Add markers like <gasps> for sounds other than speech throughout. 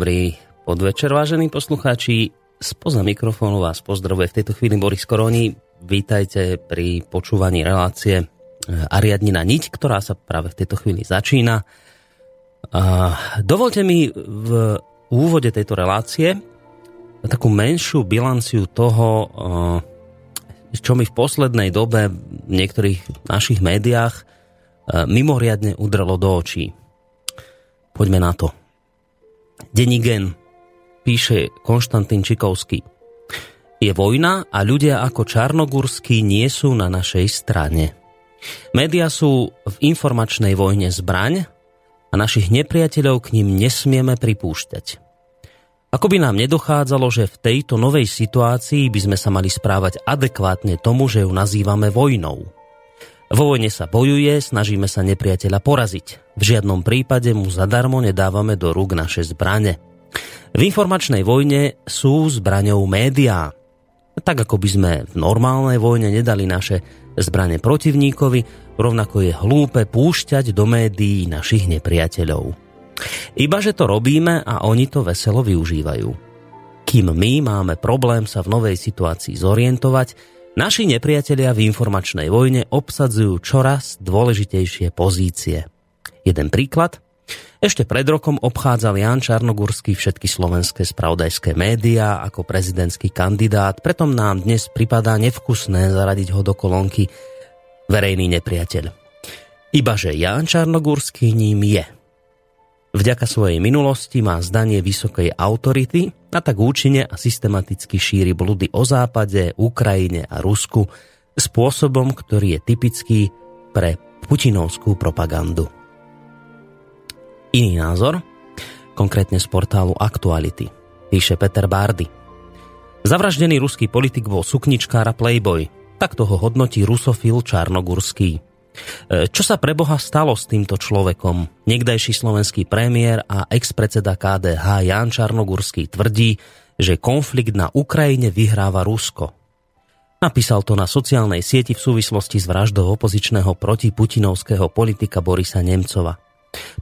Dobrý podvečer, vážení poslucháči. Spoza mikrofónu vás pozdravuje v tejto chvíli Boris Koroni. Vítajte pri počúvaní relácie eh, Ariadnina niť, ktorá sa práve v tejto chvíli začína. Dovolte mi v úvode tejto relácie takú menšiu bilanciu toho, eh, čo mi v poslednej dobe v niektorých našich médiách eh, mimoriadne udrelo do očí. Poďme na to. Denigen píše Konštantín Čikovský. Je vojna a ľudia ako Čarnogurský nie sú na našej strane. Média sú v informačnej vojne zbraň a našich nepriateľov k ním nesmieme pripúšťať. Ako by nám nedochádzalo, že v tejto novej situácii by sme sa mali správať adekvátne tomu, že ju nazývame vojnou. Vo vojne sa bojuje, snažíme sa nepriateľa poraziť. V žiadnom prípade mu zadarmo nedávame do rúk naše zbrane. V informačnej vojne sú zbraňou médiá. Tak ako by sme v normálnej vojne nedali naše zbrane protivníkovi, rovnako je hlúpe púšťať do médií našich nepriateľov. Iba že to robíme a oni to veselo využívajú. Kým my máme problém sa v novej situácii zorientovať, Naši nepriatelia v informačnej vojne obsadzujú čoraz dôležitejšie pozície. Jeden príklad. Ešte pred rokom obchádzal Jan Čarnogurský všetky slovenské spravodajské médiá ako prezidentský kandidát, preto nám dnes pripadá nevkusné zaradiť ho do kolónky verejný nepriateľ. Ibaže Jan Čarnogurský ním je – Vďaka svojej minulosti má zdanie vysokej autority a tak účinne a systematicky šíri bludy o Západe, Ukrajine a Rusku spôsobom, ktorý je typický pre putinovskú propagandu. Iný názor, konkrétne z portálu Aktuality, píše Peter Bardy. Zavraždený ruský politik bol sukničkár a playboy, takto ho hodnotí rusofil Čarnogurský. E, čo sa pre Boha stalo s týmto človekom? Niekdajší slovenský premiér a ex-predseda KDH Jan Čarnogurský tvrdí, že konflikt na Ukrajine vyhráva Rusko. Napísal to na sociálnej sieti v súvislosti s vraždou opozičného protiputinovského politika Borisa Nemcova.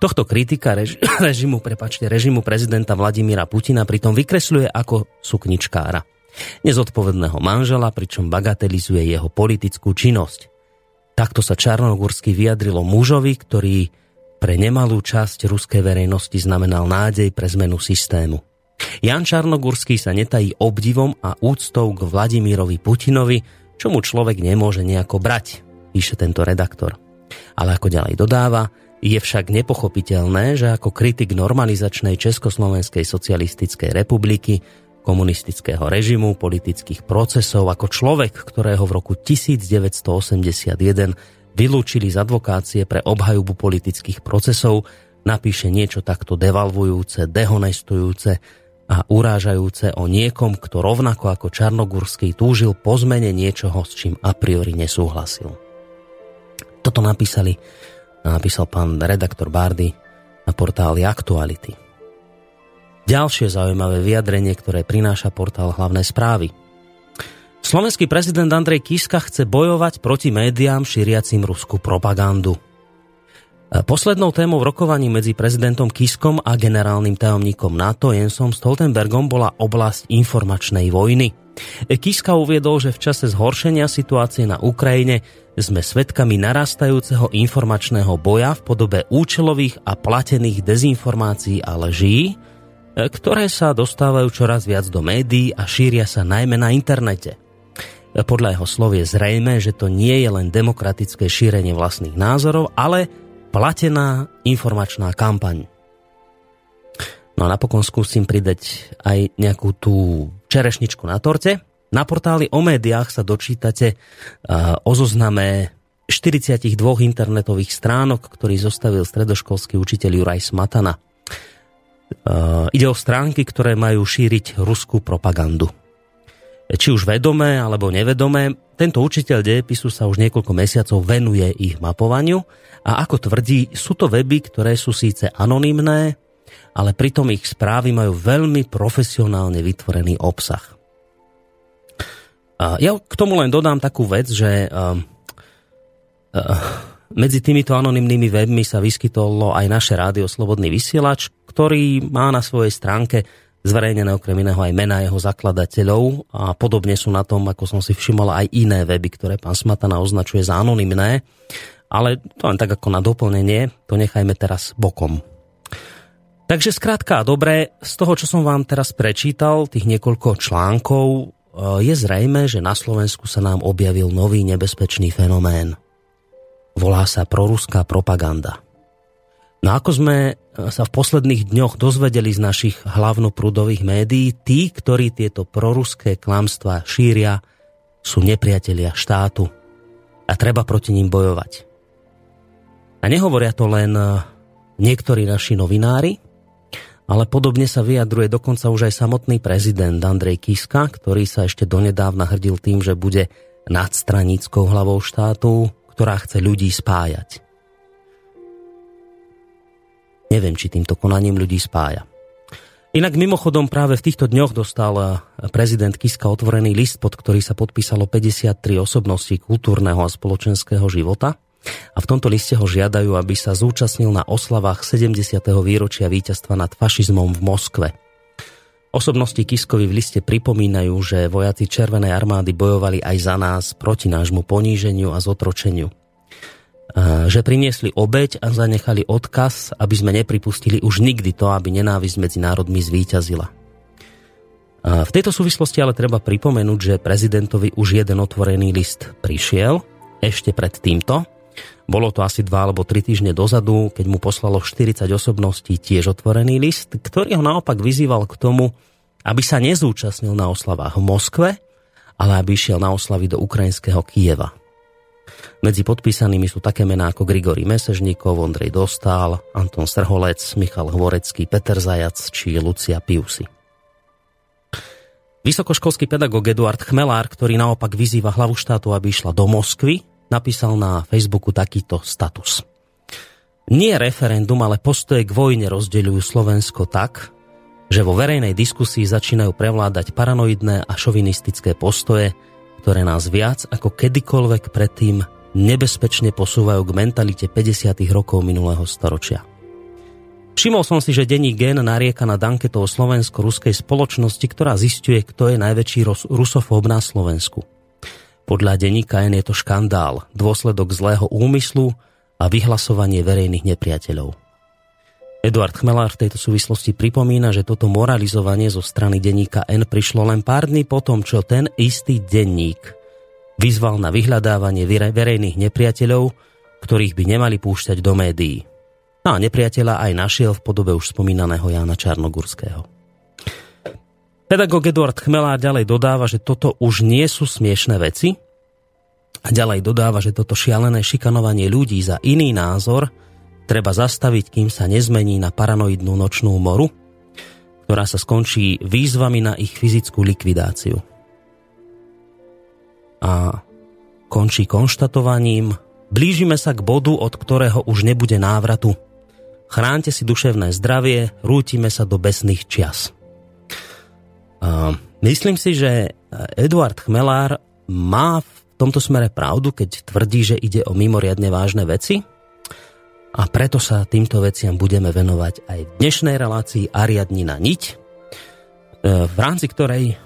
Tohto kritika rež- <clears throat> režimu, prepačte, režimu prezidenta Vladimíra Putina pritom vykresľuje ako sukničkára. Nezodpovedného manžela, pričom bagatelizuje jeho politickú činnosť. Takto sa Čarnogursky vyjadrilo mužovi, ktorý pre nemalú časť ruskej verejnosti znamenal nádej pre zmenu systému. Jan Čarnogurský sa netají obdivom a úctou k Vladimírovi Putinovi, čo mu človek nemôže nejako brať, píše tento redaktor. Ale ako ďalej dodáva, je však nepochopiteľné, že ako kritik normalizačnej Československej socialistickej republiky, komunistického režimu, politických procesov, ako človek, ktorého v roku 1981 vylúčili z advokácie pre obhajubu politických procesov, napíše niečo takto devalvujúce, dehonestujúce a urážajúce o niekom, kto rovnako ako Čarnogurský túžil po zmene niečoho, s čím a priori nesúhlasil. Toto napísali napísal pán redaktor Bardy na portáli Aktuality. Ďalšie zaujímavé vyjadrenie, ktoré prináša portál hlavné správy. Slovenský prezident Andrej Kiska chce bojovať proti médiám šíriacim ruskú propagandu. Poslednou témou v rokovaní medzi prezidentom Kiskom a generálnym tajomníkom NATO Jensom Stoltenbergom bola oblasť informačnej vojny. Kiska uviedol, že v čase zhoršenia situácie na Ukrajine sme svedkami narastajúceho informačného boja v podobe účelových a platených dezinformácií a lží, e, ktoré sa dostávajú čoraz viac do médií a šíria sa najmä na internete. E, podľa jeho slov je zrejme, že to nie je len demokratické šírenie vlastných názorov, ale platená informačná kampaň. No a napokon skúsim pridať aj nejakú tú čerešničku na torte. Na portáli o médiách sa dočítate o zozname 42 internetových stránok, ktorý zostavil stredoškolský učiteľ Juraj Smatana. Ide o stránky, ktoré majú šíriť ruskú propagandu. Či už vedomé alebo nevedomé, tento učiteľ dejepisu sa už niekoľko mesiacov venuje ich mapovaniu a ako tvrdí, sú to weby, ktoré sú síce anonymné, ale pritom ich správy majú veľmi profesionálne vytvorený obsah. Ja k tomu len dodám takú vec, že um, uh, medzi týmito anonymnými webmi sa vyskytolo aj naše rádio Slobodný vysielač, ktorý má na svojej stránke zverejnené okrem iného aj mená jeho zakladateľov a podobne sú na tom, ako som si všimol, aj iné weby, ktoré pán Smatana označuje za anonymné. Ale to len tak ako na doplnenie, to nechajme teraz bokom. Takže skrátka, dobre, z toho, čo som vám teraz prečítal, tých niekoľko článkov, Eh, je zrejme, že na Slovensku sa nám objavil nový nebezpečný fenomén. Volá sa proruská propaganda. No ako sme sa v posledných dňoch dozvedeli z našich hlavnoprúdových médií, tí, ktorí tieto proruské klamstvá šíria, sú nepriatelia štátu a treba proti ním bojovať. A nehovoria to len eh, niektorí naši novinári, ale podobne sa vyjadruje dokonca už aj samotný prezident Andrej Kiska, ktorý sa ešte donedávna hrdil tým, že bude nadstranickou hlavou štátu, ktorá chce ľudí spájať. Neviem, či týmto konaním ľudí spája. Inak mimochodom práve v týchto dňoch dostal prezident Kiska otvorený list, pod ktorý sa podpísalo 53 osobností kultúrneho a spoločenského života – a v tomto liste ho žiadajú, aby sa zúčastnil na oslavách 70. výročia víťazstva nad fašizmom v Moskve. Osobnosti Kiskovi v liste pripomínajú, že vojaci Červenej armády bojovali aj za nás proti nášmu poníženiu a zotročeniu. Že priniesli obeď a zanechali odkaz, aby sme nepripustili už nikdy to, aby nenávisť medzi národmi zvíťazila. V tejto súvislosti ale treba pripomenúť, že prezidentovi už jeden otvorený list prišiel, ešte pred týmto, bolo to asi dva alebo tri týždne dozadu, keď mu poslalo 40 osobností tiež otvorený list, ktorý ho naopak vyzýval k tomu, aby sa nezúčastnil na oslavách v Moskve, ale aby išiel na oslavy do ukrajinského Kieva. Medzi podpísanými sú také mená ako Grigory Mesežníkov, Ondrej Dostál, Anton Strholec, Michal Hvorecký, Peter Zajac či Lucia Piusy. Vysokoškolský pedagóg Eduard Chmelár, ktorý naopak vyzýva hlavu štátu, aby išla do Moskvy, napísal na Facebooku takýto status. Nie referendum, ale postoje k vojne rozdeľujú Slovensko tak, že vo verejnej diskusii začínajú prevládať paranoidné a šovinistické postoje, ktoré nás viac ako kedykoľvek predtým nebezpečne posúvajú k mentalite 50. rokov minulého storočia. Všimol som si, že denní gen narieka nad anketou slovensko-ruskej spoločnosti, ktorá zistuje, kto je najväčší rusofób na Slovensku – podľa denníka N je to škandál, dôsledok zlého úmyslu a vyhlasovanie verejných nepriateľov. Eduard Chmelár v tejto súvislosti pripomína, že toto moralizovanie zo strany denníka N prišlo len pár dní potom, čo ten istý denník vyzval na vyhľadávanie verejných nepriateľov, ktorých by nemali púšťať do médií. No a nepriateľa aj našiel v podobe už spomínaného Jána Čarnogurského. Pedagóg Eduard Chmelár ďalej dodáva, že toto už nie sú smiešné veci a ďalej dodáva, že toto šialené šikanovanie ľudí za iný názor – treba zastaviť, kým sa nezmení na paranoidnú nočnú moru, ktorá sa skončí výzvami na ich fyzickú likvidáciu. A končí konštatovaním, blížime sa k bodu, od ktorého už nebude návratu. Chránte si duševné zdravie, rútime sa do besných čias. A myslím si, že Eduard Chmelár má v tomto smere pravdu, keď tvrdí, že ide o mimoriadne vážne veci, a preto sa týmto veciam budeme venovať aj v dnešnej relácii Ariadnina niť, e, v rámci ktorej e,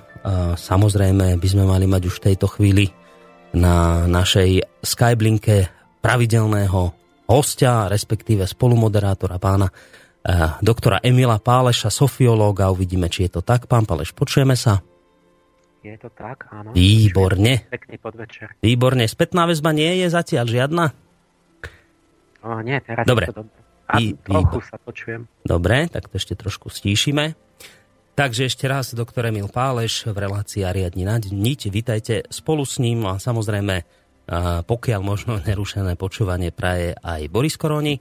samozrejme by sme mali mať už v tejto chvíli na našej Skyblinke pravidelného hostia, respektíve spolumoderátora pána e, doktora Emila Páleša, sofiológa. Uvidíme, či je to tak. Pán Páleš, počujeme sa? Je to tak, áno. Výborne. Pekný podvečer. Výborne. Spätná väzba nie je zatiaľ žiadna? O, nie, teraz dobre. to dobre. A I, trochu sa počujem. Dobre, tak to ešte trošku stíšime. Takže ešte raz doktor Emil Páleš v relácii Ariadni na niť. Vítajte spolu s ním a samozrejme pokiaľ možno <laughs> nerušené počúvanie praje aj Boris Koroni.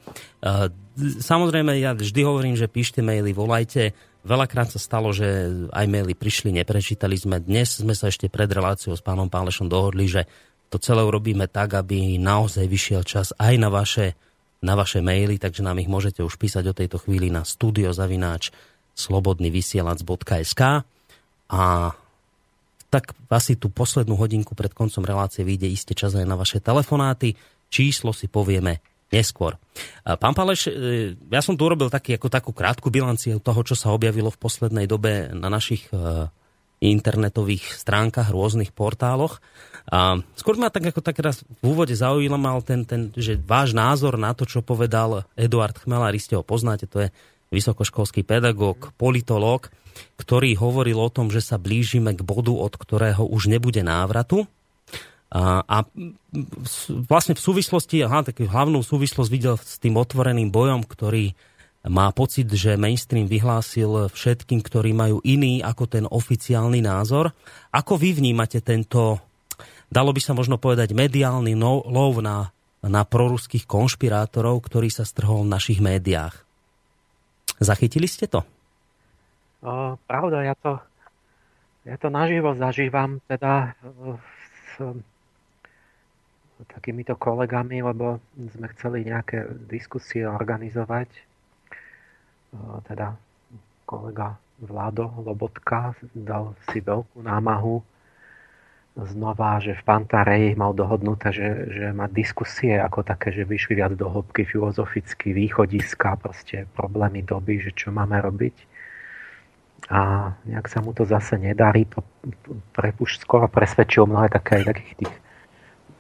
Samozrejme, ja vždy hovorím, že píšte maily, volajte. Veľakrát sa stalo, že aj maily prišli, neprečítali sme. Dnes sme sa ešte pred reláciou s pánom Pálešom dohodli, že to celé urobíme tak, aby naozaj vyšiel čas aj na vaše, na vaše maily, takže nám ich môžete už písať o tejto chvíli na studiozavináč slobodnyvysielac.sk a tak asi tú poslednú hodinku pred koncom relácie vyjde iste čas aj na vaše telefonáty. Číslo si povieme neskôr. Pán Paleš, e, ja som tu urobil taký, ako takú krátku bilanciu toho, čo sa objavilo v poslednej dobe na našich e, internetových stránkach, rôznych portáloch. A skôr ma tak ako tak raz v úvode zaujímal ten, ten, že váš názor na to, čo povedal Eduard Chmelár, ste ho poznáte, to je vysokoškolský pedagóg, politológ, ktorý hovoril o tom, že sa blížime k bodu, od ktorého už nebude návratu. A, a vlastne v súvislosti, aha, takú hlavnú súvislosť videl s tým otvoreným bojom, ktorý má pocit, že mainstream vyhlásil všetkým, ktorí majú iný ako ten oficiálny názor. Ako vy vnímate tento, dalo by sa možno povedať, mediálny no, lov na, na proruských konšpirátorov, ktorý sa strhol v našich médiách? Zachytili ste to? O, pravda, ja to, ja to naživo zažívam teda s takýmito kolegami, lebo sme chceli nejaké diskusie organizovať teda kolega Vlado Lobotka dal si veľkú námahu znova, že v Pantarej mal dohodnuté, že, že má diskusie ako také, že vyšli viac do hĺbky filozoficky, východiska, proste problémy doby, že čo máme robiť. A nejak sa mu to zase nedarí. Pre, už skoro presvedčil mnohé také aj takých tých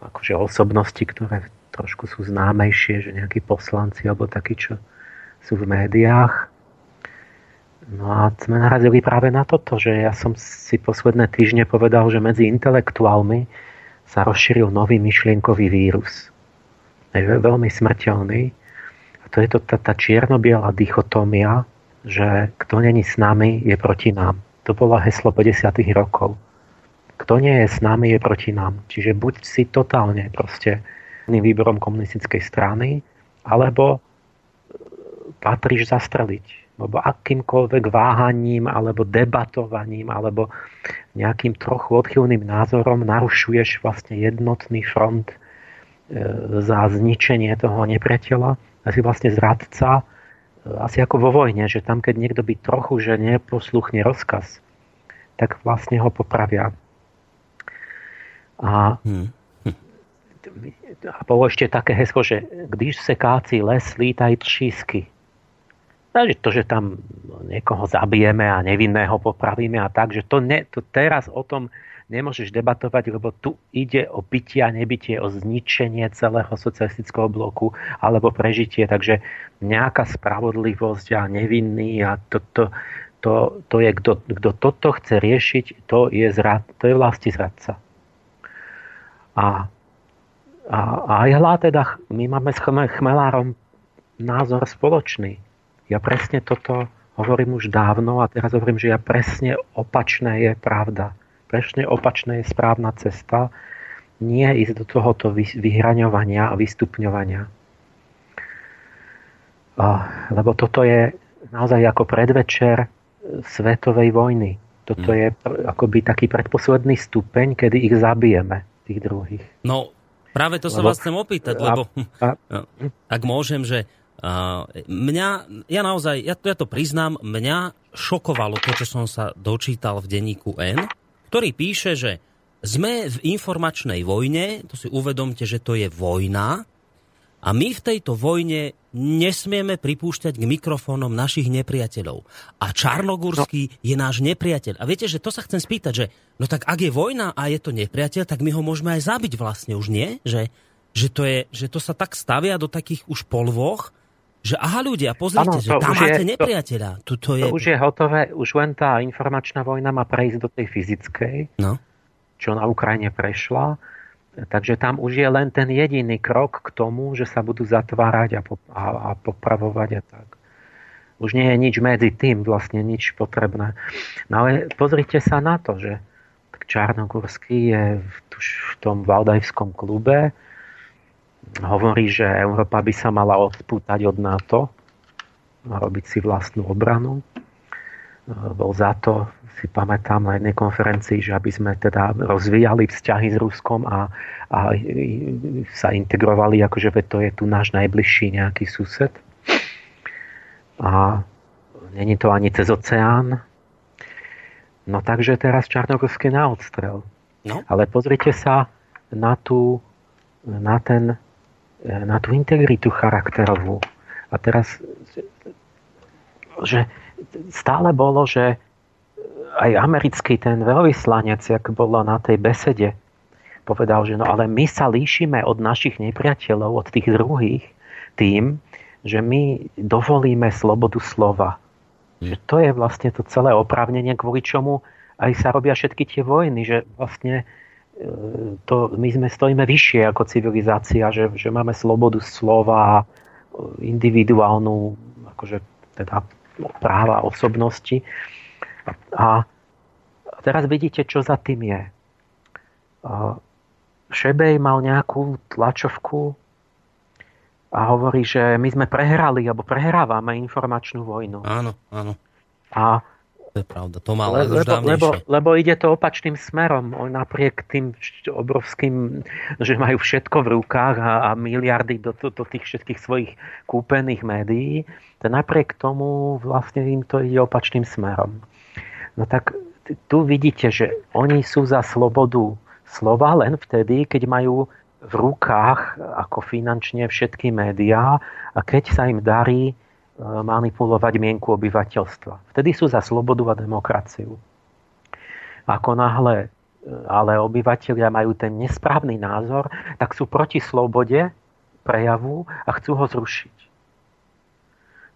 akože osobnosti, ktoré trošku sú známejšie, že nejakí poslanci alebo takí, čo sú v médiách. No a sme narazili práve na toto, že ja som si posledné týždne povedal, že medzi intelektuálmi sa rozšíril nový myšlienkový vírus. Je veľmi smrteľný. A to je to tá, tá čierno-biela dichotómia, že kto není s nami, je proti nám. To bolo heslo 50. rokov. Kto nie je s nami, je proti nám. Čiže buď si totálne proste výborom komunistickej strany, alebo patríš zastreliť. Lebo akýmkoľvek váhaním alebo debatovaním alebo nejakým trochu odchylným názorom narušuješ vlastne jednotný front e, za zničenie toho nepriateľa. A si vlastne zradca, e, asi ako vo vojne, že tam, keď niekto by trochu, že neposluchne rozkaz, tak vlastne ho popravia. A, hmm. a bolo ešte také heslo, že když se káci les, lítaj třísky. To, že tam niekoho zabijeme a nevinného popravíme a tak, že to, ne, to teraz o tom nemôžeš debatovať, lebo tu ide o bytie a nebytie, o zničenie celého socialistického bloku alebo prežitie. Takže nejaká spravodlivosť a nevinný a toto, to, to je, kto, kto toto chce riešiť, to je, zrad, to je vlasti zradca. A, a, a aj hľa teda, my máme s chmelárom názor spoločný. Ja presne toto hovorím už dávno a teraz hovorím, že ja presne opačné je pravda. Presne opačné je správna cesta. Nie ísť do tohoto vyhraňovania a vystupňovania. Lebo toto je naozaj ako predvečer svetovej vojny. Toto hmm. je akoby taký predposledný stupeň, kedy ich zabijeme, tých druhých. No, práve to sa vás chcem opýtať, lebo a, a, <laughs> ak môžem, že mňa, ja naozaj, ja to, ja to priznám, mňa šokovalo to, čo som sa dočítal v denníku N, ktorý píše, že sme v informačnej vojne, to si uvedomte, že to je vojna, a my v tejto vojne nesmieme pripúšťať k mikrofónom našich nepriateľov. A Čarnogurský no. je náš nepriateľ. A viete, že to sa chcem spýtať, že no tak ak je vojna a je to nepriateľ, tak my ho môžeme aj zabiť vlastne už, nie? Že, že, to, je, že to sa tak stavia do takých už polvoch, že aha ľudia, pozrite, ano, že tam máte je, nepriateľa. To, to, je... to už je hotové, už len tá informačná vojna má prejsť do tej fyzickej, no. čo na Ukrajine prešla. Takže tam už je len ten jediný krok k tomu, že sa budú zatvárať a, po, a, a popravovať a tak. Už nie je nič medzi tým, vlastne nič potrebné. No ale pozrite sa na to, že Čarnogurský je v, v tom Valdajskom klube, hovorí, že Európa by sa mala odpútať od NATO a robiť si vlastnú obranu. Bol za to, si pamätám na jednej konferencii, že aby sme teda rozvíjali vzťahy s Ruskom a, a sa integrovali, akože to je tu náš najbližší nejaký sused. A není to ani cez oceán. No takže teraz Čarnogorský na odstrel. No. Ale pozrite sa na, tú, na ten na tú integritu charakterovú. A teraz, že stále bolo, že aj americký ten veľvyslanec, jak bolo na tej besede, povedal, že no ale my sa líšime od našich nepriateľov, od tých druhých, tým, že my dovolíme slobodu slova. Že to je vlastne to celé oprávnenie, kvôli čomu aj sa robia všetky tie vojny, že vlastne to, my sme stojíme vyššie ako civilizácia, že, že máme slobodu slova, individuálnu akože teda práva osobnosti. A, teraz vidíte, čo za tým je. Šebej mal nejakú tlačovku a hovorí, že my sme prehrali, alebo prehrávame informačnú vojnu. Áno, áno. A to je pravda, to má Le, lebo, lebo, lebo ide to opačným smerom. Napriek tým obrovským, že majú všetko v rukách a, a miliardy do, do, do tých všetkých svojich kúpených médií, to napriek tomu vlastne im to ide opačným smerom. No tak tu vidíte, že oni sú za slobodu slova len vtedy, keď majú v rukách ako finančne všetky médiá a keď sa im darí manipulovať mienku obyvateľstva. Vtedy sú za slobodu a demokraciu. Ako náhle e, ale obyvateľia majú ten nesprávny názor, tak sú proti slobode prejavu a chcú ho zrušiť.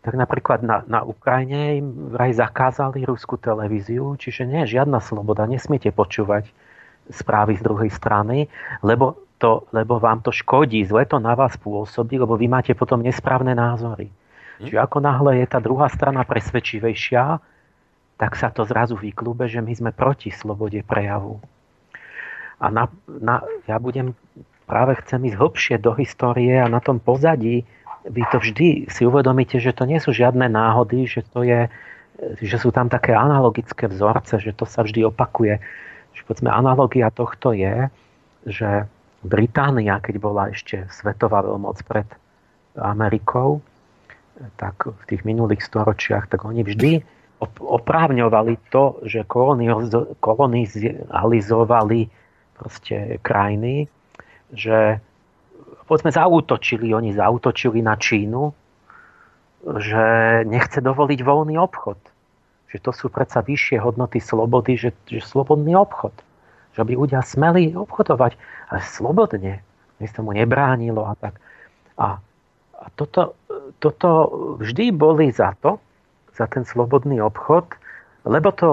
Tak napríklad na, na Ukrajine im vraj zakázali ruskú televíziu, čiže nie je žiadna sloboda, nesmiete počúvať správy z druhej strany, lebo, to, lebo vám to škodí, zle to na vás pôsobí, lebo vy máte potom nesprávne názory. Hm? Čiže ako náhle je tá druhá strana presvedčivejšia, tak sa to zrazu vyklube, že my sme proti slobode prejavu. A na, na, ja budem, práve chcem ísť hlbšie do histórie a na tom pozadí vy to vždy si uvedomíte, že to nie sú žiadne náhody, že to je, že sú tam také analogické vzorce, že to sa vždy opakuje. Že povedzme, analogia tohto je, že Británia, keď bola ešte svetová veľmoc pred Amerikou, tak v tých minulých storočiach, tak oni vždy oprávňovali to, že kolonizovali proste krajiny, že povedzme zautočili, oni zautočili na Čínu, že nechce dovoliť voľný obchod. Že to sú predsa vyššie hodnoty slobody, že, že slobodný obchod. že by ľudia smeli obchodovať ale slobodne. Nic tomu nebránilo a tak. A, a toto, toto vždy boli za to, za ten slobodný obchod, lebo to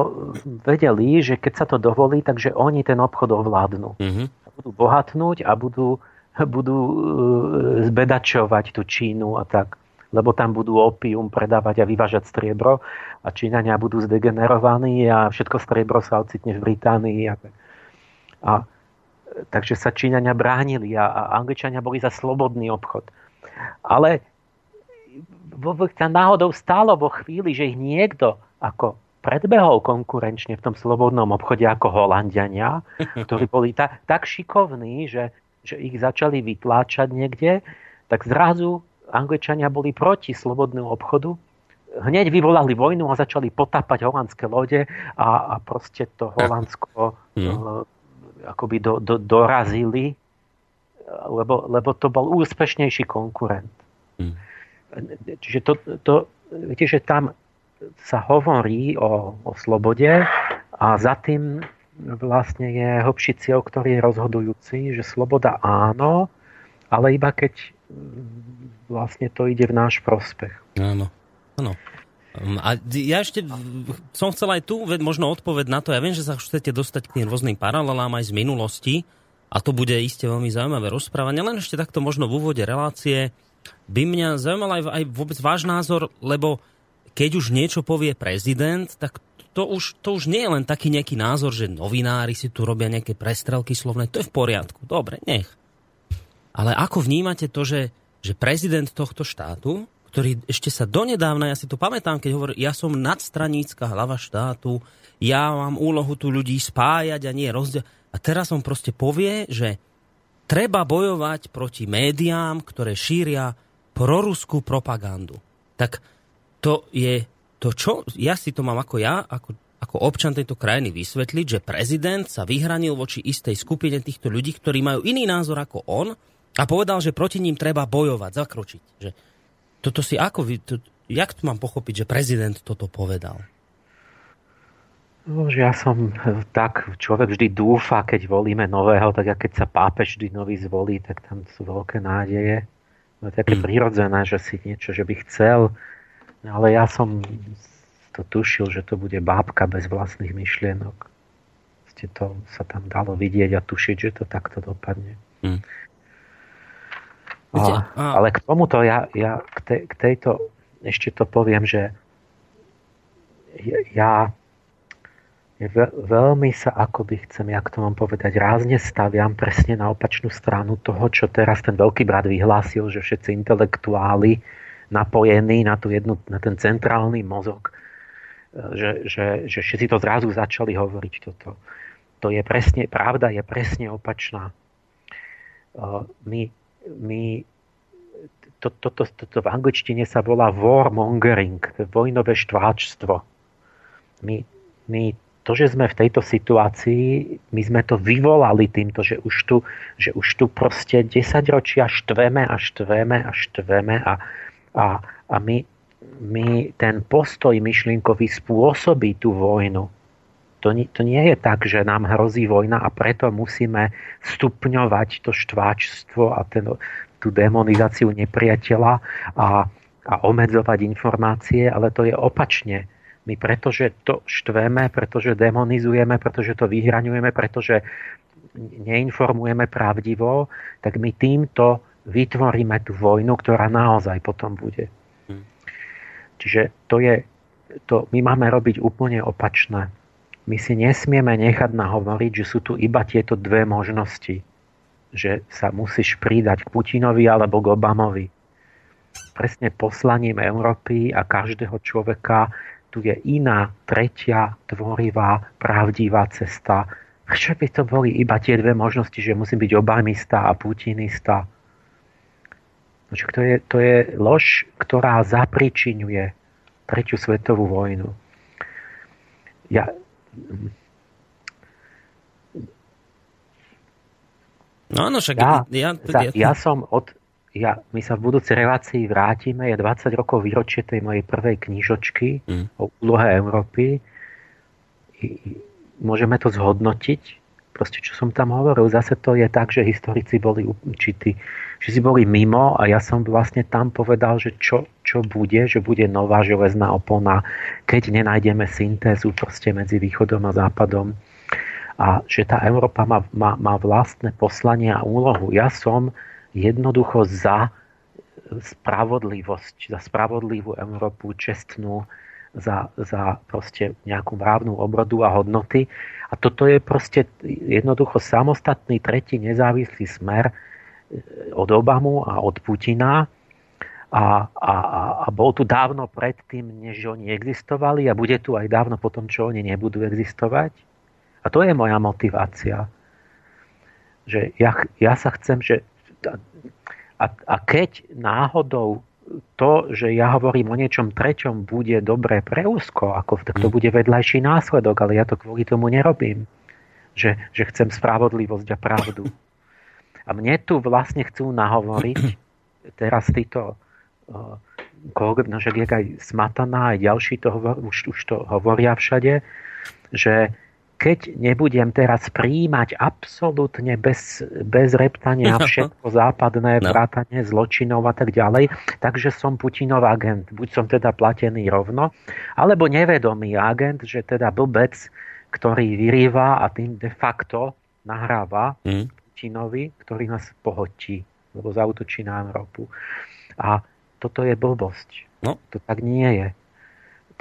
vedeli, že keď sa to dovolí, takže oni ten obchod ovládnu. Mm-hmm. Budú bohatnúť a budú, budú e, zbedačovať tú Čínu a tak lebo tam budú opium predávať a vyvážať striebro a Číňania budú zdegenerovaní a všetko striebro sa ocitne v Británii. A, a takže sa Číňania bránili a, a Angličania boli za slobodný obchod. Ale sa náhodou stálo vo chvíli, že ich niekto ako predbehol konkurenčne v tom slobodnom obchode ako Holandiania, <laughs> ktorí boli ta, tak šikovní, že, že ich začali vytláčať niekde, tak zrazu Angličania boli proti slobodnému obchodu, hneď vyvolali vojnu a začali potápať holandské lode a, a proste to Holandsko mm akoby do, do, dorazili, lebo, lebo to bol úspešnejší konkurent. Hmm. Čiže to, to, viete, že tam sa hovorí o, o slobode a za tým vlastne je hlbší cieľ, ktorý je rozhodujúci, že sloboda áno, ale iba keď vlastne to ide v náš prospech. Áno, áno. A ja ešte som chcel aj tu možno odpoveď na to. Ja viem, že sa chcete dostať k tým rôznym paralelám aj z minulosti a to bude iste veľmi zaujímavé rozprávanie. Len ešte takto možno v úvode relácie by mňa zaujímal aj, aj vôbec váš názor, lebo keď už niečo povie prezident, tak to už, to už nie je len taký nejaký názor, že novinári si tu robia nejaké prestrelky slovné. To je v poriadku. Dobre, nech. Ale ako vnímate to, že, že prezident tohto štátu ktorý ešte sa donedávna, ja si to pamätám, keď hovorí, ja som nadstranícka hlava štátu, ja mám úlohu tu ľudí spájať a nie rozdiel. A teraz on proste povie, že treba bojovať proti médiám, ktoré šíria proruskú propagandu. Tak to je to, čo ja si to mám ako ja, ako, ako občan tejto krajiny vysvetliť, že prezident sa vyhranil voči istej skupine týchto ľudí, ktorí majú iný názor ako on a povedal, že proti ním treba bojovať, zakročiť. Že toto si ako to, jak to mám pochopiť, že prezident toto povedal? No, že ja som tak, človek vždy dúfa, keď volíme nového, tak keď sa pápež vždy nový zvolí, tak tam sú veľké nádeje. No, je také hmm. prirodzené, že si niečo, že by chcel, ale ja som to tušil, že to bude bábka bez vlastných myšlienok. Ste to sa tam dalo vidieť a tušiť, že to takto dopadne. Hmm. A, ale k tomuto ja, ja k, te, k tejto ešte to poviem, že ja, ja veľmi sa akoby chcem, jak to mám povedať, rázne staviam presne na opačnú stranu toho, čo teraz ten veľký brat vyhlásil, že všetci intelektuáli napojení na, tú jednu, na ten centrálny mozog, že, že, že všetci to zrazu začali hovoriť toto. To je presne, pravda je presne opačná. My my toto to, to, to, to v angličtine sa volá warmongering, vojnové štváčstvo. My, my to, že sme v tejto situácii, my sme to vyvolali týmto, že už tu, že už tu proste 10 ročia štveme a štveme a štveme a, a, a my, my ten postoj myšlienkový spôsobí tú vojnu. To, to nie je tak, že nám hrozí vojna a preto musíme stupňovať to štváčstvo a ten, tú demonizáciu nepriateľa a, a omedzovať informácie, ale to je opačne. My pretože to štveme, pretože demonizujeme, pretože to vyhraňujeme, pretože neinformujeme pravdivo, tak my týmto vytvoríme tú vojnu, ktorá naozaj potom bude. Hm. Čiže to je, to, my máme robiť úplne opačné. My si nesmieme nechať nahovoriť, že sú tu iba tieto dve možnosti že sa musíš pridať k Putinovi alebo k Obamovi. Presne poslaním Európy a každého človeka tu je iná, tretia, tvorivá, pravdivá cesta. Prečo by to boli iba tie dve možnosti, že musím byť Obamista a Putinista? To je, to je lož, ktorá zapričinuje tretiu svetovú vojnu. Ja, No áno, však ja, ja, ja, ja som od, ja, my sa v budúcej relácii vrátime, je 20 rokov výročie tej mojej prvej knižočky mm. o úlohe Európy. I, môžeme to zhodnotiť Proste, čo som tam hovoril, zase to je tak, že historici boli určití, že si boli mimo a ja som vlastne tam povedal, že čo, čo bude, že bude nová železná opona, keď nenájdeme syntézu proste medzi východom a západom a že tá Európa má, má, má vlastné poslanie a úlohu. Ja som jednoducho za spravodlivosť, za spravodlivú Európu, čestnú, za, za proste nejakú mravnú obrodu a hodnoty. A toto je proste jednoducho samostatný tretí nezávislý smer eh, od Obamu a od Putina. A, a, a bol tu dávno predtým, než oni existovali a bude tu aj dávno potom, čo oni nebudú existovať. A to je moja motivácia. Že ja, ja sa chcem, že a, a keď náhodou to, že ja hovorím o niečom treťom, bude dobré pre úzko, ako, tak to mm. bude vedľajší následok, ale ja to kvôli tomu nerobím. Že, že chcem spravodlivosť a pravdu. A mne tu vlastne chcú nahovoriť <clears throat> teraz títo uh, no, že aj Smataná, aj ďalší to hovor, už, už to hovoria všade, že keď nebudem teraz príjmať absolútne bez, bez reptania <laughs> všetko západné, no. vrátanie zločinov a tak ďalej, takže som Putinov agent. Buď som teda platený rovno, alebo nevedomý agent, že teda blbec, ktorý vyrýva a tým de facto nahráva mm. Putinovi, ktorý nás pohodtí, lebo zautočí na Európu. A toto je blbosť. No. To tak nie je.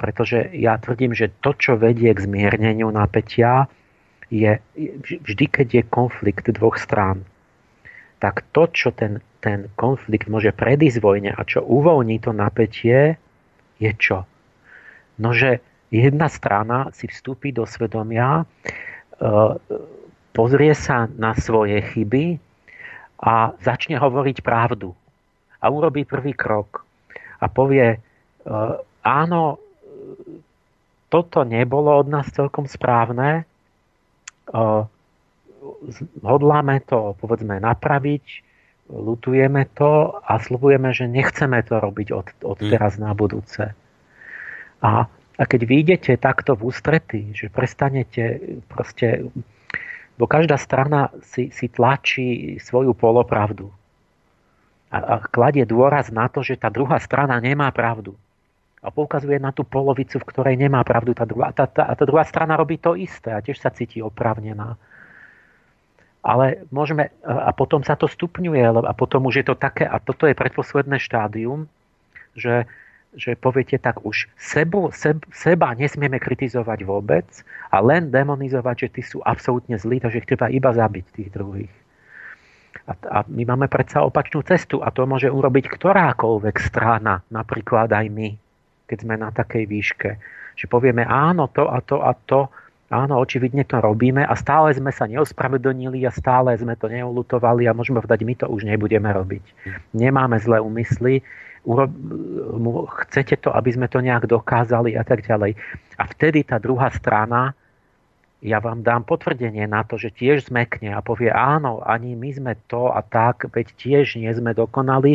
Pretože ja tvrdím, že to, čo vedie k zmierneniu napätia, je vždy, keď je konflikt dvoch strán, tak to, čo ten, ten konflikt môže predísť vojne a čo uvoľní to napätie, je čo? No, že jedna strana si vstúpi do svedomia, e, pozrie sa na svoje chyby a začne hovoriť pravdu. A urobí prvý krok. A povie, e, áno, toto nebolo od nás celkom správne, hodláme to povedzme napraviť, lutujeme to a slubujeme, že nechceme to robiť od, od mm. teraz na budúce. A, a keď vyjdete takto v ústrety, že prestanete proste, bo každá strana si, si tlačí svoju polopravdu a, a kladie dôraz na to, že tá druhá strana nemá pravdu a poukazuje na tú polovicu, v ktorej nemá pravdu tá druhá. Tá, tá, a tá druhá strana robí to isté a tiež sa cíti oprávnená. Ale môžeme, a potom sa to stupňuje, a potom už je to také, a toto je predposledné štádium, že, že poviete tak už, sebu, seb, seba nesmieme kritizovať vôbec a len demonizovať, že tí sú absolútne zlí, takže ich treba iba zabiť tých druhých. A, a my máme predsa opačnú cestu a to môže urobiť ktorákoľvek strana, napríklad aj my keď sme na takej výške. Že povieme áno, to a to a to, áno, očividne to robíme a stále sme sa neospravedlnili a stále sme to neulutovali a môžeme povedať, my to už nebudeme robiť. Nemáme zlé úmysly, chcete to, aby sme to nejak dokázali a tak ďalej. A vtedy tá druhá strana ja vám dám potvrdenie na to, že tiež zmekne a povie áno, ani my sme to a tak, veď tiež nie sme dokonali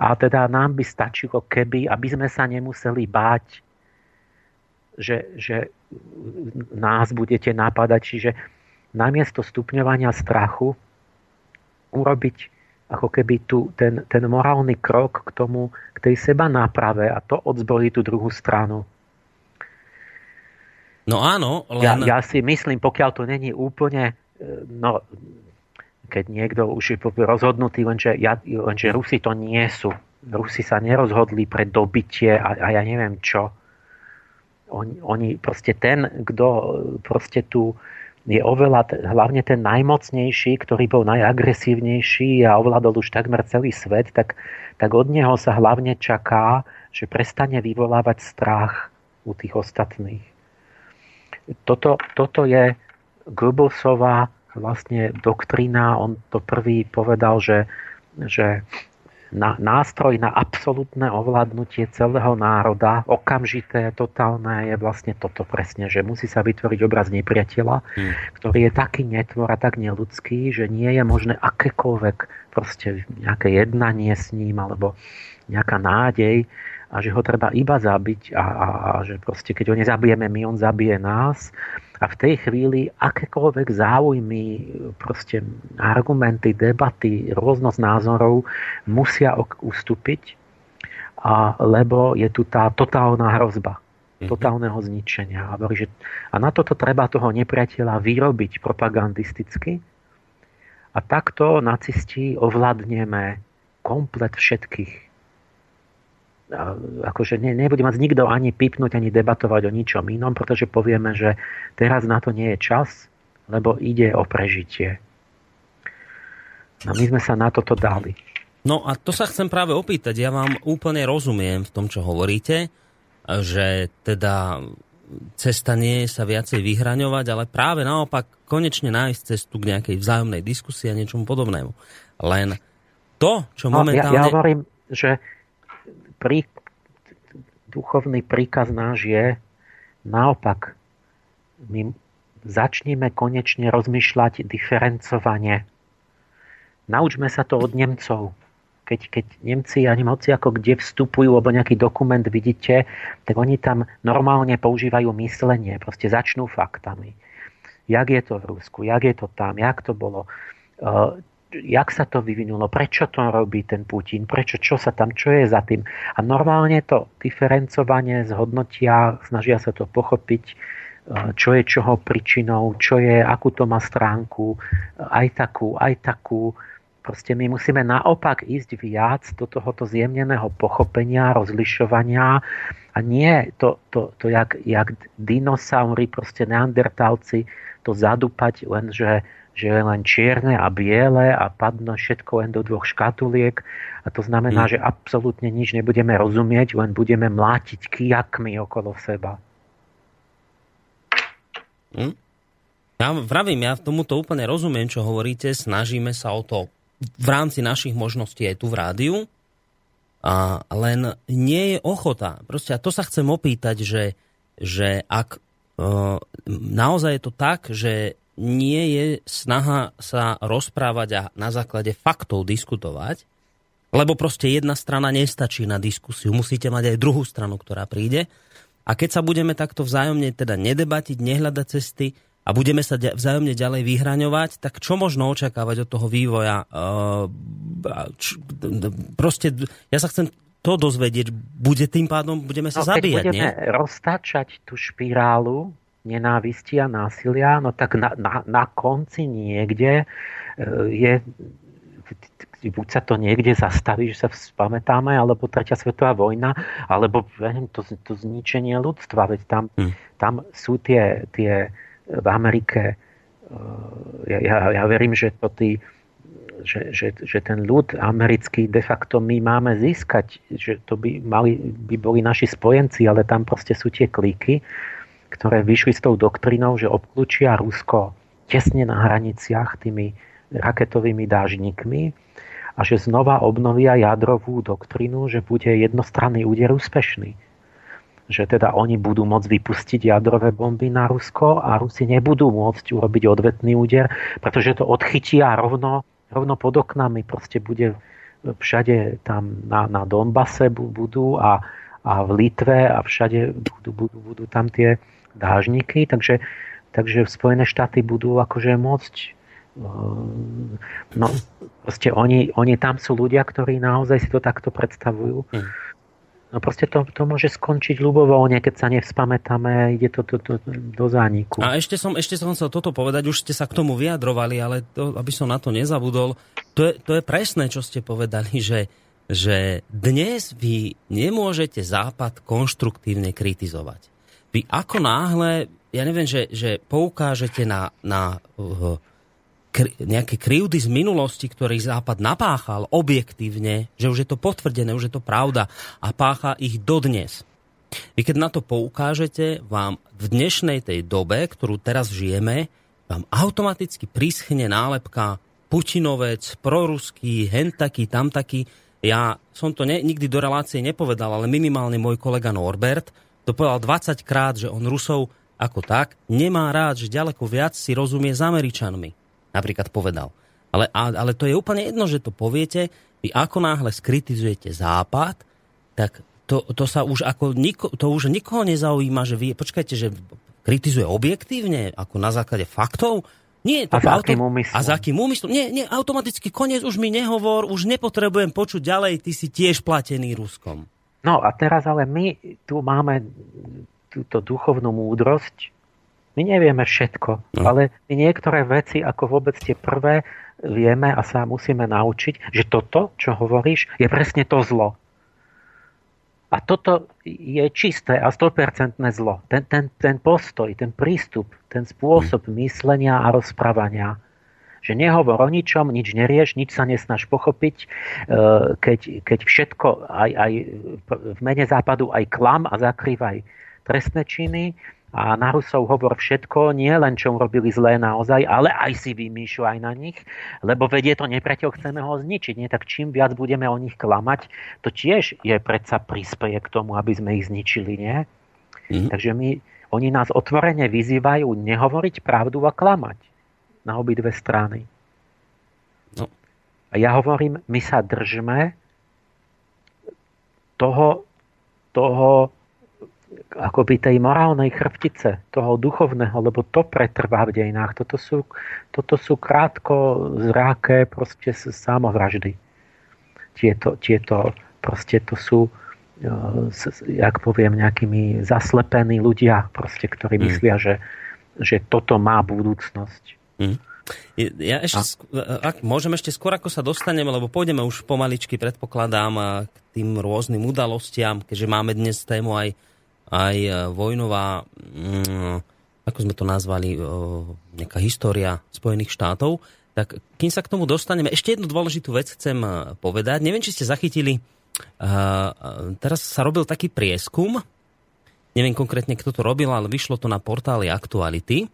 a teda nám by stačilo keby, aby sme sa nemuseli báť, že, že nás budete napadať. Čiže namiesto stupňovania strachu urobiť ako keby tu ten, ten morálny krok k tomu, k tej seba náprave a to odzbrojí tú druhú stranu. No áno, len... Ja, ja si myslím, pokiaľ to není úplne, e, no, keď niekto už je rozhodnutý, lenže, ja, lenže Rusi to nie sú. Rusi sa nerozhodli pre dobitie a, a ja neviem čo. Oni, oni proste ten, kto proste tu je oveľa, hlavne ten najmocnejší, ktorý bol najagresívnejší a ovládol už takmer celý svet, tak, tak od neho sa hlavne čaká, že prestane vyvolávať strach u tých ostatných toto, toto je Goebbelsová vlastne doktrína. On to prvý povedal, že, že na, nástroj na absolútne ovládnutie celého národa, okamžité, totálne, je vlastne toto presne, že musí sa vytvoriť obraz nepriateľa, hmm. ktorý je taký netvor a tak neludský, že nie je možné akékoľvek proste nejaké jednanie s ním alebo nejaká nádej a že ho treba iba zabiť a, a, a že proste keď ho nezabijeme my, on zabije nás. A v tej chvíli akékoľvek záujmy, proste argumenty, debaty, rôznosť názorov musia ustúpiť, a, lebo je tu tá totálna hrozba mhm. totálneho zničenia. A, že, a na toto treba toho nepriateľa vyrobiť propagandisticky. A takto nacisti ovládneme komplet všetkých akože ne, nebude mať nikto ani pipnúť, ani debatovať o ničom inom, pretože povieme, že teraz na to nie je čas, lebo ide o prežitie. No my sme sa na toto dali. No a to sa chcem práve opýtať. Ja vám úplne rozumiem v tom, čo hovoríte, že teda cesta nie je sa viacej vyhraňovať, ale práve naopak konečne nájsť cestu k nejakej vzájomnej diskusii a niečomu podobnému. Len to, čo momentálne... No, ja, ja hovorím, že prí, duchovný príkaz náš je naopak. My začneme konečne rozmýšľať diferencovanie. Naučme sa to od Nemcov. Keď, keď Nemci ani moci ako kde vstupujú, alebo nejaký dokument vidíte, tak oni tam normálne používajú myslenie. Proste začnú faktami. Jak je to v Rusku, jak je to tam, jak to bolo jak sa to vyvinulo, prečo to robí ten Putin, prečo, čo sa tam, čo je za tým. A normálne to diferencovanie zhodnotia, snažia sa to pochopiť, e, čo je čoho príčinou, čo je, akú to má stránku, aj takú, aj takú. Proste my musíme naopak ísť viac do tohoto zjemneného pochopenia, rozlišovania a nie to, to, to jak, jak dinosaury, proste neandertálci, to zadúpať len, že že je len čierne a biele a padno všetko len do dvoch škatuliek a to znamená, hmm. že absolútne nič nebudeme rozumieť, len budeme mlátiť kijakmi okolo seba. Hmm. Ja vravím, ja tomuto úplne rozumiem, čo hovoríte, snažíme sa o to v rámci našich možností aj tu v rádiu, a len nie je ochota. Proste a to sa chcem opýtať, že, že ak e, naozaj je to tak, že nie je snaha sa rozprávať a na základe faktov diskutovať, lebo proste jedna strana nestačí na diskusiu. Musíte mať aj druhú stranu, ktorá príde. A keď sa budeme takto vzájomne teda nedebatiť, nehľadať cesty a budeme sa vzájomne ďalej vyhraňovať, tak čo možno očakávať od toho vývoja? Uh, proste, ja sa chcem to dozvedieť. Bude tým pádom, budeme sa no, zabíjať, budeme nie? roztáčať tú špirálu, nenávisti a násilia, no tak na, na, na konci niekde e, je buď sa to niekde zastaví, že sa spamätáme, alebo tretia svetová vojna, alebo neviem, to, to zničenie ľudstva, veď tam, hmm. tam sú tie, tie v Amerike, e, ja, ja, ja verím, že to tí, že, že, že ten ľud americký de facto my máme získať, že to by, mali, by boli naši spojenci, ale tam proste sú tie kliky, ktoré vyšli s tou doktrinou, že obklúčia Rusko tesne na hraniciach tými raketovými dážnikmi a že znova obnovia jadrovú doktrinu, že bude jednostranný úder úspešný. Že teda oni budú môcť vypustiť jadrové bomby na Rusko a Rusi nebudú môcť urobiť odvetný úder, pretože to odchytia rovno, rovno pod oknami. Proste bude všade tam na, na Donbase budú a, a v Litve a všade budú, budú, budú tam tie dážniky, takže, takže Spojené štáty budú akože môcť eh, no proste oni, oni tam sú ľudia, ktorí naozaj si to takto predstavujú. Mm. No proste to, to môže skončiť ľubovoľne, keď sa nevzpamätáme, ide to, to, to do zániku. A ešte som, ešte som chcel toto povedať, už ste sa k tomu vyjadrovali, ale to, aby som na to nezabudol, to je, to je presné, čo ste povedali, že, že dnes vy nemôžete Západ konštruktívne kritizovať vy ako náhle, ja neviem, že, že poukážete na, na uh, kri, nejaké krivdy z minulosti, ktorý Západ napáchal objektívne, že už je to potvrdené, už je to pravda a pácha ich dodnes. Vy keď na to poukážete, vám v dnešnej tej dobe, ktorú teraz žijeme, vám automaticky prischne nálepka Putinovec, proruský, hen taký, tam taký. Ja som to ne, nikdy do relácie nepovedal, ale minimálne môj kolega Norbert, to povedal 20 krát, že on Rusov ako tak nemá rád, že ďaleko viac si rozumie s Američanmi. Napríklad povedal. Ale, ale to je úplne jedno, že to poviete. Vy ako náhle skritizujete Západ, tak to to, sa už ako niko, to už nikoho nezaujíma, že vy, počkajte, že kritizuje objektívne, ako na základe faktov, nie, a, za akým úmyslom? a za akým úmyslom? Nie, nie, automaticky koniec, už mi nehovor, už nepotrebujem počuť ďalej, ty si tiež platený Ruskom. No a teraz ale my tu máme túto duchovnú múdrosť. My nevieme všetko, no. ale my niektoré veci, ako vôbec tie prvé, vieme a sa musíme naučiť, že toto, čo hovoríš, je presne to zlo. A toto je čisté a 100% zlo. Ten, ten, ten postoj, ten prístup, ten spôsob hmm. myslenia a rozprávania. Že nehovor o ničom, nič nerieš, nič sa nesnaž pochopiť, e, keď, keď všetko, aj, aj v mene západu, aj klam a zakrývaj trestné činy, a na Rusov hovor všetko, nie len čo urobili zlé naozaj, ale aj si vymýšľu aj na nich, lebo vedie to nepriateľ, chceme ho zničiť. Nie? Tak čím viac budeme o nich klamať, to tiež je predsa prispieje k tomu, aby sme ich zničili. Nie? Mm-hmm. Takže my, oni nás otvorene vyzývajú nehovoriť pravdu a klamať na obidve strany. No. A ja hovorím, my sa držme toho, toho akoby tej morálnej chrbtice, toho duchovného, lebo to pretrvá v dejinách. Toto sú, toto sú krátko zráke proste samovraždy. Tieto, tieto proste to sú e, jak poviem, nejakými zaslepení ľudia, proste, ktorí mm. myslia, že, že toto má budúcnosť. Mm. Ja ešte, ak môžem ešte skôr, ako sa dostaneme, lebo pôjdeme už pomaličky, predpokladám, k tým rôznym udalostiam, keďže máme dnes tému aj aj e, vojnová, mm, ako sme to nazvali, e, nejaká história Spojených štátov. Tak kým sa k tomu dostaneme, ešte jednu dôležitú vec chcem e, povedať. Neviem, či ste zachytili, teraz sa robil taký prieskum, neviem konkrétne, kto to robil, ale vyšlo to na portáli Aktuality.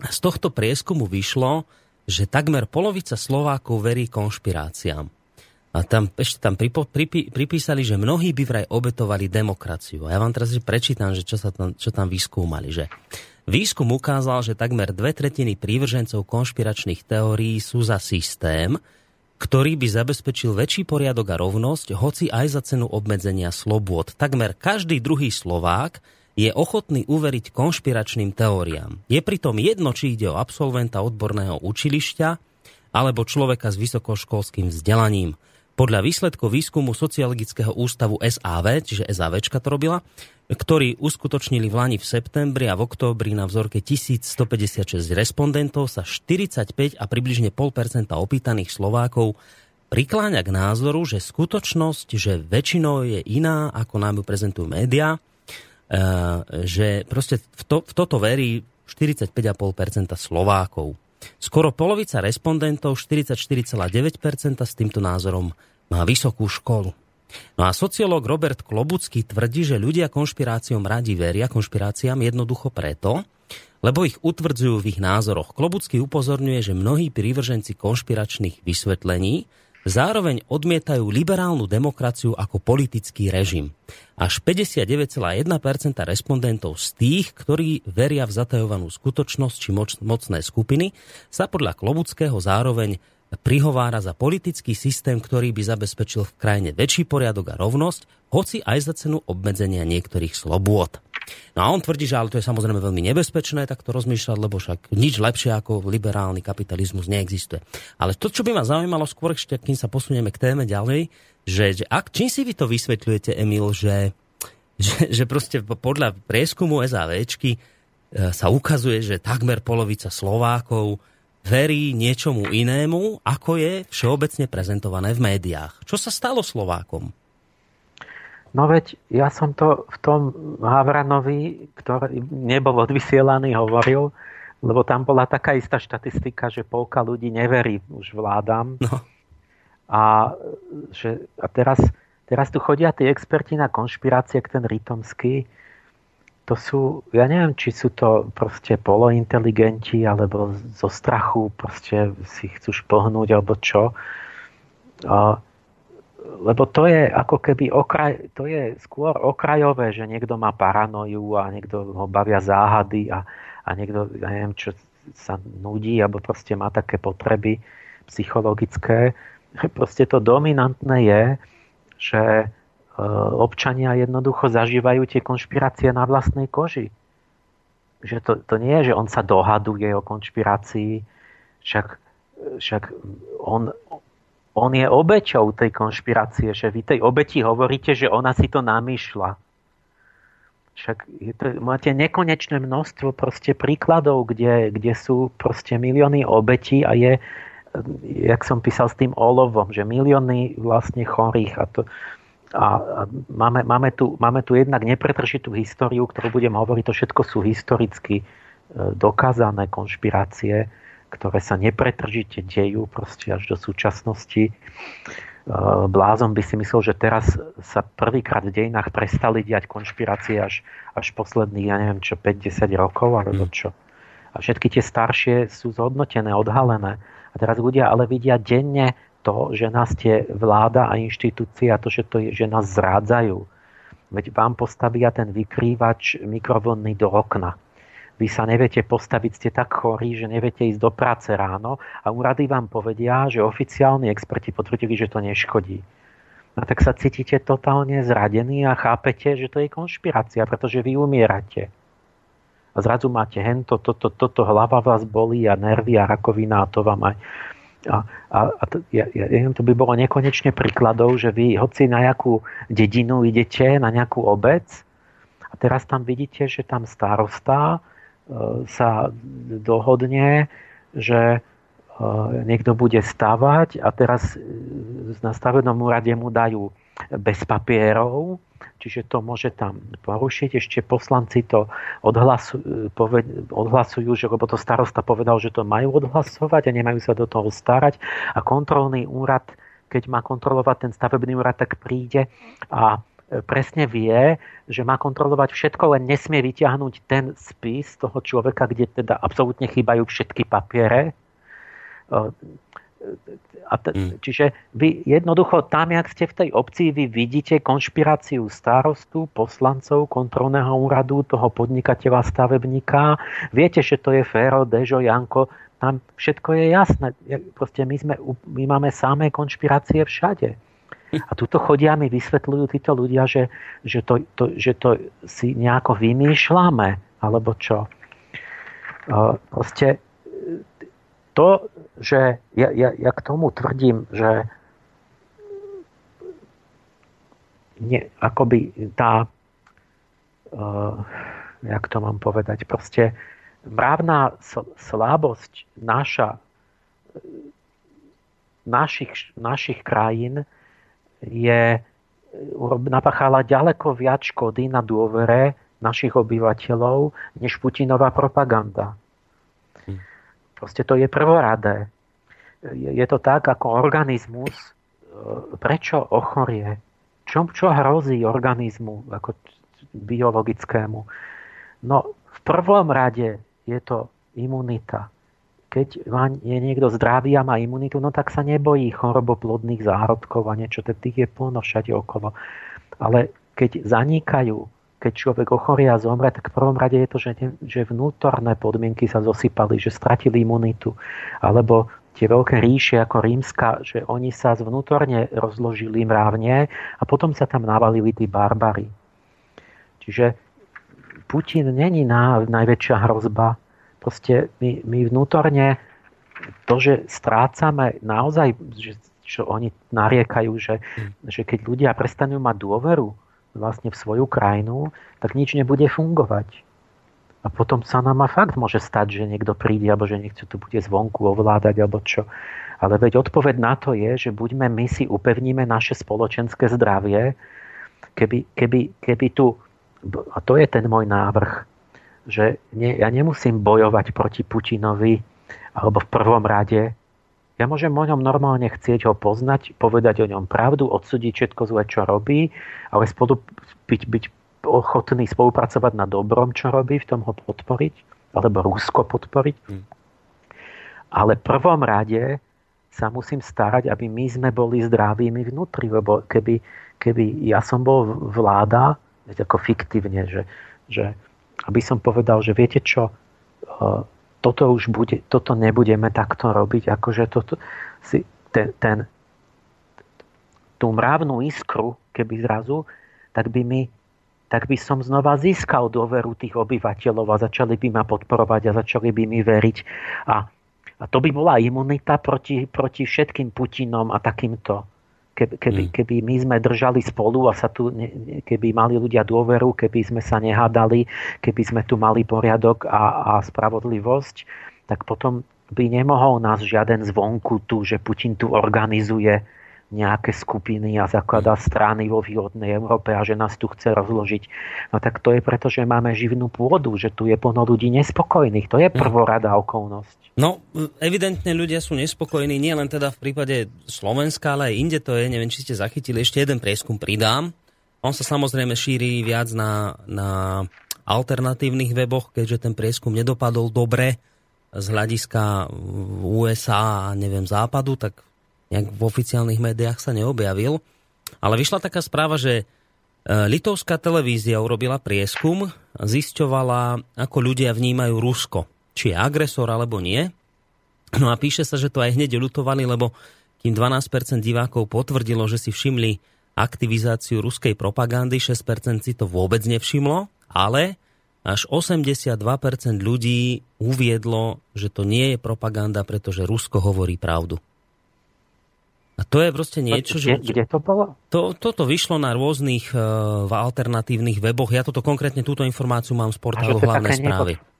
Z tohto prieskumu vyšlo, že takmer polovica Slovákov verí konšpiráciám. A tam, ešte tam pripo, pripi, pripísali, že mnohí by vraj obetovali demokraciu. A ja vám teraz prečítam, že čo, sa tam, čo tam vyskúmali. Že výskum ukázal, že takmer dve tretiny prívržencov konšpiračných teórií sú za systém, ktorý by zabezpečil väčší poriadok a rovnosť, hoci aj za cenu obmedzenia slobôd. Takmer každý druhý Slovák je ochotný uveriť konšpiračným teóriám. Je pritom jedno, či ide o absolventa odborného učilišťa alebo človeka s vysokoškolským vzdelaním. Podľa výsledkov výskumu Sociologického ústavu SAV, čiže SAVčka to robila, ktorý uskutočnili v Lani v septembri a v októbri na vzorke 1156 respondentov sa 45 a približne 0,5% opýtaných Slovákov prikláňa k názoru, že skutočnosť, že väčšinou je iná, ako nám ju prezentujú médiá, že proste v, to, v toto verí 45,5% Slovákov. Skoro polovica respondentov, 44,9%, s týmto názorom má vysokú školu. No a sociológ Robert Klobucký tvrdí, že ľudia konšpiráciom radi veria konšpiráciám jednoducho preto, lebo ich utvrdzujú v ich názoroch. Klobucký upozorňuje, že mnohí prívrženci konšpiračných vysvetlení zároveň odmietajú liberálnu demokraciu ako politický režim. Až 59,1% respondentov z tých, ktorí veria v zatajovanú skutočnosť či moc, mocné skupiny, sa podľa Klobuckého zároveň prihovára za politický systém, ktorý by zabezpečil v krajine väčší poriadok a rovnosť, hoci aj za cenu obmedzenia niektorých slobôd. No a on tvrdí, že ale to je samozrejme veľmi nebezpečné takto rozmýšľať, lebo však nič lepšie ako liberálny kapitalizmus neexistuje. Ale to, čo by ma zaujímalo skôr, ešte kým sa posunieme k téme ďalej, že, že ak, čím si vy to vysvetľujete, Emil, že, že, že proste podľa prieskumu SAVčky e, sa ukazuje, že takmer polovica Slovákov verí niečomu inému, ako je všeobecne prezentované v médiách. Čo sa stalo Slovákom? No veď ja som to v tom Havranovi, ktorý nebol odvysielaný, hovoril, lebo tam bola taká istá štatistika, že polka ľudí neverí už vládam. No. A, že, a teraz, teraz tu chodia tí experti na konšpirácie, ten Rytomský. To sú, ja neviem, či sú to proste polointeligenti, alebo zo strachu proste si chcú špohnúť, alebo čo. A, lebo to je ako keby okraj, to je skôr okrajové, že niekto má paranoju a niekto ho bavia záhady a, a niekto, ja neviem, čo sa nudí alebo proste má také potreby psychologické. <laughs> Proste to dominantné je, že e, občania jednoducho zažívajú tie konšpirácie na vlastnej koži. Že to, to nie je, že on sa dohaduje o konšpirácii, však, však on, on je obeťou tej konšpirácie, že vy tej obeti hovoríte, že ona si to namýšľa. Však je to, máte nekonečné množstvo proste príkladov, kde, kde sú proste milióny obetí a je, jak som písal s tým olovom, že milióny vlastne chorých a to, a, máme, máme, tu, máme tu jednak nepretržitú históriu, ktorú budem hovoriť, to všetko sú historicky e, dokázané konšpirácie, ktoré sa nepretržite dejú proste až do súčasnosti. Eh, blázon by si myslel, že teraz sa prvýkrát v dejinách prestali diať konšpirácie až, až posledných, ja neviem čo, 50 rokov alebo hmm. čo. A všetky tie staršie sú zhodnotené, odhalené. A teraz ľudia ale vidia denne to, že nás tie vláda a inštitúcia, to, že, to je, že nás zrádzajú. Veď vám postavia ten vykrývač mikrovlnný do okna vy sa neviete postaviť, ste tak chorí, že neviete ísť do práce ráno a úrady vám povedia, že oficiálni experti potvrdili, že to neškodí. No tak sa cítite totálne zradení a chápete, že to je konšpirácia, pretože vy umierate. A zrazu máte hento, toto, toto, hlava vás bolí a nervy a rakovina a to vám aj... A, a, a to, ja, ja, to by bolo nekonečne príkladov, že vy hoci na nejakú dedinu idete, na nejakú obec a teraz tam vidíte, že tam starosta sa dohodne, že e, niekto bude stavať a teraz na stavebnom úrade mu dajú bez papierov, čiže to môže tam porušiť. Ešte poslanci to odhlasujú, že lebo to starosta povedal, že to majú odhlasovať a nemajú sa do toho starať. A kontrolný úrad, keď má kontrolovať ten stavebný úrad, tak príde a presne vie, že má kontrolovať všetko, len nesmie vyťahnuť ten spis toho človeka, kde teda absolútne chýbajú všetky papiere. A t- mm. Čiže vy jednoducho tam, jak ste v tej obci, vy vidíte konšpiráciu starostu, poslancov, kontrolného úradu, toho podnikateľa, stavebníka. Viete, že to je Fero, Dežo, Janko, tam všetko je jasné. Proste my, sme, my máme samé konšpirácie všade. A tuto chodia mi vysvetľujú títo ľudia, že, že, to, to, že to si nejako vymýšľame, alebo čo. Proste to, že ja, ja, ja k tomu tvrdím, že nie, akoby tá, uh, jak to mám povedať, proste mravná slabosť naša, našich, našich krajín je, napáchala ďaleko viac škody na dôvere našich obyvateľov, než Putinová propaganda. Hm. Proste to je prvoradé. Je to tak, ako organizmus, e, prečo ochorie? Čo, čo hrozí organizmu ako biologickému? No, v prvom rade je to imunita keď je niekto zdravý a má imunitu, no tak sa nebojí choroboplodných zárodkov a niečo, tých je plno všade okolo. Ale keď zanikajú, keď človek ochorie a zomre, tak v prvom rade je to, že, že vnútorné podmienky sa zosypali, že stratili imunitu. Alebo tie veľké ríše ako rímska, že oni sa zvnútorne rozložili mravne a potom sa tam navalili tí barbary. Čiže Putin není na, najväčšia hrozba, proste my, my vnútorne to, že strácame naozaj, že, čo oni nariekajú, že, mm. že keď ľudia prestanú mať dôveru vlastne v svoju krajinu, tak nič nebude fungovať. A potom sa nám a fakt môže stať, že niekto príde, alebo že niekto tu bude zvonku ovládať, alebo čo. Ale veď odpoveď na to je, že buďme my si upevníme naše spoločenské zdravie, keby, keby, keby tu, a to je ten môj návrh, že nie, ja nemusím bojovať proti Putinovi, alebo v prvom rade. Ja môžem o ňom normálne chcieť ho poznať, povedať o ňom pravdu, odsúdiť všetko zle, čo robí, ale spolu, byť, byť ochotný spolupracovať na dobrom, čo robí, v tom ho podporiť, alebo Rusko podporiť. Hmm. Ale v prvom rade sa musím starať, aby my sme boli zdravými vnútri, lebo keby, keby ja som bol vláda, ako fiktívne, že, že aby som povedal, že viete čo, e, toto už bude, toto nebudeme takto robiť, akože toto si, ten, ten, tú mravnú iskru keby zrazu, tak by mi tak by som znova získal dôveru tých obyvateľov a začali by ma podporovať a začali by mi veriť. A, a to by bola imunita proti, proti všetkým Putinom a takýmto. Keby, keby, hmm. keby my sme držali spolu a sa tu, keby mali ľudia dôveru, keby sme sa nehádali, keby sme tu mali poriadok a, a spravodlivosť, tak potom by nemohol nás žiaden zvonku tu, že Putin tu organizuje nejaké skupiny a zakladá strany vo východnej Európe a že nás tu chce rozložiť. No tak to je preto, že máme živnú pôdu, že tu je plno ľudí nespokojných. To je prvorada okolnosť. No, evidentne ľudia sú nespokojní, nie len teda v prípade Slovenska, ale aj inde to je. Neviem, či ste zachytili, ešte jeden prieskum pridám. On sa samozrejme šíri viac na, na alternatívnych weboch, keďže ten prieskum nedopadol dobre z hľadiska USA a neviem západu, tak nejak v oficiálnych médiách sa neobjavil. Ale vyšla taká správa, že e, litovská televízia urobila prieskum, zisťovala, ako ľudia vnímajú Rusko. Či je agresor alebo nie. No a píše sa, že to aj hneď ľutovali, lebo kým 12% divákov potvrdilo, že si všimli aktivizáciu ruskej propagandy, 6% si to vôbec nevšimlo, ale až 82% ľudí uviedlo, že to nie je propaganda, pretože Rusko hovorí pravdu. A to je proste niečo, že... Kde to bolo? To, toto vyšlo na rôznych uh, alternatívnych weboch. Ja toto konkrétne, túto informáciu mám z portálu hlavné správy. Nepo...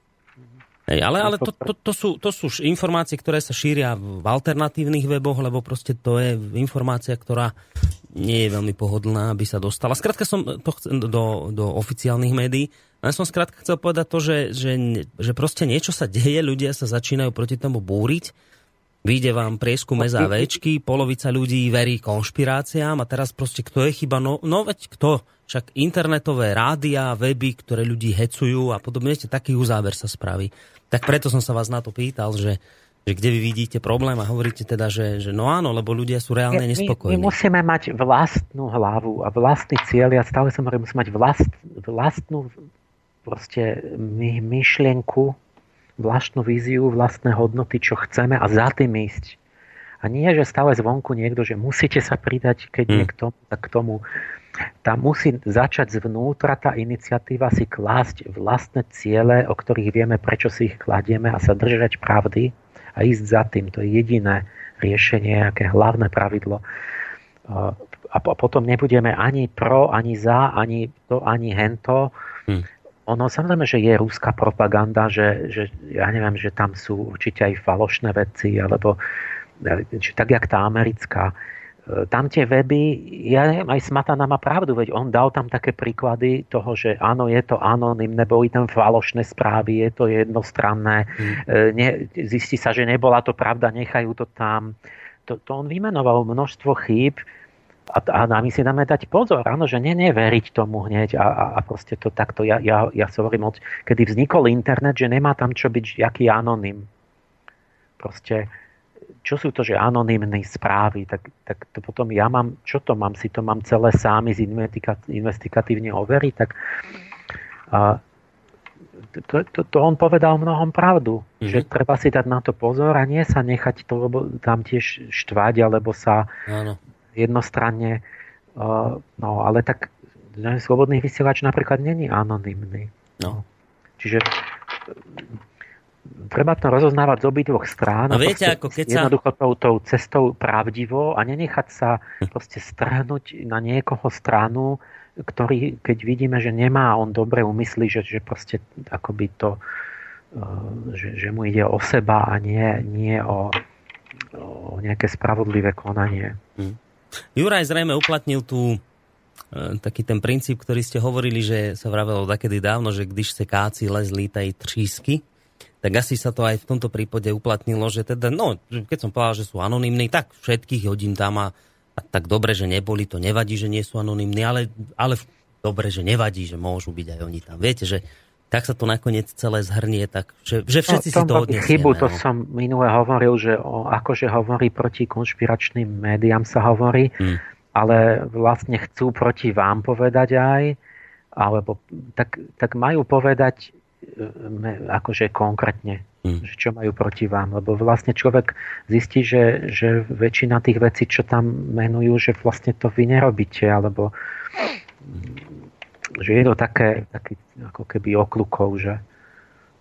Hej, ale ale to, to, to, sú, to sú informácie, ktoré sa šíria v alternatívnych weboch, lebo proste to je informácia, ktorá nie je veľmi pohodlná, aby sa dostala. Skrátka som to chcel do, do oficiálnych médií, ale som skrátka chcel povedať to, že, že, že proste niečo sa <laughs> deje, ľudia sa začínajú proti tomu búriť Vyjde vám prieskum SAVčky, <laughs> polovica ľudí verí konšpiráciám a teraz proste kto je chyba? No, no veď kto? Však internetové rádia, weby, ktoré ľudí hecujú a podobne, ešte taký uzáver sa spraví. Tak preto som sa vás na to pýtal, že, že kde vy vidíte problém a hovoríte teda, že, že no áno, lebo ľudia sú reálne nespokojní. My, my musíme mať vlastnú hlavu a vlastný cieľ. Ja stále som hovorím, musíme mať vlast, vlastnú proste my, myšlienku, vlastnú víziu, vlastné hodnoty, čo chceme a za tým ísť. A nie, že stále zvonku niekto, že musíte sa pridať, keď hmm. niekto tak k tomu. Tam musí začať zvnútra tá iniciatíva si klásť vlastné ciele, o ktorých vieme, prečo si ich kladieme a sa držať pravdy a ísť za tým. To je jediné riešenie, aké hlavné pravidlo. A potom nebudeme ani pro, ani za, ani to, ani hento. Hmm ono samozrejme, že je rúská propaganda, že, že ja neviem, že tam sú určite aj falošné veci, alebo či tak, jak tá americká. E, tam tie weby, ja neviem, aj Smatana má pravdu, veď on dal tam také príklady toho, že áno, je to anonymné, boli tam falošné správy, je to jednostranné, hmm. ne, zistí sa, že nebola to pravda, nechajú to tam. To, to on vymenoval množstvo chýb, a, a my si dáme dať pozor, áno, že nie, neveriť tomu hneď a, a, a proste to takto. Ja, ja, ja sa hovorím, od, kedy vznikol internet, že nemá tam čo byť jaký anonym. Proste, čo sú to, že anonymné správy, tak, tak to potom ja mám, čo to mám, si to mám celé sámi z investigatívne overiť, tak a, to, to, to on povedal mnohom pravdu, mm-hmm. že treba si dať na to pozor a nie sa nechať to tam tiež štvať, alebo sa Áno jednostranne. No, ale tak slobodný vysielač napríklad není anonymný. No. Čiže treba to rozoznávať z obidvoch strán. No viete, ako keď sa... Jednoducho tou, tou cestou pravdivo a nenechať sa hm. proste strhnúť na niekoho stranu, ktorý, keď vidíme, že nemá on dobre umysly, že, že proste akoby to, že, že mu ide o seba a nie, nie o, o nejaké spravodlivé konanie. Hmm. Juraj zrejme uplatnil tu e, taký ten princíp, ktorý ste hovorili, že sa vravelo takedy dávno, že když se káci les lítaj třísky, tak asi sa to aj v tomto prípade uplatnilo, že teda, no, keď som povedal, že sú anonimní, tak všetkých hodím tam a, a tak dobre, že neboli, to nevadí, že nie sú anonimní, ale, ale dobre, že nevadí, že môžu byť aj oni tam. Viete, že tak sa to nakoniec celé zhrnie, tak, že, že všetci no, si to odnesieme. Chybu, to no. som minule hovoril, že o, akože hovorí proti konšpiračným médiám sa hovorí, hmm. ale vlastne chcú proti vám povedať aj, alebo tak, tak majú povedať e, akože konkrétne Hmm. Že čo majú proti vám. Lebo vlastne človek zistí, že, že väčšina tých vecí, čo tam menujú, že vlastne to vy nerobíte, alebo že je to také, taký ako keby oklukov, že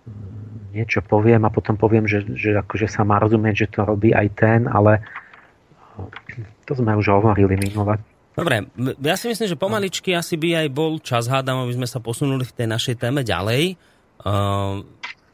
mm, niečo poviem a potom poviem, že, že akože sa má rozumieť, že to robí aj ten, ale to sme už hovorili minule. Dobre, ja si myslím, že pomaličky asi by aj bol čas, hádam, aby sme sa posunuli v tej našej téme ďalej. Uh,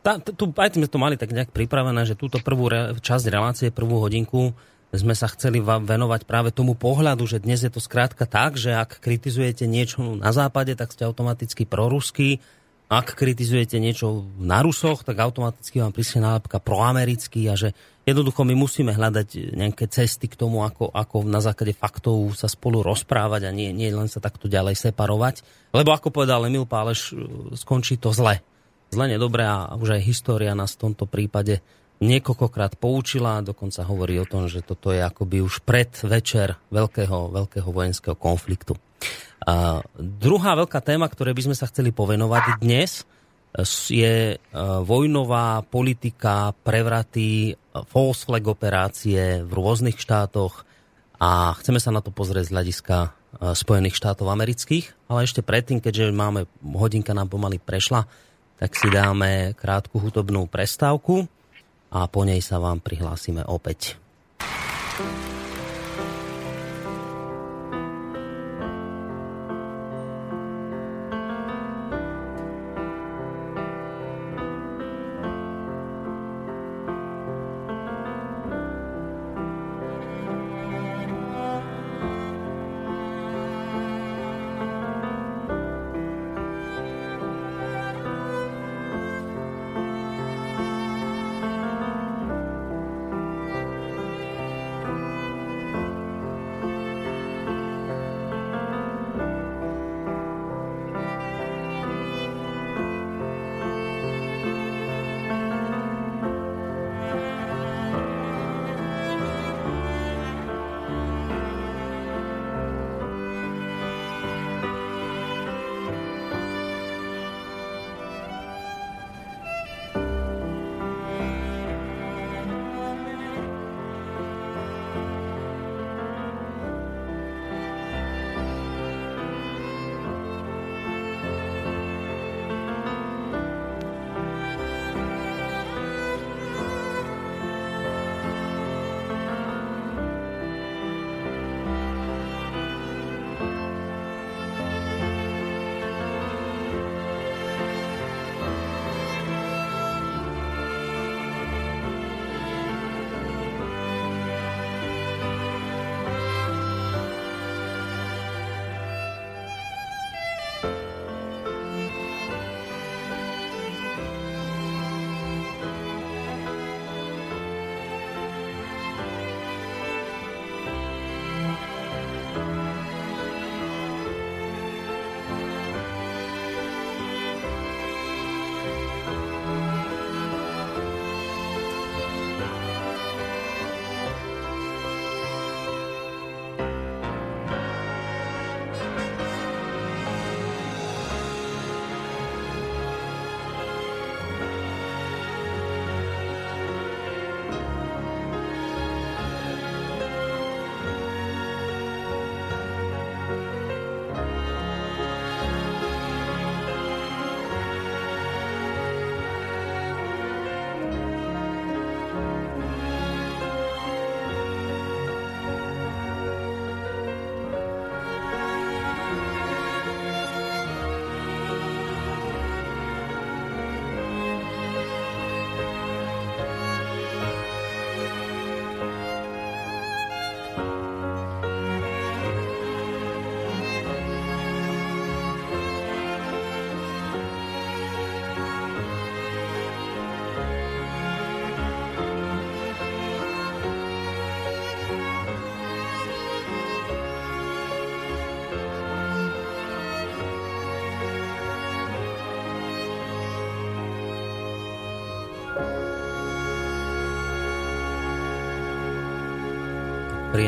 tá, tu, aj sme to mali tak nejak pripravené, že túto prvú re, časť relácie, prvú hodinku sme sa chceli vám venovať práve tomu pohľadu, že dnes je to skrátka tak, že ak kritizujete niečo na západe, tak ste automaticky proruský, ak kritizujete niečo na Rusoch, tak automaticky vám prísne nálepka proamerický a že jednoducho my musíme hľadať nejaké cesty k tomu, ako, ako na základe faktov sa spolu rozprávať a nie, nie len sa takto ďalej separovať. Lebo ako povedal Emil Páleš, skončí to zle. Zle nedobre a už aj história nás v tomto prípade niekoľkokrát poučila, dokonca hovorí o tom, že toto je akoby už pred večer veľkého, veľkého vojenského konfliktu. A druhá veľká téma, ktorej by sme sa chceli povenovať dnes, je e, vojnová politika, prevraty, false flag operácie v rôznych štátoch a chceme sa na to pozrieť z hľadiska e, Spojených štátov amerických. Ale ešte predtým, keďže máme, hodinka nám pomaly prešla, tak si dáme krátku hutobnú prestávku a po nej sa vám prihlásime opäť.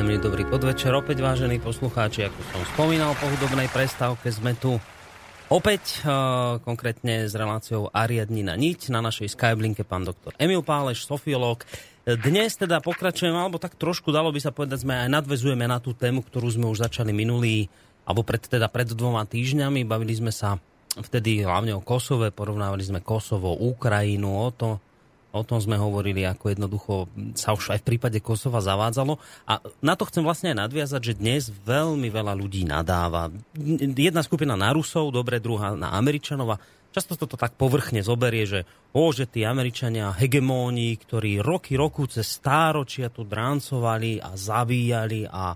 Príjemný dobrý podvečer. Opäť vážení poslucháči, ako som spomínal po hudobnej prestávke, sme tu Opäť uh, konkrétne s reláciou Ariadnina niť na našej Skyblinke pán doktor Emil Páleš, sofiológ. Dnes teda pokračujeme, alebo tak trošku dalo by sa povedať, sme aj nadvezujeme na tú tému, ktorú sme už začali minulý, alebo pred, teda pred dvoma týždňami. Bavili sme sa vtedy hlavne o Kosove, porovnávali sme Kosovo, Ukrajinu, o to, O tom sme hovorili, ako jednoducho sa už aj v prípade Kosova zavádzalo. A na to chcem vlastne aj nadviazať, že dnes veľmi veľa ľudí nadáva. Jedna skupina na Rusov, dobre, druhá na Američanov často toto tak povrchne zoberie, že o, že tí Američania hegemóni, ktorí roky, roku cez stáročia tu dráncovali a zabíjali a,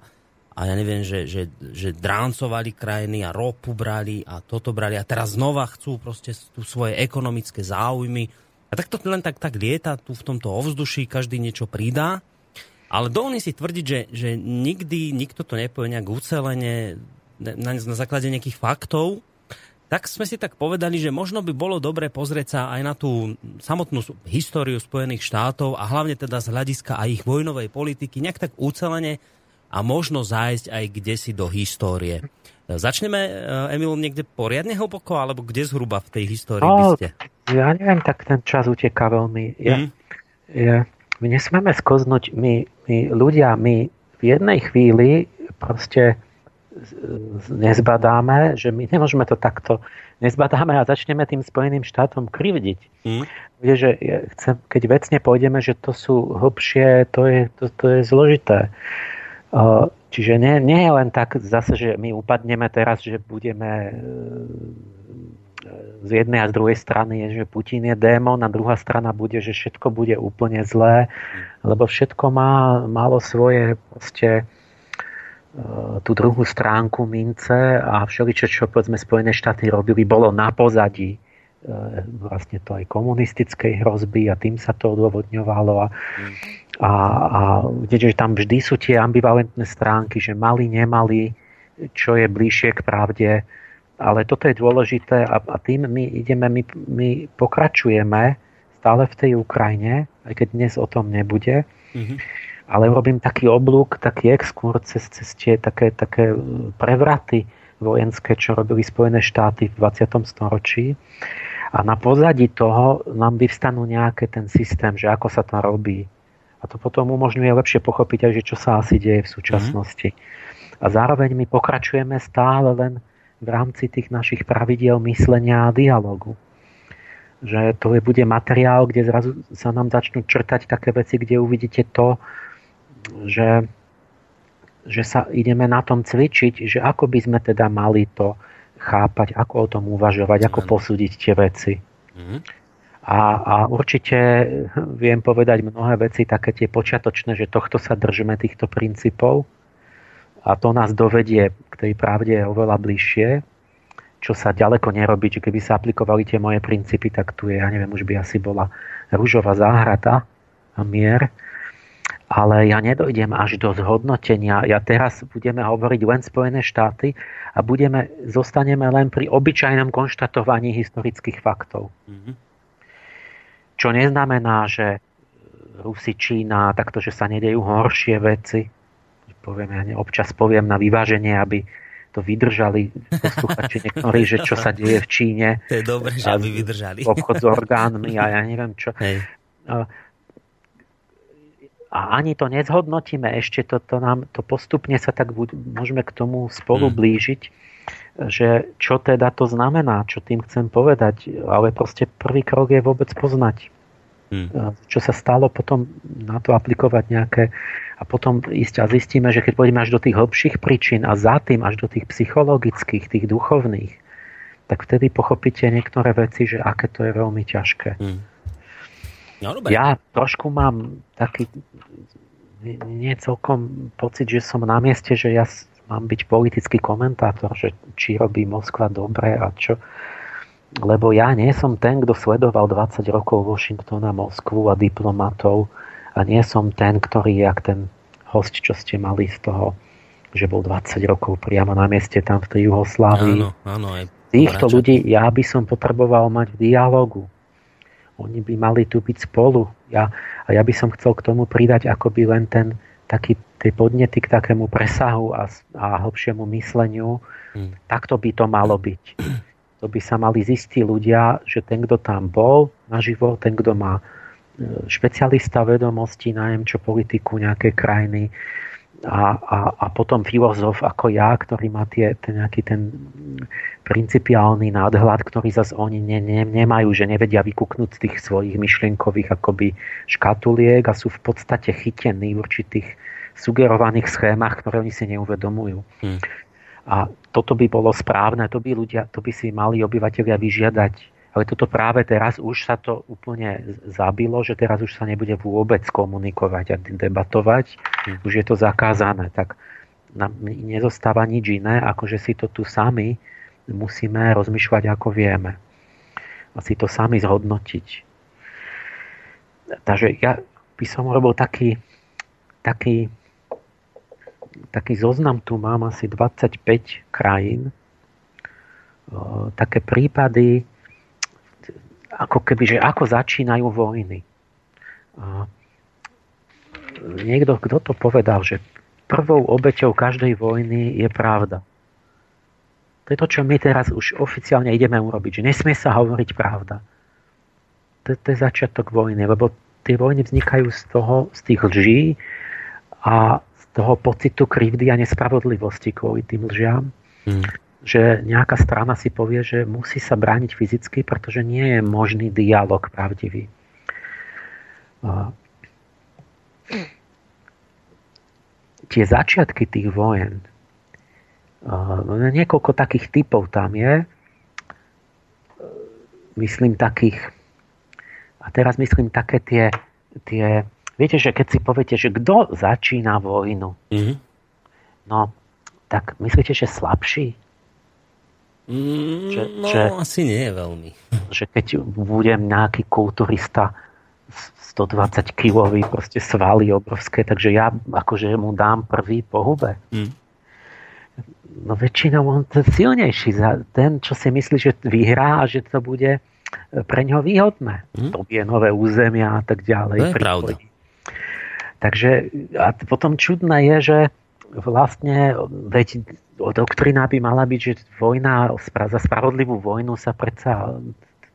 a ja neviem, že, že, že dráncovali krajiny a ropu brali a toto brali a teraz znova chcú proste tu svoje ekonomické záujmy a tak to len tak, tak lieta tu v tomto ovzduší, každý niečo pridá. Ale dovolím si tvrdiť, že, že nikdy nikto to nepovie nejak ucelene na, na základe nejakých faktov. Tak sme si tak povedali, že možno by bolo dobre pozrieť sa aj na tú samotnú históriu Spojených štátov a hlavne teda z hľadiska aj ich vojnovej politiky nejak tak ucelene a možno zájsť aj kde si do histórie. Začneme, eh, Emil, niekde poriadne hlboko, alebo kde zhruba v tej histórii no, by ste? Ja neviem, tak ten čas uteká veľmi. Ja, mm. ja, my nesmieme skoznúť, my, my ľudia, my v jednej chvíli proste nezbadáme, že my nemôžeme to takto, nezbadáme a začneme tým Spojeným štátom krivdiť. Mm. Že chcem, keď vecne pôjdeme, že to sú hlbšie, to je, to, to je zložité. Uh, Čiže nie, nie je len tak zase, že my upadneme teraz, že budeme e, z jednej a z druhej strany je, že Putin je démon a druhá strana bude, že všetko bude úplne zlé, lebo všetko má, malo svoje proste e, tú druhú stránku mince a všeličo, čo povedzme Spojené štáty robili, bolo na pozadí E, vlastne to aj komunistickej hrozby a tým sa to odôvodňovalo a, a, a že tam vždy sú tie ambivalentné stránky, že mali, nemali, čo je bližšie k pravde, ale toto je dôležité a, a tým my ideme, my, my pokračujeme stále v tej Ukrajine, aj keď dnes o tom nebude, mm-hmm. ale robím taký oblúk, taký exkurs cez, cez tie také, také prevraty vojenské, čo robili Spojené štáty v 20. storočí a na pozadí toho nám vyvstanú nejaké ten systém, že ako sa to robí. A to potom umožňuje lepšie pochopiť aj, že čo sa asi deje v súčasnosti. Mm. A zároveň my pokračujeme stále len v rámci tých našich pravidiel myslenia a dialogu. Že to je, bude materiál, kde zrazu sa nám začnú črtať také veci, kde uvidíte to, že, že sa ideme na tom cvičiť, že ako by sme teda mali to chápať, ako o tom uvažovať, ako posúdiť tie veci. Mm-hmm. A, a určite viem povedať mnohé veci, také tie počiatočné, že tohto sa držíme, týchto princípov a to nás dovedie k tej pravde oveľa bližšie, čo sa ďaleko nerobí, že keby sa aplikovali tie moje princípy, tak tu je, ja neviem, už by asi bola rúžová záhrada a mier ale ja nedojdem až do zhodnotenia. Ja teraz budeme hovoriť len Spojené štáty a budeme, zostaneme len pri obyčajnom konštatovaní historických faktov. Mm-hmm. Čo neznamená, že Rusi, Čína, takto, že sa nedejú horšie veci. Poviem, ja ne, občas poviem na vyváženie, aby to vydržali posluchači niektorí, že čo sa deje v Číne. To je dobré, že aby vydržali. Obchod s orgánmi a ja neviem čo. Hej a ani to nezhodnotíme ešte, to, to, nám, to postupne sa tak buď, môžeme k tomu spolu mm. blížiť, že čo teda to znamená, čo tým chcem povedať, ale proste prvý krok je vôbec poznať. Mm. Čo sa stalo, potom na to aplikovať nejaké a potom ísť a zistíme, že keď pôjdeme až do tých hlbších príčin a za tým až do tých psychologických, tých duchovných, tak vtedy pochopíte niektoré veci, že aké to je veľmi ťažké. Mm. No, ja trošku mám taký nie celkom pocit, že som na mieste, že ja mám byť politický komentátor, že či robí Moskva dobre a čo. Lebo ja nie som ten, kto sledoval 20 rokov Washingtona, Moskvu a diplomatov a nie som ten, ktorý jak ten host, čo ste mali z toho, že bol 20 rokov priamo na mieste tam v tej Juhoslávii. Áno, áno, aj Týchto ľudí ja by som potreboval mať v dialogu oni by mali tu byť spolu. Ja, a ja by som chcel k tomu pridať akoby len ten taký tie podnety k takému presahu a, a hlbšiemu mysleniu. Hmm. Takto by to malo byť. To by sa mali zistiť ľudia, že ten, kto tam bol naživo, ten, kto má e, špecialista vedomostí na čo politiku nejakej krajiny a, a, a potom filozof ako ja, ktorý má tie, ten nejaký ten principiálny nadhľad, ktorý zase oni ne, ne, nemajú, že nevedia vykúknúť z tých svojich myšlienkových akoby škatuliek a sú v podstate chytení v určitých sugerovaných schémach, ktoré oni si neuvedomujú. Hmm. A toto by bolo správne, to by, ľudia, to by si mali obyvateľia vyžiadať. Ale toto práve teraz už sa to úplne zabilo, že teraz už sa nebude vôbec komunikovať a debatovať. Hm. Už je to zakázané. Tak nám nezostáva nič iné, ako že si to tu sami musíme rozmýšľať, ako vieme. A si to sami zhodnotiť. Takže ja by som robil taký, taký taký zoznam tu mám asi 25 krajín. Také prípady, ako keby, že ako začínajú vojny. Niekto, kto to povedal, že prvou obeťou každej vojny je pravda. To je to, čo my teraz už oficiálne ideme urobiť, že nesmie sa hovoriť pravda. To, to je začiatok vojny, lebo tie vojny vznikajú z toho, z tých lží a toho pocitu krivdy a nespravodlivosti kvôli tým lžiam. Hmm. Že nejaká strana si povie, že musí sa brániť fyzicky, pretože nie je možný dialog pravdivý. Tie začiatky tých vojen, niekoľko takých typov tam je, myslím takých, a teraz myslím také tie, tie Viete, že keď si poviete, že kto začína vojnu, mm-hmm. no, tak myslíte, že slabší? Mm, že, no, že, asi nie je veľmi. <laughs> Že keď budem nejaký kulturista 120 kilový, proste svaly obrovské, takže ja akože mu dám prvý pohube. Mm. No väčšinou on ten silnejší, ten, čo si myslí, že vyhrá a že to bude pre ňo výhodné. Mm. To je nové územia a tak ďalej. To je pravda. Takže a potom čudné je, že vlastne, veď doktrina by mala byť, že vojna, za spravodlivú vojnu sa predsa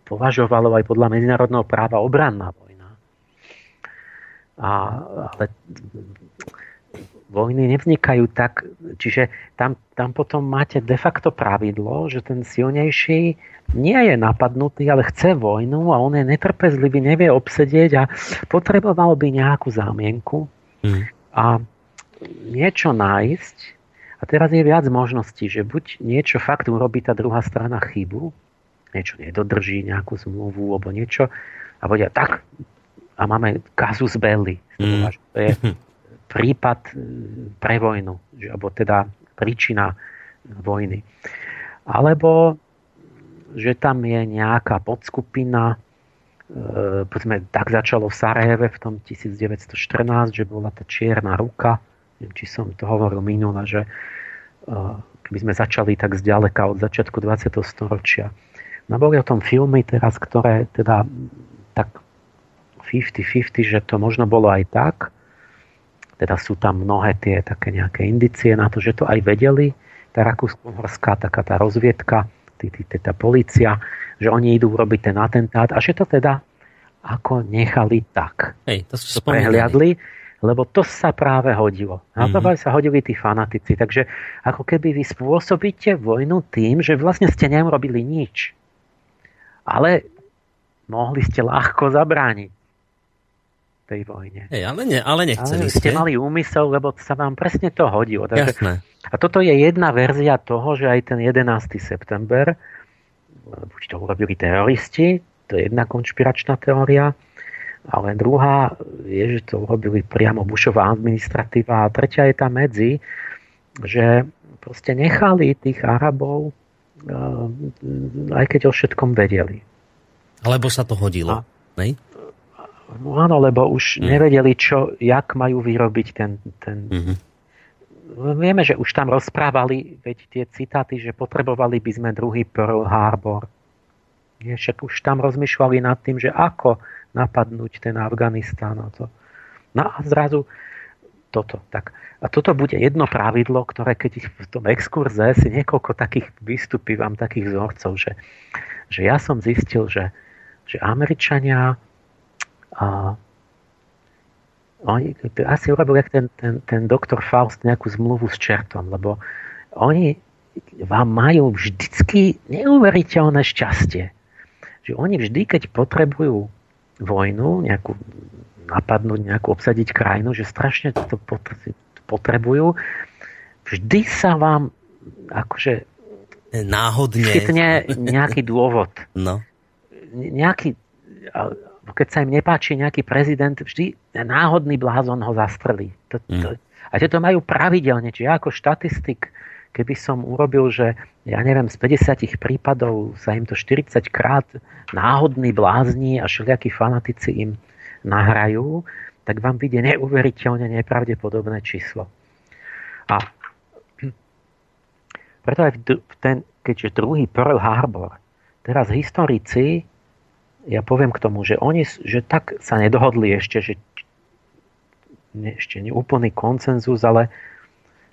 považovalo aj podľa medzinárodného práva obranná vojna. A, ale vojny nevznikajú tak, čiže tam, tam potom máte de facto pravidlo, že ten silnejší nie je napadnutý, ale chce vojnu a on je netrpezlivý, nevie obsedieť a potreboval by nejakú zámienku mm. a niečo nájsť. A teraz je viac možností, že buď niečo fakt urobí tá druhá strana chybu, niečo nedodrží, nejakú zmluvu alebo niečo a povedia tak a máme kazus belli. Mm. To je <laughs> prípad e, pre vojnu, alebo teda príčina vojny. Alebo že tam je nejaká podskupina, e, povedzme, tak začalo v Sarajeve v tom 1914, že bola tá čierna ruka, neviem, či som to hovoril minule, že e, keby sme začali tak zďaleka od začiatku 20. storočia. No boli o tom filmy teraz, ktoré teda tak 50-50, že to možno bolo aj tak. Teda sú tam mnohé tie také nejaké indicie na to, že to aj vedeli. Tá rakúsko-horská taká tá rozviedka, tá policia, že oni idú robiť ten atentát a že to teda ako nechali tak. Hej, to, to prehliadli, lebo to sa práve hodilo. Na to mm-hmm. sa hodili tí fanatici. Takže ako keby vy spôsobíte vojnu tým, že vlastne ste neurobili nič. Ale mohli ste ľahko zabrániť tej vojne. Hej, ale, ne, ale nechceli ale ste. mali úmysel, lebo sa vám presne to hodilo. Takže, Jasné. A toto je jedna verzia toho, že aj ten 11. september, buď to urobili teroristi, to je jedna konšpiračná teória, ale druhá je, že to urobili priamo Bushová administratíva a tretia je tam medzi, že proste nechali tých Arabov, eh, aj keď o všetkom vedeli. Alebo sa to hodilo. A, No áno, lebo už mm. nevedeli, čo, jak majú vyrobiť ten... ten... Mm-hmm. Vieme, že už tam rozprávali, veď tie citáty, že potrebovali by sme druhý Pearl Harbor. Nie, však už tam rozmýšľali nad tým, že ako napadnúť ten Afganistán. A to. No a zrazu toto. Tak. A toto bude jedno pravidlo, ktoré keď v tom exkurze si niekoľko takých vystupí vám takých vzorcov, že, že ja som zistil, že, že Američania a, oni, asi urobil jak ten, ten, ten doktor Faust nejakú zmluvu s čertom, lebo oni vám majú vždycky neuveriteľné šťastie. Že oni vždy, keď potrebujú vojnu, nejakú napadnúť, nejakú obsadiť krajinu, že strašne to potrebujú, vždy sa vám akože náhodne chytne nejaký dôvod. No. Nejaký, keď sa im nepáči nejaký prezident, vždy náhodný blázon ho zastrelí. To, to, mm. A to majú pravidelne, čiže ja ako štatistik keby som urobil, že ja neviem, z 50 prípadov sa im to 40 krát náhodní blázni a všelijakí fanatici im nahrajú, tak vám vyjde neuveriteľne nepravdepodobné číslo. A preto aj v ten, keďže druhý Pearl Harbor, teraz historici, ja poviem k tomu, že oni že tak sa nedohodli ešte, že ešte neúplný koncenzus, ale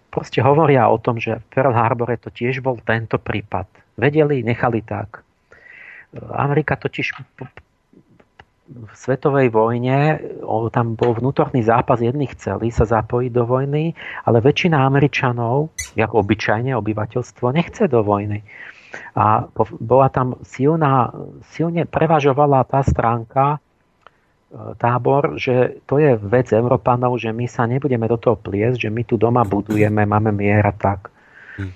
proste hovoria o tom, že v Pearl Harbore to tiež bol tento prípad. Vedeli, nechali tak. Amerika totiž v svetovej vojne, tam bol vnútorný zápas, jedných chceli sa zapojiť do vojny, ale väčšina Američanov, ako obyčajne obyvateľstvo, nechce do vojny. A bola tam silná, silne prevažovala tá stránka, tábor, že to je vec Európanov, že my sa nebudeme do toho pliesť, že my tu doma budujeme, máme mier a tak. Hm.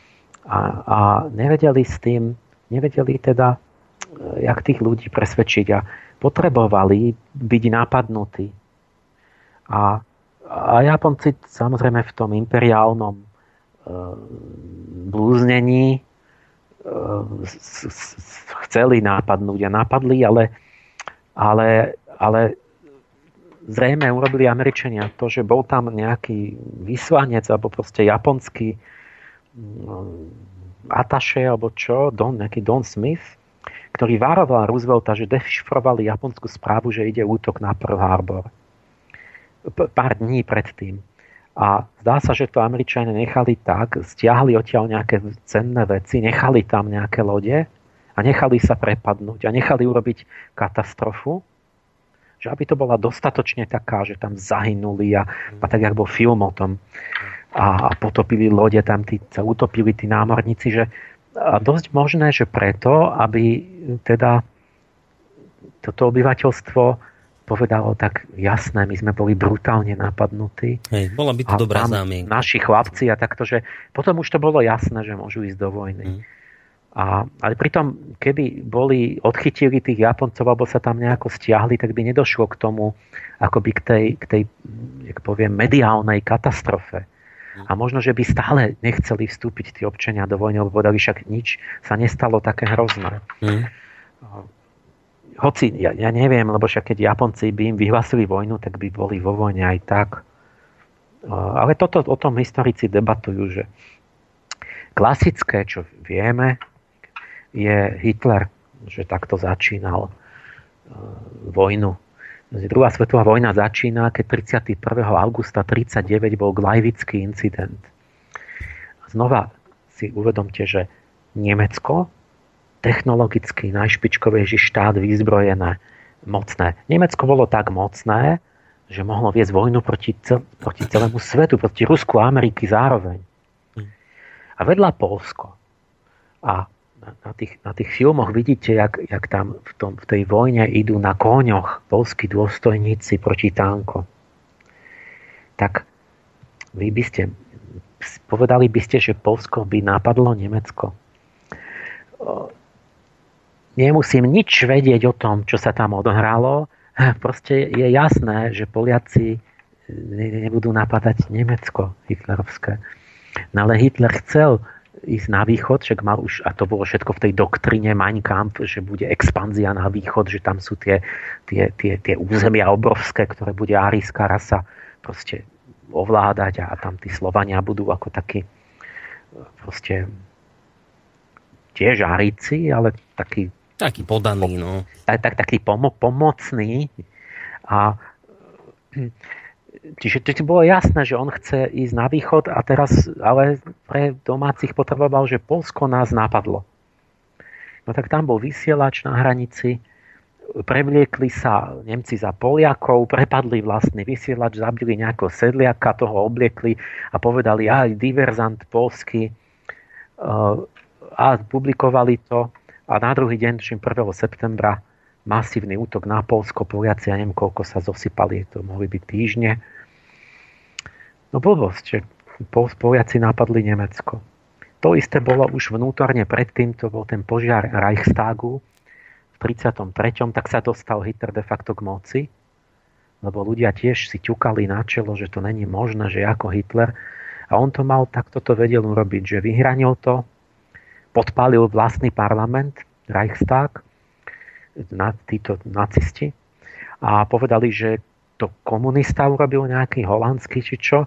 A, a nevedeli s tým, nevedeli teda, eh, jak tých ľudí presvedčiť a potrebovali byť napadnutí. A, a Japonci samozrejme v tom imperiálnom e, blúznení e, chceli napadnúť a napadli, ale, ale, ale zrejme urobili Američania to, že bol tam nejaký vyslanec alebo proste japonský mm, ataše alebo čo, Don, nejaký Don Smith, ktorý varoval Roosevelta, že dešifrovali japonskú správu, že ide útok na Pearl Harbor. P- pár dní predtým. A zdá sa, že to Američania nechali tak, stiahli odtiaľ nejaké cenné veci, nechali tam nejaké lode a nechali sa prepadnúť a nechali urobiť katastrofu že aby to bola dostatočne taká, že tam zahynuli a, a tak, ako bol film o tom. A, a potopili lode, tam tí, sa utopili tí námorníci, že a dosť možné, že preto, aby teda toto obyvateľstvo povedalo tak jasné, my sme boli brutálne napadnutí. Hej, bola by to dobrá zámienka. Naši chlapci a takto, že potom už to bolo jasné, že môžu ísť do vojny. Mm. A, ale pritom, keby boli, odchytili tých Japoncov, alebo sa tam nejako stiahli, tak by nedošlo k tomu, akoby k tej, k tej jak poviem, mediálnej katastrofe. A možno, že by stále nechceli vstúpiť tí občania do vojny, lebo povedali, však nič sa nestalo také hrozné. Mm. Hoci, ja, ja neviem, lebo však keď Japonci by im vyhlásili vojnu, tak by boli vo vojne aj tak. Ale toto o tom historici debatujú, že klasické, čo vieme, je Hitler, že takto začínal e, vojnu. Druhá svetová vojna začína, keď 31. augusta 1939 bol Glajvický incident. Znova si uvedomte, že Nemecko, technologicky najšpičkovejší štát vyzbrojené, mocné. Nemecko bolo tak mocné, že mohlo viesť vojnu proti, cel, proti celému svetu, proti Rusku a Ameriky zároveň. A vedľa Polsko. A na, tých, na tých filmoch vidíte, jak, jak tam v, tom, v tej vojne idú na kóňoch polskí dôstojníci proti tanko. Tak vy by ste povedali by ste, že Polsko by napadlo Nemecko. Nemusím nič vedieť o tom, čo sa tam odohralo. <laughs> Proste je jasné, že Poliaci nebudú napadať Nemecko hitlerovské. No ale Hitler chcel ísť na východ, však mal už, a to bolo všetko v tej doktrine Mein Kampf, že bude expanzia na východ, že tam sú tie, tie, tie, tie územia obrovské, ktoré bude arijská rasa proste ovládať a, tam tí Slovania budú ako takí proste tiež Arici, ale taký taký podaný, no. Tak, tak, taký pomo, pomocný a Čiže to bolo jasné, že on chce ísť na východ a teraz ale pre domácich potreboval, že Polsko nás napadlo. No tak tam bol vysielač na hranici, prevliekli sa Nemci za Poliakov, prepadli vlastný vysielač, zabili nejakého sedliaka, toho obliekli a povedali, aj diverzant polský a publikovali to a na druhý deň, 1. septembra, masívny útok na Polsko, Poliaci, ja neviem, koľko sa zosypali, to mohli byť týždne. No blbosť, že Poliaci napadli Nemecko. To isté bolo už vnútorne predtým, to bol ten požiar Reichstagu, 33. tak sa dostal Hitler de facto k moci, lebo ľudia tiež si ťukali na čelo, že to není možné, že ako Hitler. A on to mal, takto to vedel urobiť, že vyhranil to, podpálil vlastný parlament, Reichstag, na, títo nacisti, a povedali, že to komunista urobil nejaký holandský či čo,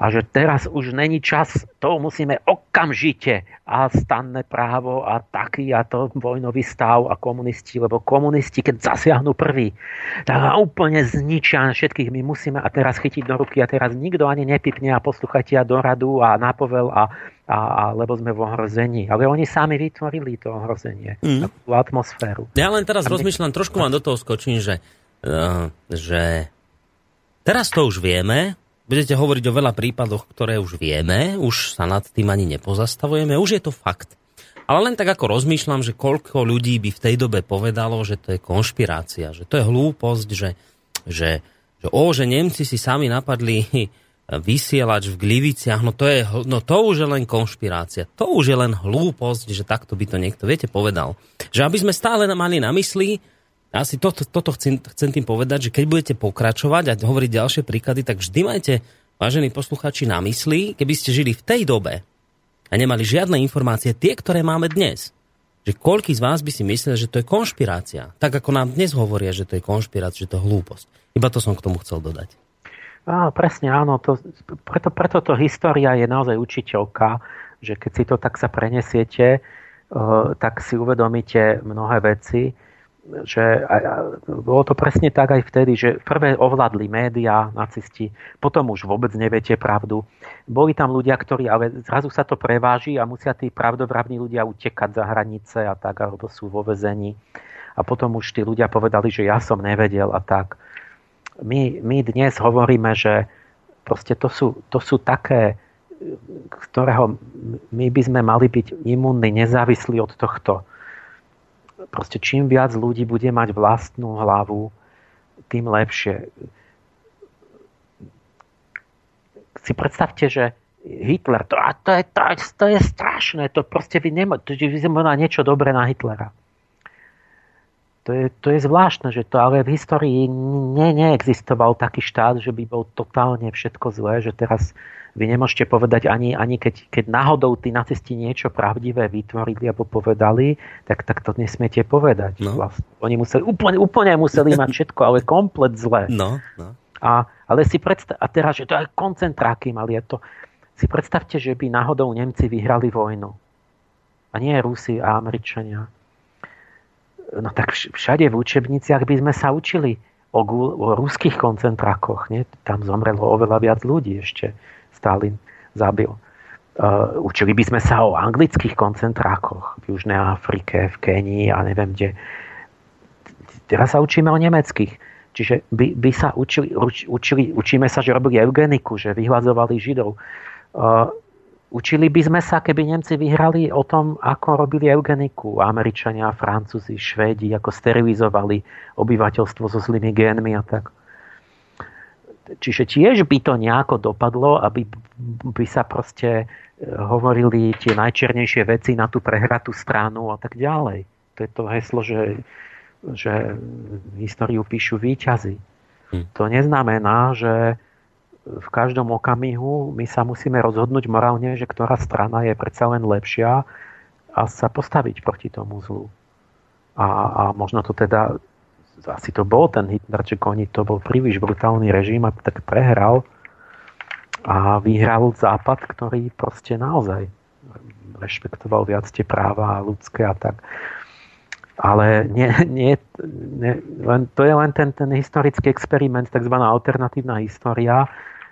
a že teraz už není čas, to musíme okamžite a stanné právo a taký a to vojnový stav a komunisti, lebo komunisti, keď zasiahnu prvý, tak úplne zničia všetkých. My musíme a teraz chytiť do ruky a teraz nikto ani nepipne a poslúchajte a do radu a napovel a, a, a lebo sme v ohrození. Ale oni sami vytvorili to ohrozenie, mm. tú atmosféru. Ja len teraz a rozmýšľam, trošku vám do toho skočím, že, uh, že teraz to už vieme, budete hovoriť o veľa prípadoch, ktoré už vieme, už sa nad tým ani nepozastavujeme, už je to fakt. Ale len tak ako rozmýšľam, že koľko ľudí by v tej dobe povedalo, že to je konšpirácia, že to je hlúposť, že, že, že o, že Nemci si sami napadli <laughs> vysielač v Gliviciach, no to, je, no to už je len konšpirácia. To už je len hlúposť, že takto by to niekto, viete, povedal. Že aby sme stále mali na mysli, asi toto, toto chcem, chcem tým povedať, že keď budete pokračovať a hovoriť ďalšie príklady, tak vždy majte, vážení posluchači, na mysli, keby ste žili v tej dobe a nemali žiadne informácie, tie, ktoré máme dnes, že koľký z vás by si mysleli, že to je konšpirácia. Tak ako nám dnes hovoria, že to je konšpirácia, že to je hlúposť. Iba to som k tomu chcel dodať. Á, presne áno, to, preto, preto to história je naozaj učiteľka, že keď si to tak sa prenesiete, uh, tak si uvedomíte mnohé veci že a, a, bolo to presne tak aj vtedy, že prvé ovládli médiá, nacisti, potom už vôbec neviete pravdu. Boli tam ľudia, ktorí, ale zrazu sa to preváži a musia tí pravdovravní ľudia utekať za hranice a tak, alebo sú vo vezení. A potom už tí ľudia povedali, že ja som nevedel a tak. My, my dnes hovoríme, že proste to sú, to sú také, ktorého my by sme mali byť imunní, nezávislí od tohto proste čím viac ľudí bude mať vlastnú hlavu, tým lepšie. Si predstavte, že Hitler, to, to, je, to, to je strašné, to proste vy nemôžete, vy nemá niečo dobré na Hitlera. To je, to je zvláštne, že to ale v histórii ne, neexistoval taký štát, že by bol totálne všetko zlé, že teraz vy nemôžete povedať ani, ani keď, keď náhodou tí nacisti niečo pravdivé vytvorili alebo povedali, tak, tak to nesmiete povedať. No. Vlastne. Oni museli, úplne, úplne museli mať všetko, ale komplet zle. No, no. A, ale si predstav, a teraz, že to aj koncentráky mali, to, si predstavte, že by náhodou Nemci vyhrali vojnu. A nie Rusi a Američania. No tak všade v učebniciach by sme sa učili o, o ruských koncentrákoch. Nie? Tam zomrelo oveľa viac ľudí ešte. Stalin zabil. Uh, učili by sme sa o anglických koncentrákoch v Južnej Afrike, v Kenii a neviem kde. Teraz sa učíme o nemeckých. Čiže by, by sa učili, učili, učíme sa, že robili eugeniku, že vyhľadzovali Židov. Uh, učili by sme sa, keby Nemci vyhrali o tom, ako robili eugeniku. Američania, Francúzi, Švédi, ako sterilizovali obyvateľstvo so zlými génmi a tak. Čiže tiež by to nejako dopadlo, aby by sa proste e, hovorili tie najčernejšie veci na tú prehratú stranu a tak ďalej. To je to heslo, že, že históriu píšu výťazy. Hm. To neznamená, že v každom okamihu my sa musíme rozhodnúť morálne, že ktorá strana je predsa len lepšia a sa postaviť proti tomu zlu. A, a možno to teda asi to bol ten Hitler, že oni to bol príliš brutálny režim a tak prehral a vyhral Západ, ktorý proste naozaj rešpektoval viac tie práva ľudské a tak. Ale nie, nie, nie, len, to je len ten, ten historický experiment, tzv. alternatívna história,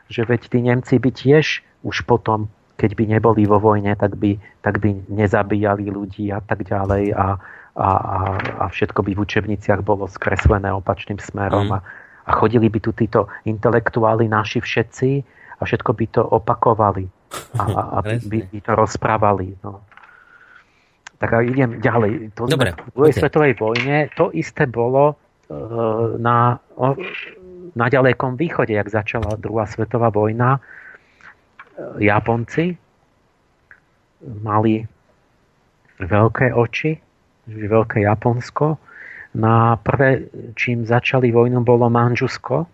že veď tí Nemci by tiež už potom, keď by neboli vo vojne, tak by, tak by nezabíjali ľudí a tak ďalej a, a, a, a všetko by v učebniciach bolo skreslené opačným smerom mm. a, a chodili by tu títo intelektuáli naši všetci a všetko by to opakovali a, a <laughs> by, by to rozprávali. No. Tak a idem ďalej. To Dobre, v druhej okay. svetovej vojne to isté bolo e, na, na ďalekom východe, jak začala druhá svetová vojna. E, Japonci mali veľké oči, veľké Japonsko. Na prvé, čím začali vojnu, bolo Manžusko.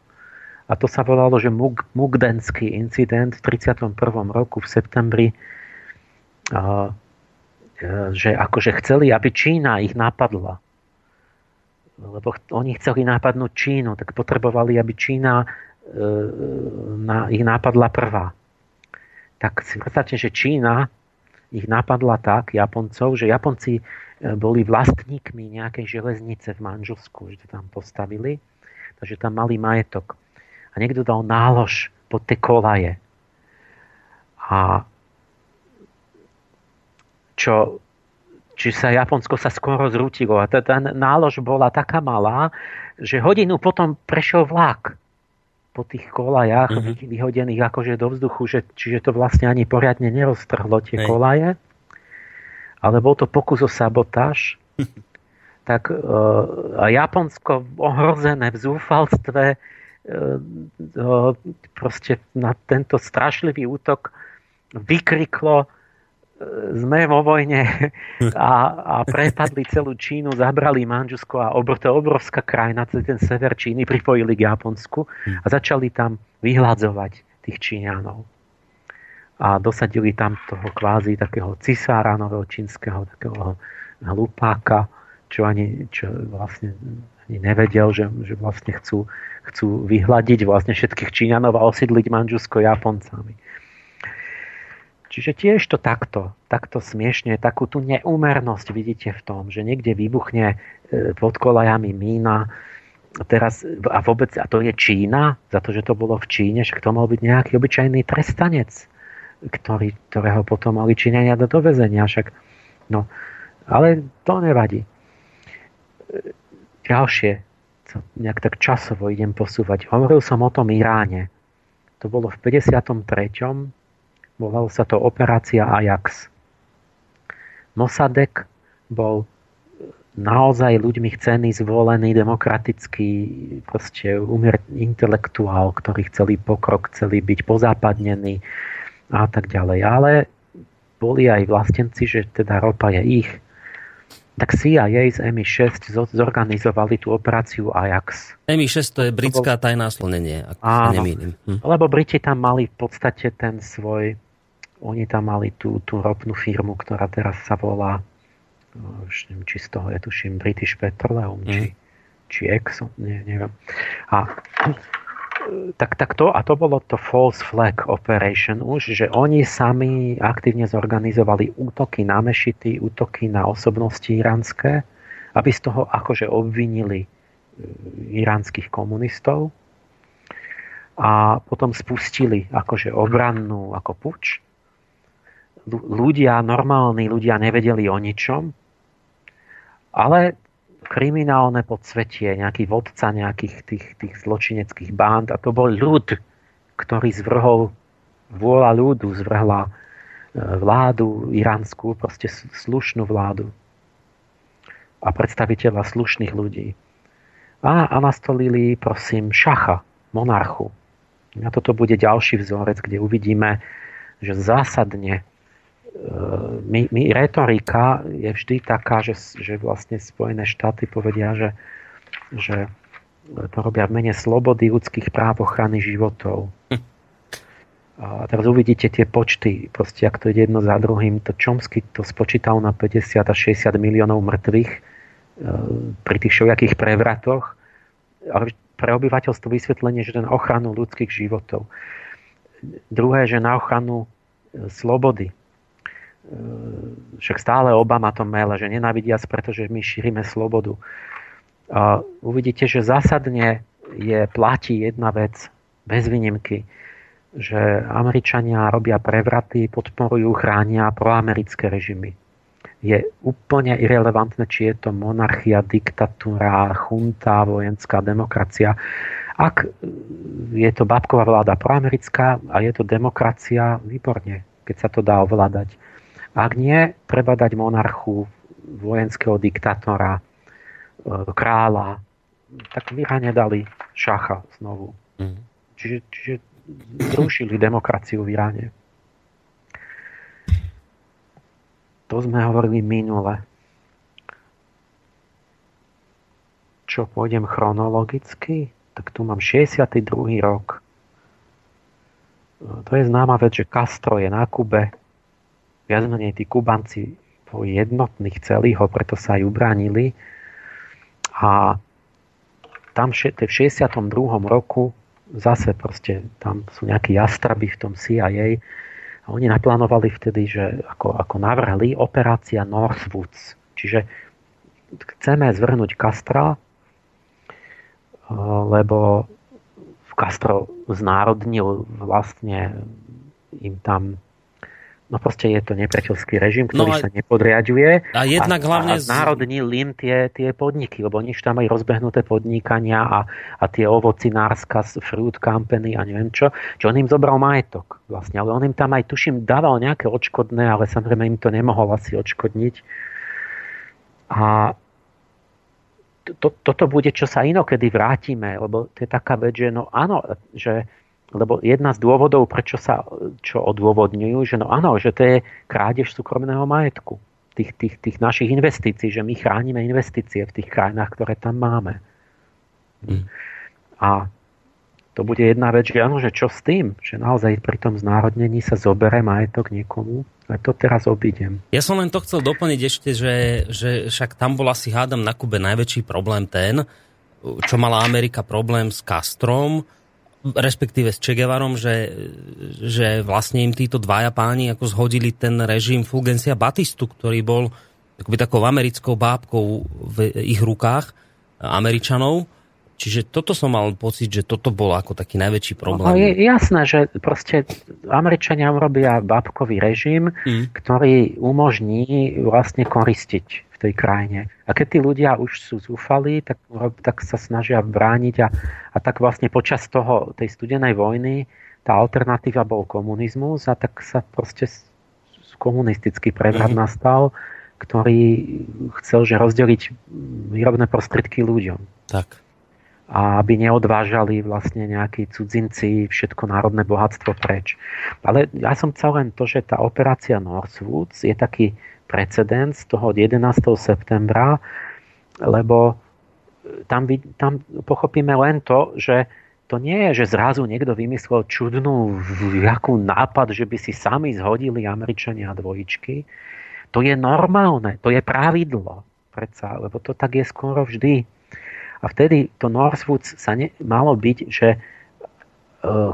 A to sa volalo, že Mugdenský incident v 31. roku v septembri E, že akože chceli, aby Čína ich napadla. Lebo oni chceli napadnúť Čínu, tak potrebovali, aby Čína e, na, ich napadla prvá. Tak si predstavte, že Čína ich napadla tak, Japoncov, že Japonci e, boli vlastníkmi nejakej železnice v Manžusku, že to tam postavili, takže tam mali majetok. A niekto dal nálož pod tie kolaje. A čo, či sa Japonsko sa skoro zrútilo. A tá, tá nálož bola taká malá, že hodinu potom prešiel vlak po tých kolajách mm-hmm. vyhodených akože do vzduchu, že, čiže to vlastne ani poriadne neroztrhlo tie Hej. kolaje. Ale bol to pokus o sabotáž. <laughs> tak e, a Japonsko ohrozené v zúfalstve e, proste na tento strašlivý útok vykriklo sme vo vojne <laughs> a, a prepadli celú Čínu, zabrali Manžusko a obr, to obrovská krajina, ten sever Číny, pripojili k Japonsku a začali tam vyhľadzovať tých Číňanov. A dosadili tam toho kvázi takého cisára nového čínskeho, takého hlupáka, čo ani čo vlastne ani nevedel, že, že vlastne chcú, chcú vyhľadiť vlastne všetkých Číňanov a osídliť Manžusko Japoncami. Čiže tiež to takto, takto smiešne, takú tú neúmernosť vidíte v tom, že niekde vybuchne e, pod kolajami mína teraz, a vôbec, a to je Čína, za to, že to bolo v Číne, že to mal byť nejaký obyčajný trestanec, ktorý, ktorého potom mali Číňania do dovezenia. Však, no, ale to nevadí. E, ďalšie, co nejak tak časovo idem posúvať. Hovoril som o tom Iráne. To bolo v 53 Volalo sa to Operácia Ajax. Mosadek bol naozaj ľuďmi chcený, zvolený, demokratický, proste umier, intelektuál, ktorý chceli pokrok, chceli byť pozápadnení a tak ďalej. Ale boli aj vlastenci, že teda ropa je ich. Tak CIA z MI6 zorganizovali tú operáciu Ajax. MI6 to je britská tajná slonenie, ak sa nemýlim. Hm. Lebo Briti tam mali v podstate ten svoj oni tam mali tú, tú ropnú firmu, ktorá teraz sa volá, no, už neviem, či z toho je tuším British Petroleum, mm. či, či Exxon, nie, neviem. A tak, tak to, a to bolo to false flag operation už, že oni sami aktívne zorganizovali útoky na mešity, útoky na osobnosti iránske, aby z toho akože obvinili e, iránskych komunistov a potom spustili akože obrannú ako puč ľudia, normálni ľudia nevedeli o ničom, ale kriminálne podsvetie, nejaký vodca nejakých tých, tých zločineckých bánd a to bol ľud, ktorý zvrhol vôľa ľudu, zvrhla e, vládu iránsku, proste slušnú vládu a predstaviteľa slušných ľudí. A, a nastolili, prosím, šacha, monarchu. A toto bude ďalší vzorec, kde uvidíme, že zásadne my, my, retorika je vždy taká, že, že vlastne Spojené štáty povedia, že, že to robia v mene slobody, ľudských práv, ochrany životov. A teraz uvidíte tie počty, proste ak to ide jedno za druhým, to Čomsky to spočítal na 50 až 60 miliónov mŕtvych e, pri tých všelijakých prevratoch. Ale pre obyvateľstvo vysvetlenie, že na ochranu ľudských životov. Druhé, že na ochranu e, slobody však stále Obama to mele, že nenávidia pretože my šírime slobodu. Uvidíte, že zásadne je, platí jedna vec bez výnimky, že Američania robia prevraty, podporujú, chránia proamerické režimy. Je úplne irrelevantné, či je to monarchia, diktatúra, chunta, vojenská demokracia. Ak je to babková vláda proamerická a je to demokracia, výborne, keď sa to dá ovládať. Ak nie, treba dať monarchu, vojenského diktátora, e, kráľa. Tak v Iráne dali šacha znovu. Mm. Čiže, čiže zrušili demokraciu v Iráne. To sme hovorili minule. Čo, pôjdem chronologicky? tak tu mám 62. rok. To je známa vec, že Castro je na Kube. Viac menej tí Kubanci boli jednotní, chceli ho, preto sa aj ubránili. A tam v 62. roku zase proste tam sú nejakí jastraby v tom CIA a oni naplánovali vtedy, že ako, ako navrhli operácia Northwoods. Čiže chceme zvrhnúť Castra lebo Castro znárodnil vlastne im tam no proste je to nepriateľský režim, ktorý no a, sa nepodriaduje. A jednak a, hlavne... A znárodnil im tie, tie podniky, lebo oni tam majú rozbehnuté podnikania a, a tie ovocinárska, fruit company a neviem čo, čo on im zobral majetok vlastne, ale on im tam aj tuším dával nejaké odškodné, ale samozrejme im to nemohol asi odškodniť. A to, toto bude, čo sa inokedy vrátime, lebo to je taká vec, že no áno, že lebo jedna z dôvodov, prečo sa čo odôvodňujú, že no áno, že to je krádež súkromného majetku, tých, tých, tých našich investícií, že my chránime investície v tých krajinách, ktoré tam máme. Mm. A to bude jedna vec, že áno, že čo s tým? Že naozaj pri tom znárodnení sa zobere majetok niekomu? A to teraz obídem. Ja som len to chcel doplniť ešte, že, že však tam bol asi hádam na Kube najväčší problém ten, čo mala Amerika problém s Castrom, respektíve s Čegevarom, že, že vlastne im títo dvaja páni ako zhodili ten režim Fulgencia Batistu, ktorý bol akoby takou americkou bábkou v ich rukách Američanov Čiže toto som mal pocit, že toto bol ako taký najväčší problém. No, je jasné, že proste Američania urobia babkový režim, mm. ktorý umožní vlastne koristiť v tej krajine. A keď tí ľudia už sú zúfali, tak, tak sa snažia brániť a, a tak vlastne počas toho, tej studenej vojny tá alternatíva bol komunizmus a tak sa proste komunistický prevrat mm. nastal, ktorý chcel, že rozdeliť výrobné prostriedky ľuďom. Tak a aby neodvážali vlastne nejakí cudzinci všetko národné bohatstvo preč. Ale ja som chcel len to, že tá operácia Northwoods je taký precedens toho 11. septembra, lebo tam, tam pochopíme len to, že to nie je, že zrazu niekto vymyslel čudnú jakú nápad, že by si sami zhodili Američania dvojičky. To je normálne, to je pravidlo. Predsa, lebo to tak je skoro vždy. A vtedy to Northwoods sa ne, malo byť, že uh,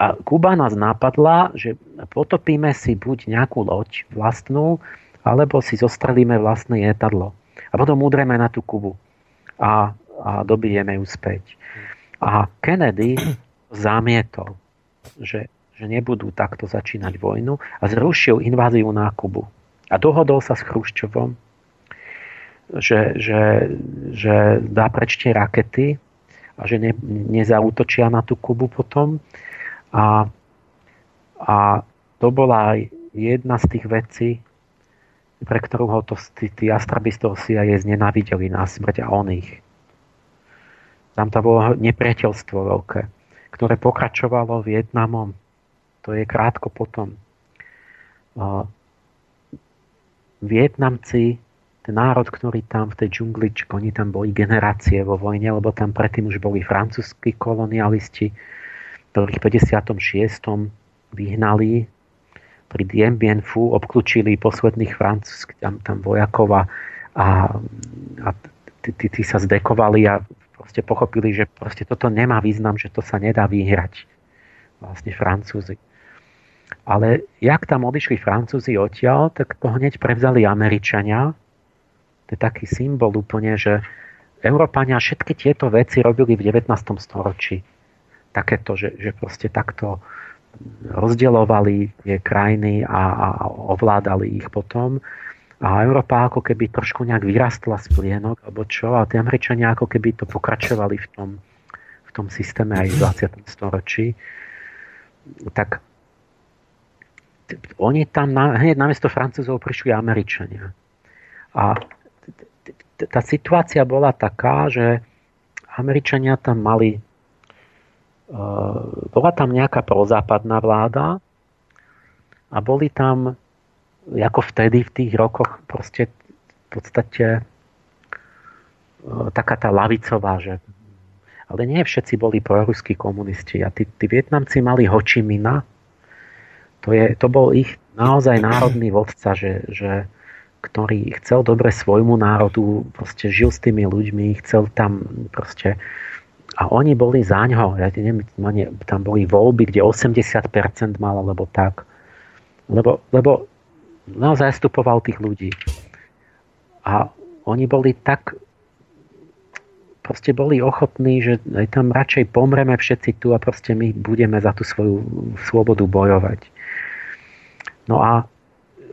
a Kuba nás napadla, že potopíme si buď nejakú loď vlastnú, alebo si zostrelíme vlastné jedadlo. A potom udreme na tú Kubu a, a dobijeme ju späť. A Kennedy zamietol, že, že nebudú takto začínať vojnu a zrušil inváziu na Kubu. A dohodol sa s Chruščovom, že, že, že dá preč rakety a že ne, nezautočia na tú Kubu potom. A, a to bola jedna z tých vecí, pre ktorú ho to, tí, tí toho CIA znenávideli na smrť a on ich. Tam to bolo nepriateľstvo veľké, ktoré pokračovalo Vietnamom. To je krátko potom. Vietnamci ten národ, ktorý tam v tej džungli, oni tam boli generácie vo vojne, lebo tam predtým už boli francúzskí kolonialisti, ktorých v 56. vyhnali pri Dien Bien Phu, obklúčili posledných francúzských tam, tam vojakov a, a tí, tí, tí sa zdekovali a proste pochopili, že proste toto nemá význam, že to sa nedá vyhrať vlastne Francúzi. Ale jak tam odišli Francúzi odtiaľ, tak to hneď prevzali Američania. To je taký symbol úplne, že Európania všetky tieto veci robili v 19. storočí. Takéto, že, že proste takto rozdielovali tie krajiny a, a ovládali ich potom. A Európa ako keby trošku nejak vyrastla z plienok, alebo čo, a tie Američania ako keby to pokračovali v tom, v tom systéme aj v 20. storočí. Tak oni tam na, hneď namiesto Francúzov prišli Američania. A tá situácia bola taká, že Američania tam mali bola tam nejaká prozápadná vláda a boli tam ako vtedy v tých rokoch proste v podstate uh, taká tá lavicová, že ale nie všetci boli proruskí komunisti a tí, tí Vietnamci mali Hočimina, to, je, to bol ich naozaj národný vodca, že, že ktorý chcel dobre svojmu národu, proste žil s tými ľuďmi, chcel tam proste a oni boli za ňo, ja neviem, tam boli voľby, kde 80% mal, alebo tak. Lebo, lebo naozaj zastupoval tých ľudí. A oni boli tak proste boli ochotní, že aj tam radšej pomreme všetci tu a proste my budeme za tú svoju slobodu bojovať. No a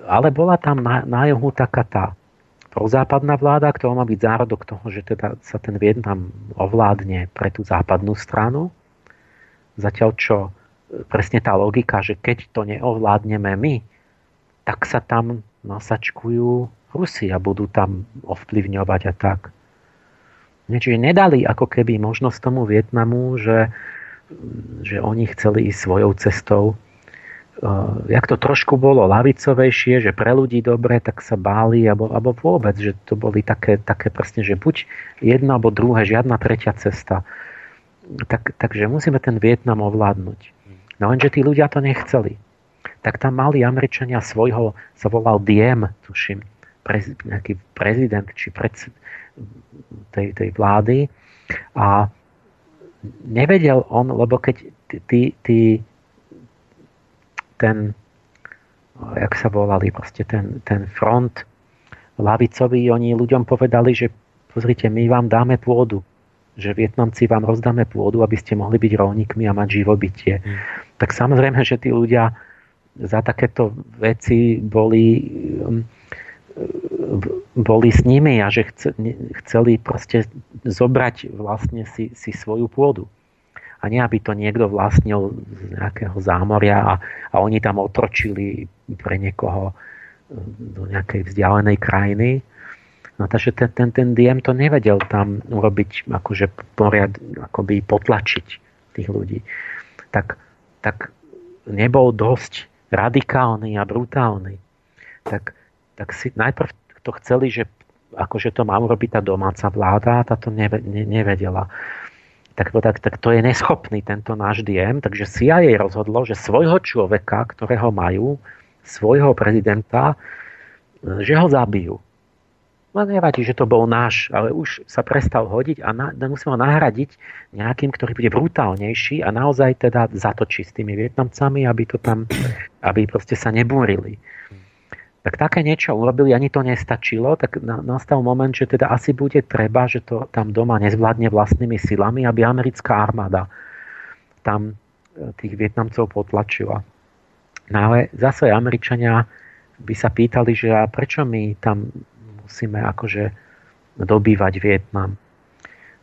ale bola tam na, na juhu taká tá prozápadná vláda, ktorá má byť zárodok toho, že teda sa ten Vietnam ovládne pre tú západnú stranu. Zatiaľ čo e, presne tá logika, že keď to neovládneme my, tak sa tam nasačkujú Rusi a budú tam ovplyvňovať a tak. Čiže nedali ako keby možnosť tomu Vietnamu, že, že oni chceli ísť svojou cestou jak to trošku bolo lavicovejšie, že pre ľudí dobre, tak sa báli, alebo, alebo vôbec, že to boli také, také presne, že buď jedna alebo druhé, žiadna tretia cesta. Tak, takže musíme ten Vietnam ovládnuť. No lenže tí ľudia to nechceli. Tak tam mali Američania svojho, sa volal Diem, tuším, prez, nejaký prezident či pred tej, tej vlády a nevedel on, lebo keď tí, tí ten, jak sa volali, proste ten, ten front lavicový, oni ľuďom povedali, že pozrite, my vám dáme pôdu, že Vietnamci vám rozdáme pôdu, aby ste mohli byť rolníkmi a mať živobytie. Mm. Tak samozrejme, že tí ľudia za takéto veci boli, um, boli s nimi a že chceli proste zobrať vlastne si, si svoju pôdu a nie aby to niekto vlastnil z nejakého zámoria a, a oni tam otročili pre niekoho e, do nejakej vzdialenej krajiny. No takže ten, ten, ten Diem to nevedel tam urobiť, akože poriad, akoby potlačiť tých ľudí. Tak, tak nebol dosť radikálny a brutálny. Tak, tak si najprv to chceli, že akože to má urobiť tá domáca vláda a táto nevedela tak, tak, tak to je neschopný tento náš DM, takže CIA rozhodlo, že svojho človeka, ktorého majú, svojho prezidenta, že ho zabijú. No nevadí, že to bol náš, ale už sa prestal hodiť a na, musíme ho nahradiť nejakým, ktorý bude brutálnejší a naozaj teda zatočí s tými Vietnamcami, aby to tam, aby proste sa nebúrili tak také niečo urobili, ani to nestačilo, tak nastal moment, že teda asi bude treba, že to tam doma nezvládne vlastnými silami, aby americká armáda tam e, tých Vietnamcov potlačila. No ale zase Američania by sa pýtali, že a prečo my tam musíme akože dobývať Vietnam.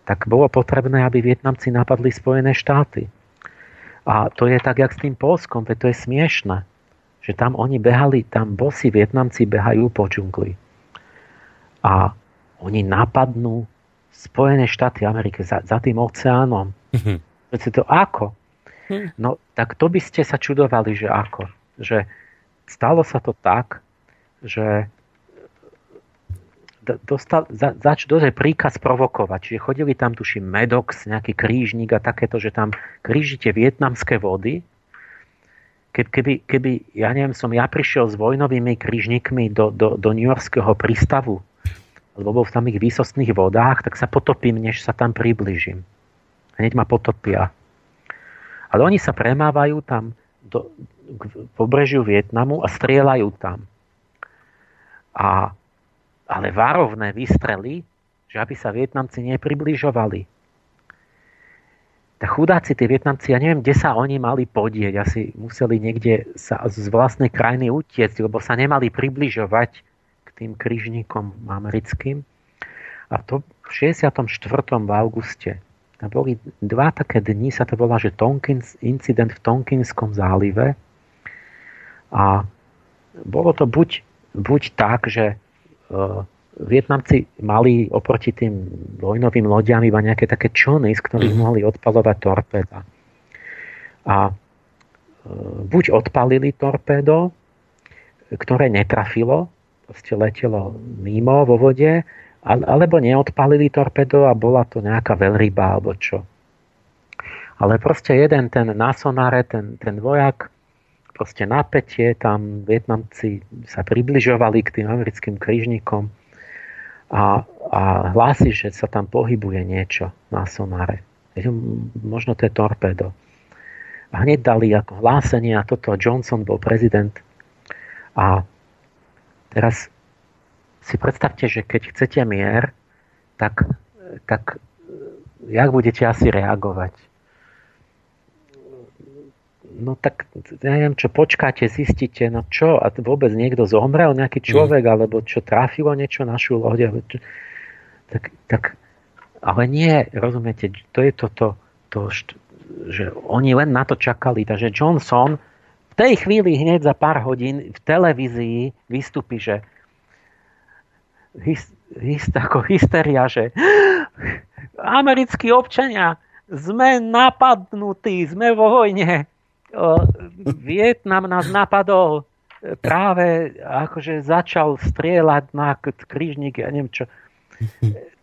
Tak bolo potrebné, aby Vietnamci napadli Spojené štáty. A to je tak, jak s tým Polskom, to je smiešne že tam oni behali, tam bosi Vietnamci behajú po džungli. A oni napadnú Spojené štáty Ameriky za, za tým oceánom. Mm-hmm. to ako? Mhm. No tak to by ste sa čudovali, že ako. Že stalo sa to tak, že dostal, za, zač, dozaj príkaz provokovať. Čiže chodili tam, tuším, Medox, nejaký krížnik a takéto, že tam krížite vietnamské vody keby, keby, ja neviem, som ja prišiel s vojnovými krížnikmi do, do, do New Yorkského prístavu, lebo v samých výsostných vodách, tak sa potopím, než sa tam približím. Hneď ma potopia. Ale oni sa premávajú tam do, k pobrežiu Vietnamu a strieľajú tam. A, ale varovné výstrely, že aby sa Vietnamci nepribližovali. Tak chudáci, tí Vietnamci, ja neviem, kde sa oni mali podieť. Asi museli niekde sa z vlastnej krajiny utiecť, lebo sa nemali približovať k tým kryžníkom americkým. A to v 64. v auguste a boli dva také dni, sa to volá, že Tonkins, incident v Tonkinskom zálive. A bolo to buď, buď tak, že uh, Vietnamci mali oproti tým vojnovým lodiam iba nejaké také člny, z ktorých mm. mohli odpalovať torpéda. A uh, buď odpalili torpédo, ktoré netrafilo, proste letelo mimo vo vode, alebo neodpalili torpedo a bola to nejaká veľryba alebo čo. Ale proste jeden ten na sonáre, ten, ten vojak, proste napätie, tam Vietnamci sa približovali k tým americkým krížnikom a, a hlási, že sa tam pohybuje niečo na sonáre. Možno to je torpedo. A hneď dali ako hlásenie a toto Johnson bol prezident. A teraz si predstavte, že keď chcete mier, tak, tak jak budete asi reagovať? No tak, ja neviem čo, počkáte, zistíte, no čo, a vôbec niekto zomrel, nejaký mm. človek, mm. alebo čo, trafilo niečo našu loď, tak, tak, ale nie, rozumiete, to je toto, to, že oni len na to čakali, takže Johnson v tej chvíli hneď za pár hodín v televízii vystúpi, že hys, hys, ako hysteria, že <gasps> americkí občania, sme napadnutí, sme vo vojne. Vietnam nás napadol, práve akože začal strieľať na krížnik, ja neviem čo.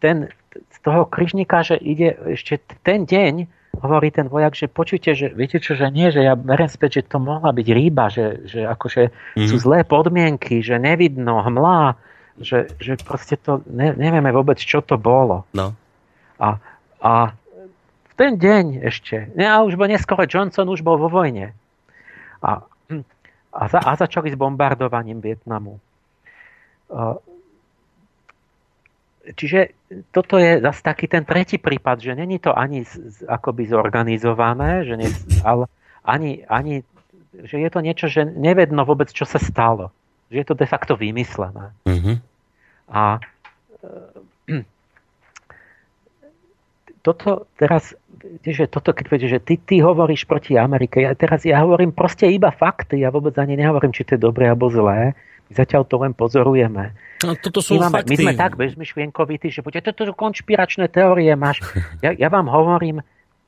Ten, z toho krížnika, že ide ešte ten deň, hovorí ten vojak, že počujte, že viete čo, že nie, že ja beriem späť, že to mohla byť rýba, že, že akože mm-hmm. sú zlé podmienky, že nevidno, hmla, že, že proste to ne, nevieme vôbec, čo to bolo. No. A, a ten deň ešte, a už bol neskoro, Johnson už bol vo vojne. A, a, za, a začali s bombardovaním Vietnamu. Čiže toto je zase taký ten tretí prípad, že není to ani z, akoby zorganizované, že nie, ale ani, ani, že je to niečo, že nevedno vôbec, čo sa stalo. Že je to de facto vymyslené. Mm-hmm. A e, <clears throat> toto teraz, že toto keď viete, že ty, ty hovoríš proti Amerike, ja teraz ja hovorím proste iba fakty, ja vôbec ani nehovorím, či to je dobré alebo zlé, my zatiaľ to len pozorujeme. No, toto sú my, máme, fakty. my sme tak bezmyšlienkovití, že poďte, toto sú konšpiračné teórie máš. Ja, ja vám hovorím,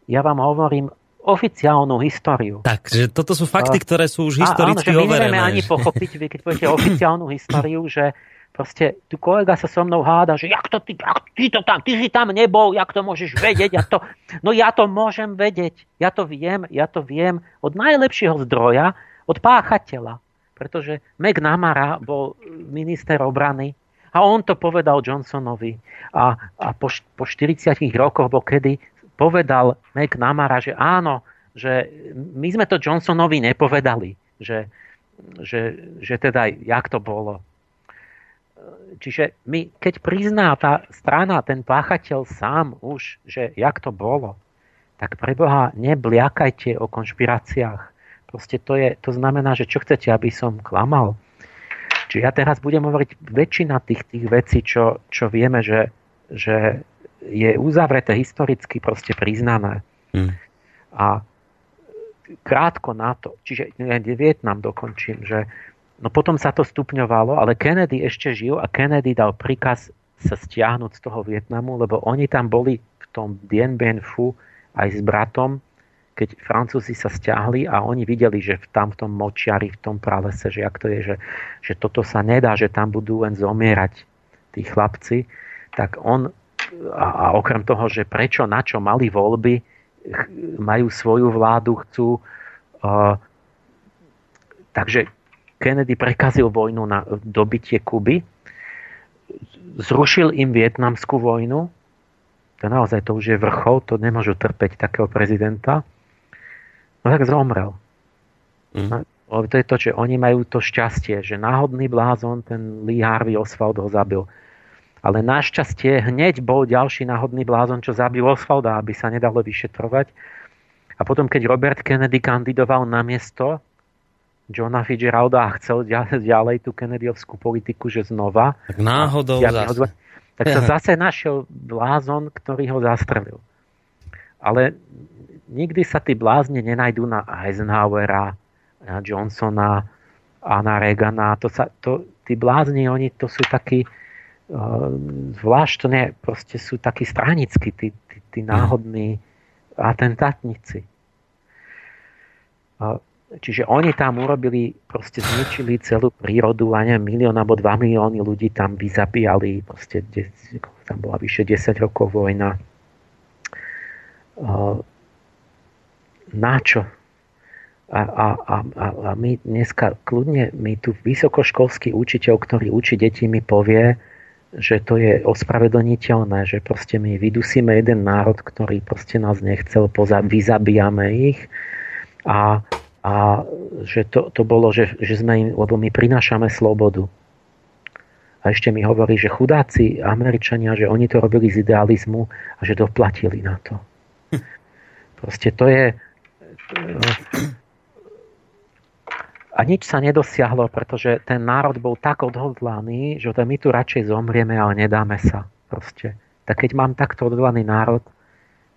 ja vám hovorím oficiálnu históriu. Takže toto sú fakty, ktoré sú už historicky a, áno, že my overené. ani pochopiť, vy keď poviete <clears throat> oficiálnu históriu, že proste tu kolega sa so mnou háda, že jak to ty, jak ty to tam, ty si tam nebol, jak to môžeš vedieť, ja to, no ja to môžem vedieť, ja to viem, ja to viem od najlepšieho zdroja, od páchateľa, pretože McNamara bol minister obrany a on to povedal Johnsonovi. A, a po, po 40 rokoch, bo kedy povedal McNamara, že áno, že my sme to Johnsonovi nepovedali, že, že, že teda jak to bolo čiže my, keď prizná tá strana, ten páchateľ sám už, že jak to bolo, tak preboha nebliakajte o konšpiráciách. Proste to, je, to znamená, že čo chcete, aby som klamal. Čiže ja teraz budem hovoriť väčšina tých, tých vecí, čo, čo vieme, že, že je uzavreté historicky proste priznané. Mm. A krátko na to, čiže Vietnam dokončím, že No potom sa to stupňovalo, ale Kennedy ešte žil a Kennedy dal príkaz sa stiahnuť z toho Vietnamu, lebo oni tam boli v tom Dien Bien Phu aj s bratom, keď Francúzi sa stiahli a oni videli, že tam v tom močiari, v tom pralese, že jak to je, že, že toto sa nedá, že tam budú len zomierať tí chlapci, tak on a, a okrem toho, že prečo, na čo mali voľby, majú svoju vládu, chcú uh, takže Kennedy prekazil vojnu na dobitie Kuby, zrušil im vietnamskú vojnu, to naozaj to už je vrchol, to nemôžu trpeť takého prezidenta, no tak zomrel. Mm. To je to, že oni majú to šťastie, že náhodný blázon, ten Lee Harvey Oswald ho zabil. Ale našťastie hneď bol ďalší náhodný blázon, čo zabil Oswalda, aby sa nedalo vyšetrovať. A potom, keď Robert Kennedy kandidoval na miesto Johna Fitzgeralda a chcel ďalej tú Kennedyovskú politiku, že znova. Tak náhodou zase. Tak sa <laughs> zase našiel blázon, ktorý ho zastrelil. Ale nikdy sa tí blázni nenajdú na Eisenhowera, na Johnsona a na Reagana. To sa, to, tí blázni, oni to sú takí uh, zvláštne, proste sú takí stranickí, tí, tí, tí náhodní atentátnici. Uh, čiže oni tam urobili, proste zničili celú prírodu a neviem, milión alebo dva milióny ľudí tam vyzabíjali, proste tam bola vyše 10 rokov vojna. Uh, na čo? A, a, a, a my dneska kľudne, my tu vysokoškolský učiteľ, ktorý učí deti, mi povie, že to je ospravedlniteľné, že proste my vydusíme jeden národ, ktorý proste nás nechcel, poza, vyzabíjame ich a, a že to, to bolo, že, že sme im, lebo my prinášame slobodu. A ešte mi hovorí, že chudáci Američania, že oni to robili z idealizmu a že doplatili na to. Proste to je a nič sa nedosiahlo, pretože ten národ bol tak odhodlaný, že my tu radšej zomrieme, ale nedáme sa. Proste. Tak keď mám takto odhodlaný národ,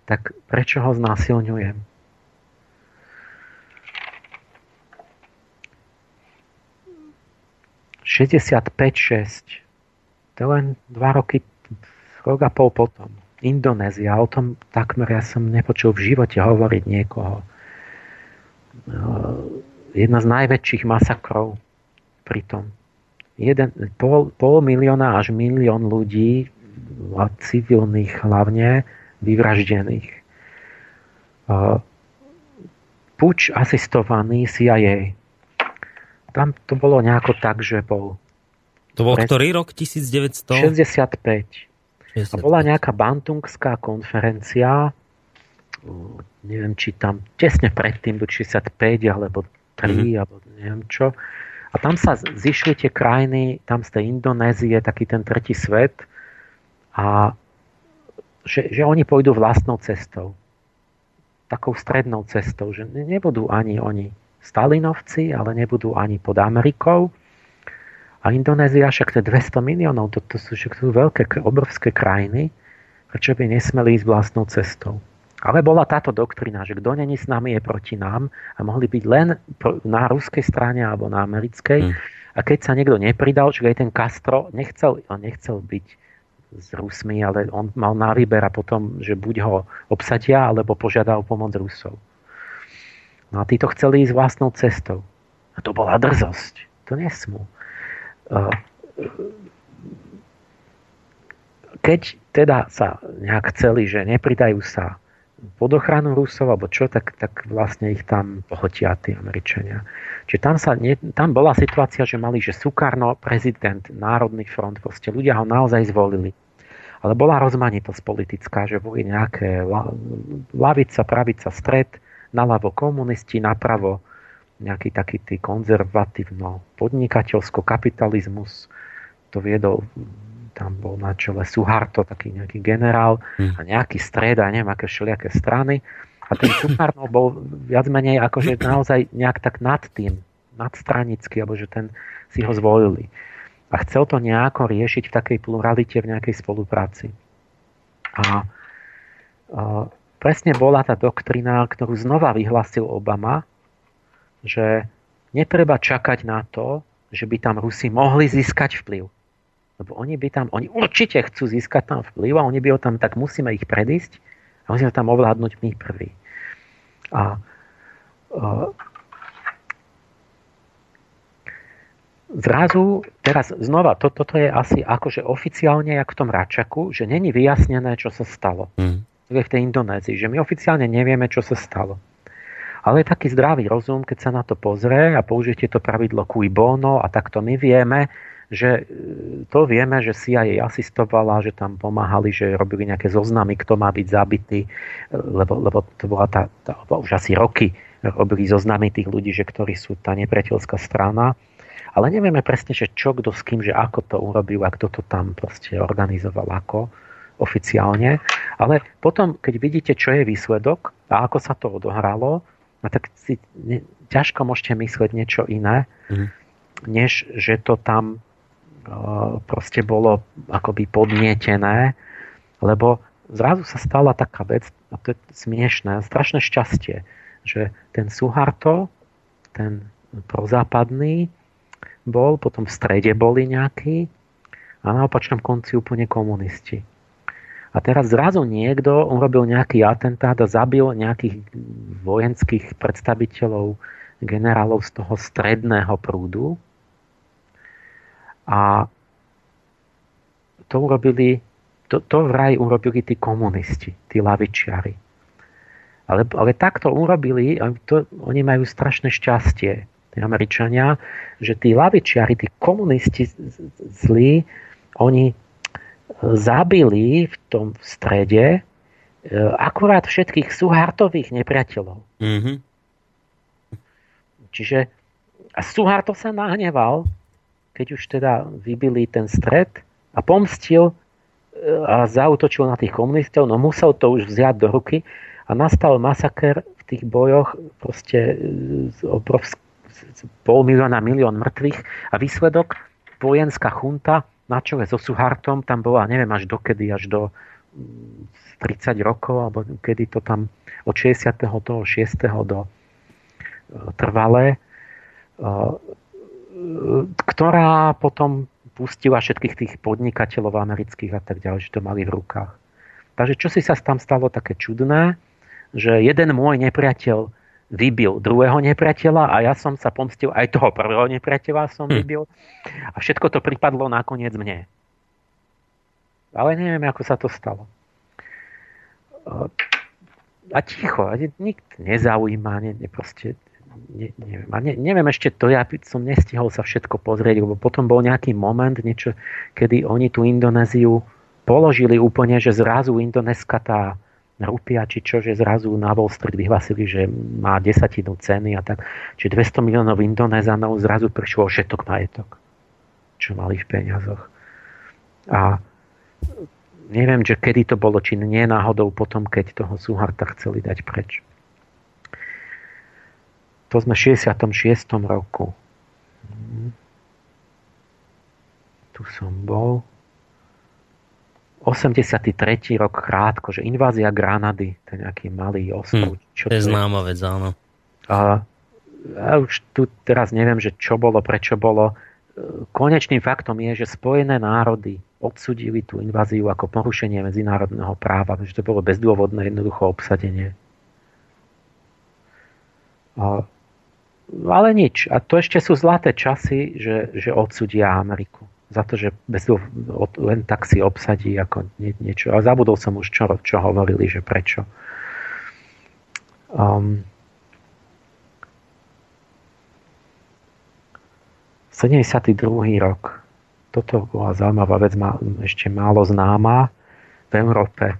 tak prečo ho znásilňujem? ...65-6. To len dva roky, rok a pol potom. Indonézia, o tom takmer ja som nepočul v živote hovoriť niekoho jedna z najväčších masakrov pritom. Jeden, pol, pol milióna až milión ľudí, civilných hlavne, vyvraždených. Puč asistovaný CIA. Tam to bolo nejako tak, že bol... To bol ktorý rok? 1965. 65. A bola nejaká bantungská konferencia, neviem, či tam tesne predtým do 65 alebo mm-hmm. alebo neviem čo. A tam sa zišli tie krajiny, tam z tej Indonézie, taký ten tretí svet a že, že oni pôjdu vlastnou cestou. Takou strednou cestou, že nebudú ani oni Stalinovci, ale nebudú ani pod Amerikou. A Indonézia však to je 200 miliónov, to, to sú však to sú veľké, obrovské krajiny, prečo by nesmeli ísť vlastnou cestou. Ale bola táto doktrina, že kto není s nami je proti nám a mohli byť len na ruskej strane alebo na americkej. Mm. A keď sa niekto nepridal, že aj ten Castro nechcel, on nechcel byť s Rusmi, ale on mal na výber a potom, že buď ho obsadia, alebo požiadal pomoc Rusov. No a títo chceli ísť vlastnou cestou. A to bola drzosť. To nesmú. Keď teda sa nejak chceli, že nepridajú sa pod ochranu Rusov, alebo čo, tak, tak vlastne ich tam pohotia tí Američania. Čiže tam, sa, nie, tam bola situácia, že mali, že Sukarno, prezident, Národný front, proste ľudia ho naozaj zvolili. Ale bola rozmanitosť politická, že boli nejaké lavica, pravica, stred, naľavo komunisti, napravo nejaký taký tý konzervatívno podnikateľsko kapitalizmus. To viedol tam bol na čele Suharto, taký nejaký generál hmm. a nejaký stred a neviem, aké všelijaké strany. A ten Suharto bol viac menej akože naozaj nejak tak nad tým, nadstranický, alebo že ten si ho zvolili. A chcel to nejako riešiť v takej pluralite, v nejakej spolupráci. A, a presne bola tá doktrina, ktorú znova vyhlasil Obama, že netreba čakať na to, že by tam Rusi mohli získať vplyv. Lebo oni by tam, oni určite chcú získať tam vplyv a oni by ho tam, tak musíme ich predísť a musíme tam ovládnuť my prví. A uh, zrazu, teraz znova, to, toto je asi akože oficiálne, jak v tom Račaku, že není vyjasnené, čo sa stalo. Mm. V tej Indonézii, že my oficiálne nevieme, čo sa stalo. Ale je taký zdravý rozum, keď sa na to pozrie a použijete to pravidlo cui bono a takto my vieme, že e, to vieme, že CIA asistovala, že tam pomáhali, že robili nejaké zoznamy, kto má byť zabitý, e, lebo, lebo to bola tá, tá už asi roky robili zoznamy tých ľudí, že ktorí sú tá nepriateľská strana, ale nevieme presne, že čo, kto s kým, že ako to urobil a kto to tam proste organizoval, ako oficiálne. Ale potom, keď vidíte, čo je výsledok a ako sa to odohralo, no tak si ne, ťažko môžete myslieť niečo iné, mm. než že to tam uh, proste bolo akoby podnietené, lebo zrazu sa stala taká vec, a to je smiešné, strašné šťastie, že ten Suharto, ten prozápadný, bol, potom v strede boli nejakí a na opačnom konci úplne komunisti. A teraz zrazu niekto urobil nejaký atentát a zabil nejakých vojenských predstaviteľov, generálov z toho stredného prúdu. A to urobili to, to vraj urobili tí komunisti, tí lavičiari. Ale, ale takto urobili, to, oni majú strašné šťastie, tí Američania, že tí lavičiari, tí komunisti zlí, oni zabili v tom strede e, akurát všetkých Suhartových nepriateľov. Mm-hmm. Čiže a Suharto sa nahneval, keď už teda vybili ten stred a pomstil a zautočil na tých komunistov, no musel to už vziať do ruky a nastal masaker v tých bojoch proste z obrovsk- pol milióna, milión mŕtvych a výsledok vojenská chunta na čele so Suhartom, tam bola neviem až dokedy, až do 30 mm, rokov, alebo kedy to tam od 66. do e, trvalé, e, ktorá potom pustila všetkých tých podnikateľov amerických a tak ďalej, že to mali v rukách. Takže čo si sa tam stalo také čudné, že jeden môj nepriateľ vybil druhého nepriateľa a ja som sa pomstil aj toho prvého nepriateľa som hm. vybil a všetko to pripadlo nakoniec mne. Ale neviem, ako sa to stalo. A ticho, a nikt nezaujíma, ne, ne, proste ne, neviem, a ne, neviem ešte to, ja som nestihol sa všetko pozrieť, lebo potom bol nejaký moment, niečo, kedy oni tú Indonéziu položili úplne, že zrazu Indoneska tá rupia, či čo, že zrazu na Wall Street vyhlasili, že má desatinu ceny a tak. Čiže 200 miliónov Indonézanov zrazu prišlo všetok majetok, čo mali v peniazoch. A neviem, že kedy to bolo, či nie náhodou potom, keď toho Suharta chceli dať preč. To sme v 66. roku. Mhm. Tu som bol. 83. rok krátko, že invázia Granady, ten nejaký malý ostrov. Hm, čo to je známa vec, áno. A, a už tu teraz neviem, že čo bolo, prečo bolo. Konečným faktom je, že Spojené národy odsudili tú inváziu ako porušenie medzinárodného práva, že to bolo bezdôvodné jednoducho obsadenie. A ale nič. A to ešte sú zlaté časy, že, že odsudia Ameriku. Za to, že bez, len tak si obsadí ako nie, niečo. A zabudol som už, čo, čo hovorili, že prečo. Um, 72. rok. Toto bola zaujímavá vec, má, ešte málo známa v Európe,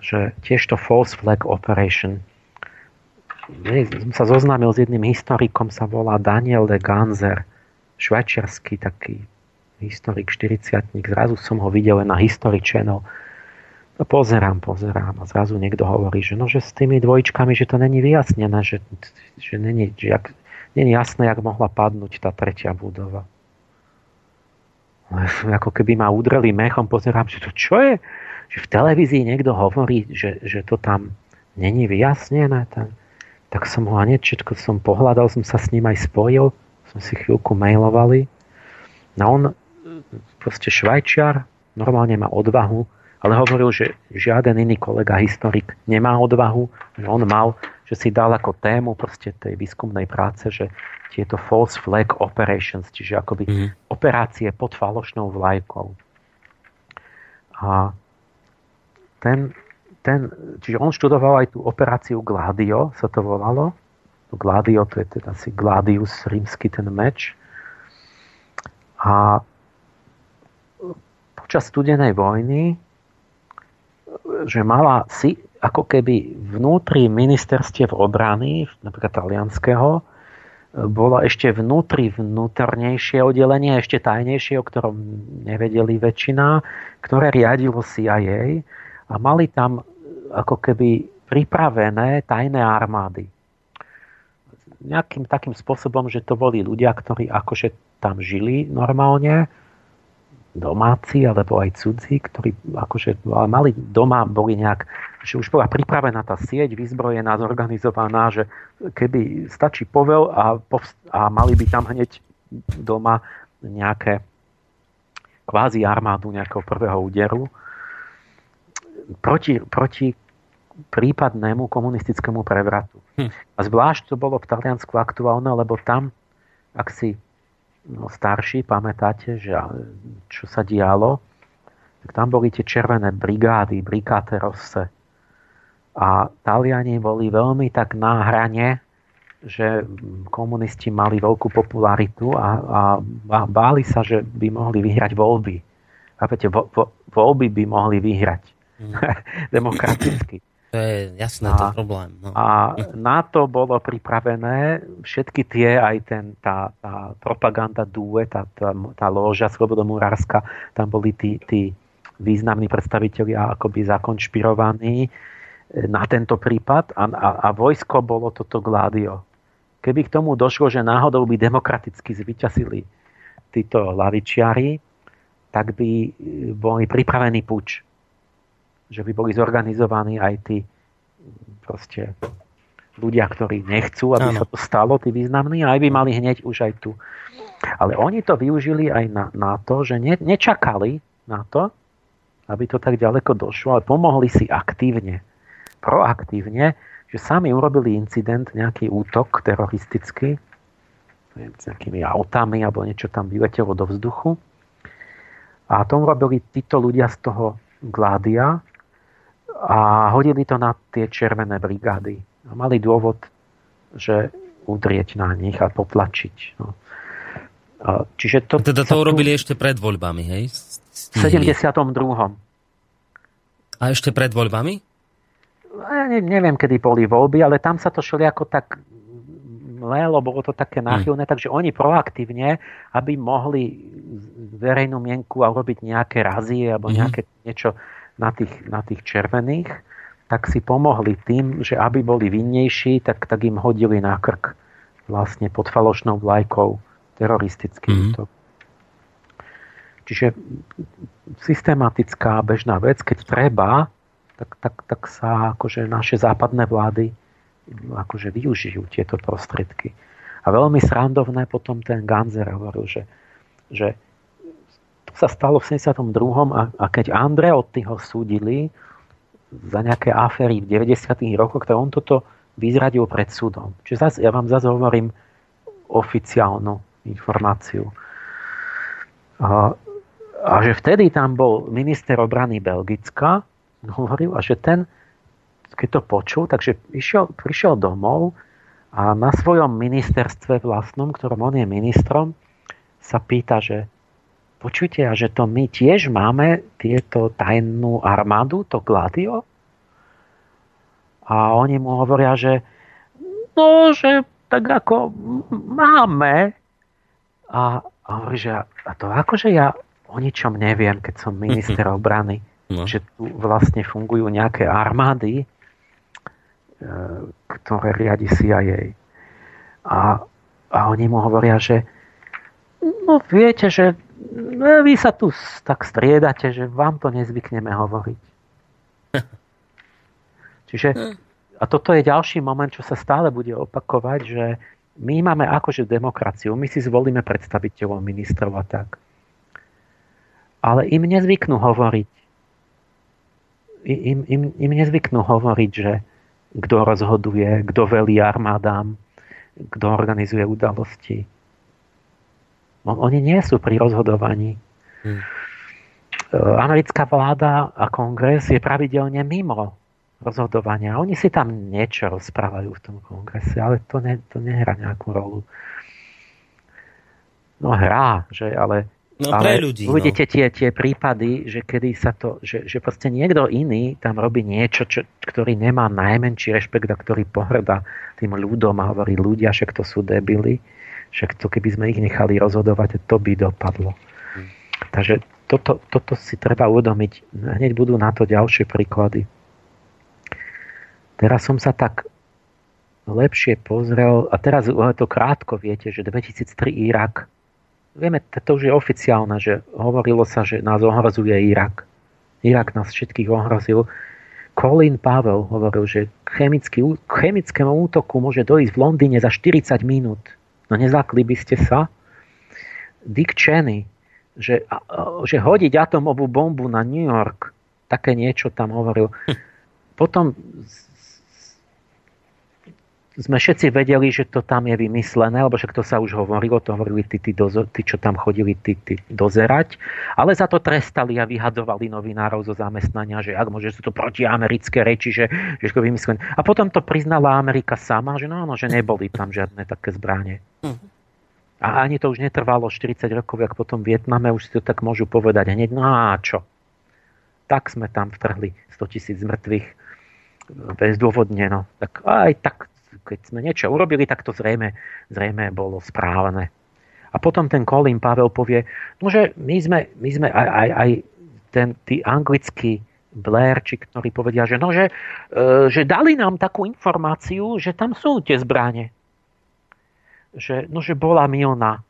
že tiež to false flag operation som sa zoznámil s jedným historikom, sa volá Daniel de Ganzer, švajčiarsky taký historik, 40 Zrazu som ho videl na History. No pozerám, pozerám a zrazu niekto hovorí, že, no, že s tými dvojčkami, že to není vyjasnené, že, že není, že jak, není jasné, jak mohla padnúť tá tretia budova. Ako keby ma udreli mechom, pozerám, že to čo je? Že v televízii niekto hovorí, že, že to tam není vyjasnené. Tam, tak som ho hneď všetko som pohľadal, som sa s ním aj spojil, som si chvíľku mailovali. No on proste švajčiar, normálne má odvahu, ale hovoril, že žiaden iný kolega historik nemá odvahu, že on mal, že si dal ako tému proste tej výskumnej práce, že tieto false flag operations, čiže akoby mm. operácie pod falošnou vlajkou. A ten ten, čiže on študoval aj tú operáciu Gladio, sa to volalo. Gladio, to je teda asi Gladius, rímsky ten meč. A počas studenej vojny, že mala si, ako keby vnútri ministerstiev obrany, napríklad talianského, bolo ešte vnútri vnútornejšie oddelenie, ešte tajnejšie, o ktorom nevedeli väčšina, ktoré riadilo CIA a mali tam ako keby pripravené tajné armády. Nejakým takým spôsobom, že to boli ľudia, ktorí akože tam žili normálne, domáci alebo aj cudzí, ktorí akože mali doma, boli nejak, že už bola pripravená tá sieť, vyzbrojená, zorganizovaná, že keby stačí povel a, a mali by tam hneď doma nejaké kvázi armádu nejakého prvého úderu proti, proti prípadnému komunistickému prevratu. Hm. A zvlášť to bolo v Taliansku aktuálne, lebo tam, ak si starší, pamätáte, že čo sa dialo, tak tam boli tie červené brigády, brigáte Rosse. A Taliani boli veľmi tak na hrane, že komunisti mali veľkú popularitu a, a, a báli sa, že by mohli vyhrať voľby. Chápete, vo, vo, voľby by mohli vyhrať. Mm. <laughs> Demokraticky. To je jasné, a, to problém. No. A na to bolo pripravené všetky tie, aj ten, tá, tá propaganda dúe, tá, tá, tá loža Slobodomurárska, tam boli tí, tí významní predstavitelia akoby zakonšpirovaní e, na tento prípad a, a, a vojsko bolo toto gládio. Keby k tomu došlo, že náhodou by demokraticky zvyťazili títo lavičiari, tak by e, boli pripravení puč že by boli zorganizovaní aj tí proste ľudia, ktorí nechcú, aby ano. sa to stalo, tí významní, aj by mali hneď už aj tu. Ale oni to využili aj na, na to, že ne, nečakali na to, aby to tak ďaleko došlo, ale pomohli si aktívne, proaktívne, že sami urobili incident, nejaký útok teroristický, s nejakými autami alebo niečo tam vyletelo do vzduchu. A to urobili títo ľudia z toho Gládia, a hodili to na tie červené brigády. A mali dôvod, že udrieť na nich a potlačiť. No. A čiže to, teda to urobili tu... ešte pred voľbami, hej? V 72. A ešte pred voľbami? Ja ne, neviem, kedy boli voľby, ale tam sa to šli ako tak lebo bolo to také náchylné, hmm. takže oni proaktívne, aby mohli verejnú mienku a robiť nejaké razie alebo nejaké hmm. niečo na tých, na tých červených, tak si pomohli tým, že aby boli vinnejší, tak, tak im hodili na krk vlastne pod falošnou vlajkou teroristický mm-hmm. útok. Čiže systematická bežná vec, keď treba, tak, tak, tak sa akože naše západné vlády akože využijú tieto prostriedky. A veľmi srandovné potom ten Ganzer hovoril, že, že sa stalo v 72. A, a keď Andreotti ho súdili za nejaké aféry v 90. rokoch, tak on toto vyzradil pred súdom. Čiže zase, ja vám zase hovorím oficiálnu informáciu. A, a že vtedy tam bol minister obrany Belgická, hovoril, a že ten, keď to počul, takže išiel, prišiel domov a na svojom ministerstve vlastnom, ktorom on je ministrom, sa pýta, že počujte, a že to my tiež máme tieto tajnú armádu, to Gladio? A oni mu hovoria, že no, že tak ako máme. A, a hovorí, že a to akože ja o ničom neviem, keď som minister <laughs> obrany, no. že tu vlastne fungujú nejaké armády, e, ktoré riadi CIA. A, a oni mu hovoria, že no viete, že no, vy sa tu tak striedate, že vám to nezvykneme hovoriť. <laughs> Čiže a toto je ďalší moment, čo sa stále bude opakovať, že my máme akože demokraciu, my si zvolíme predstaviteľov ministrov a tak. Ale im nezvyknú hovoriť. Im, im, im nezvyknú hovoriť, že kto rozhoduje, kto velí armádám, kto organizuje udalosti oni nie sú pri rozhodovaní. Hmm. Americká vláda a kongres je pravidelne mimo rozhodovania. Oni si tam niečo rozprávajú v tom kongrese, ale to, ne, to nehrá nejakú rolu. No hrá, že, ale No ale pre ľudí. No. Uvidíte no. tie, tie prípady, že kedy sa to, že, že proste niekto iný tam robí niečo, čo, ktorý nemá najmenší rešpekt a ktorý pohrda tým ľudom a hovorí ľudia, že to sú debily, že to keby sme ich nechali rozhodovať, to by dopadlo. Hmm. Takže toto, toto si treba uvedomiť. Hneď budú na to ďalšie príklady. Teraz som sa tak lepšie pozrel, a teraz to krátko viete, že 2003 Irak vieme, to už je oficiálne, že hovorilo sa, že nás ohrozuje Irak. Irak nás všetkých ohrozil. Colin Pavel hovoril, že chemický, chemickému útoku môže dojsť v Londýne za 40 minút. No nezakli by ste sa? Dick Cheney, že, že hodiť atomovú bombu na New York, také niečo tam hovoril. <laughs> Potom sme všetci vedeli, že to tam je vymyslené, lebo však to sa už hovorilo, to hovorili tí, tí, dozo, tí čo tam chodili tí, tí dozerať, ale za to trestali a vyhadovali novinárov zo zamestnania, že ak môže sú to protiamerické reči, že, že to vymyslené. A potom to priznala Amerika sama, že no, no že neboli tam žiadne také zbranie. A ani to už netrvalo 40 rokov, ako potom v Vietname už si to tak môžu povedať hneď, no a čo? Tak sme tam vtrhli 100 tisíc mŕtvych bezdôvodne, no. Tak aj tak keď sme niečo urobili, tak to zrejme, zrejme bolo správne. A potom ten Colin Pavel povie, no že my sme, my sme aj, aj, aj ten, tí anglickí Blairči, ktorí povedia, že, no, že, e, že dali nám takú informáciu, že tam sú tie zbranie. Že, no, že bola milná.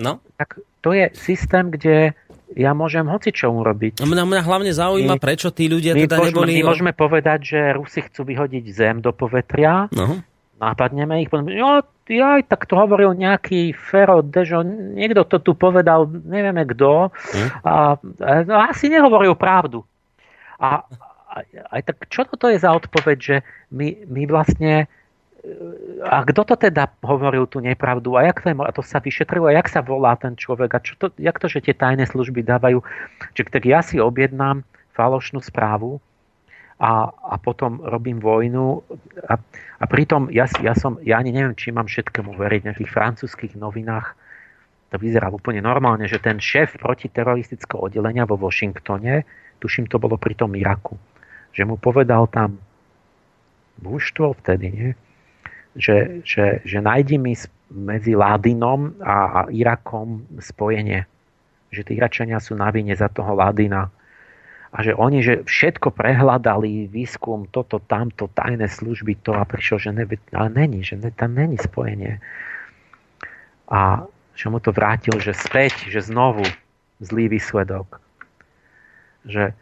No. Tak to je systém, kde ja môžem hoci čo urobiť. Mňa, mňa hlavne zaujíma, my, prečo tí ľudia my teda môžeme, neboli... My môžeme povedať, že Rusi chcú vyhodiť zem do povetria, no. napadneme ich, potom, jo, aj tak to hovoril nejaký Fero Dežo, niekto to tu povedal, nevieme kto, hm? a, a asi nehovoril pravdu. A, a aj tak čo toto je za odpoveď, že my, my vlastne a kto to teda hovoril tú nepravdu? A, jak to, je, a to sa vyšetrilo a jak sa volá ten človek? A čo to, jak to, že tie tajné služby dávajú, že tak ja si objednám falošnú správu a, a potom robím vojnu a, a pritom ja, ja, som, ja ani neviem, či mám všetkému veriť v nejakých francúzských novinách. To vyzerá úplne normálne, že ten šéf protiteroristického oddelenia vo Washingtone, tuším to bolo pri tom Iraku, že mu povedal tam mužstvo vtedy, nie? Že, že, že nájdi mi medzi Ládinom a, Irakom spojenie. Že tí Iračania sú na vine za toho Ládina. A že oni že všetko prehľadali, výskum, toto, tamto, tajné služby, to a prišlo, že ne, ale není, že ne, tam není spojenie. A že mu to vrátil, že späť, že znovu zlý výsledok. Že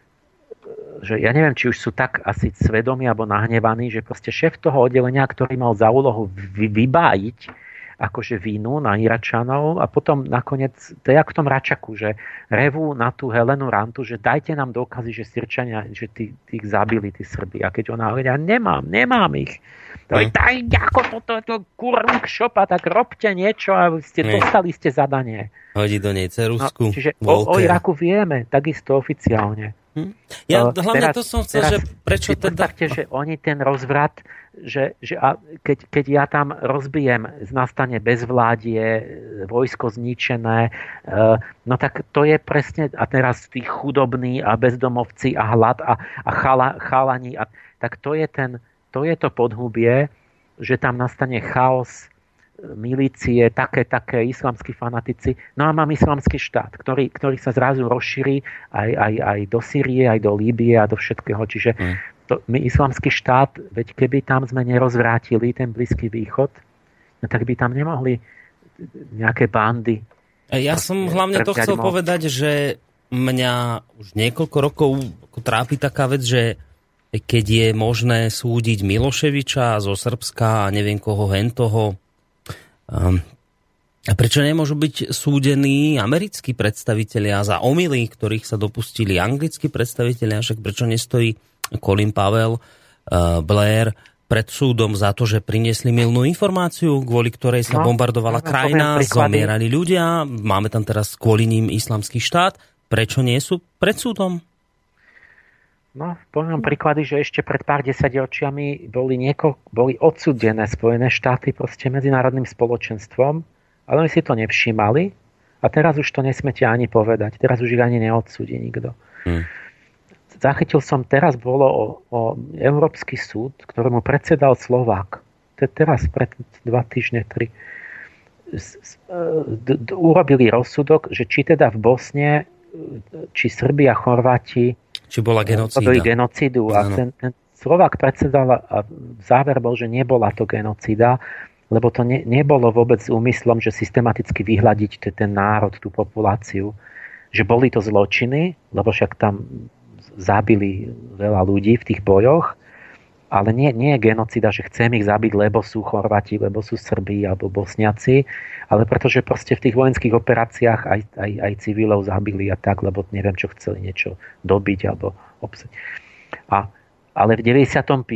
že ja neviem, či už sú tak asi svedomí alebo nahnevaní, že proste šéf toho oddelenia, ktorý mal za úlohu vybájiť akože vínu na Iračanov a potom nakoniec, to je ako v tom Račaku, že revú na tú Helenu Rantu, že dajte nám dôkazy, že Sirčania, že tí, tých zabili, tí Srby. A keď ona hovorí, ja nemám, nemám ich. To je daj, ako toto, to, to kurník šopa, tak robte niečo a ste ne. dostali ste zadanie. Hodí do nej cerusku. No, čiže o, o Iraku vieme, takisto oficiálne. Hm? Ja uh, hlavne teraz, to som chcel, teraz, že prečo teda... že oni ten rozvrat, že, že a keď, keď ja tam rozbijem, nastane bezvládie, vojsko zničené, uh, no tak to je presne, a teraz tí chudobní a bezdomovci a hlad a, a chala, chalani, a, tak to je, ten, to je to podhubie, že tam nastane chaos, milície, také, také islamskí fanatici. No a mám islamský štát, ktorý, ktorý sa zrazu rozšíri aj, aj, aj do Sýrie, aj do Líbie a do všetkého. Čiže mm. to, my islamský štát, veď keby tam sme nerozvrátili ten Blízky východ, no tak by tam nemohli nejaké bandy. Ja som hlavne to chcel moc. povedať, že mňa už niekoľko rokov trápi taká vec, že keď je možné súdiť Miloševiča zo Srbska a neviem koho hentoho, Um, a prečo nemôžu byť súdení americkí predstavitelia za omily, ktorých sa dopustili anglickí predstavitelia, však prečo nestojí Colin Pavel, uh, Blair pred súdom za to, že priniesli milnú informáciu, kvôli ktorej sa no, bombardovala no, krajina, zomierali ľudia, máme tam teraz kvôli ním islamský štát. Prečo nie sú pred súdom? No, poviem príklady, že ešte pred pár desaťročiami boli, nieko, boli odsudené Spojené štáty proste medzinárodným spoločenstvom, ale oni si to nevšímali A teraz už to nesmete ani povedať. Teraz už ich ani neodsúdi nikto. Hmm. Zachytil som, teraz bolo o, o Európsky súd, ktorému predsedal Slovák. To je teraz pred dva týždne, tri. Urobili rozsudok, že či teda v Bosne, či Srbi a Chorváti či bola genocída. genocídu. A ten, ten Slovák predsedal a záver bol, že nebola to genocída, lebo to ne, nebolo vôbec úmyslom, že systematicky vyhľadiť ten národ, tú populáciu. Že boli to zločiny, lebo však tam zabili veľa ľudí v tých bojoch, ale nie, nie je genocida, že chcem ich zabiť, lebo sú Chorvati, lebo sú Srbí alebo Bosniaci, ale pretože proste v tých vojenských operáciách aj, aj, aj civilov zabili a tak, lebo neviem, čo chceli niečo dobiť alebo obsať. A ale v 95.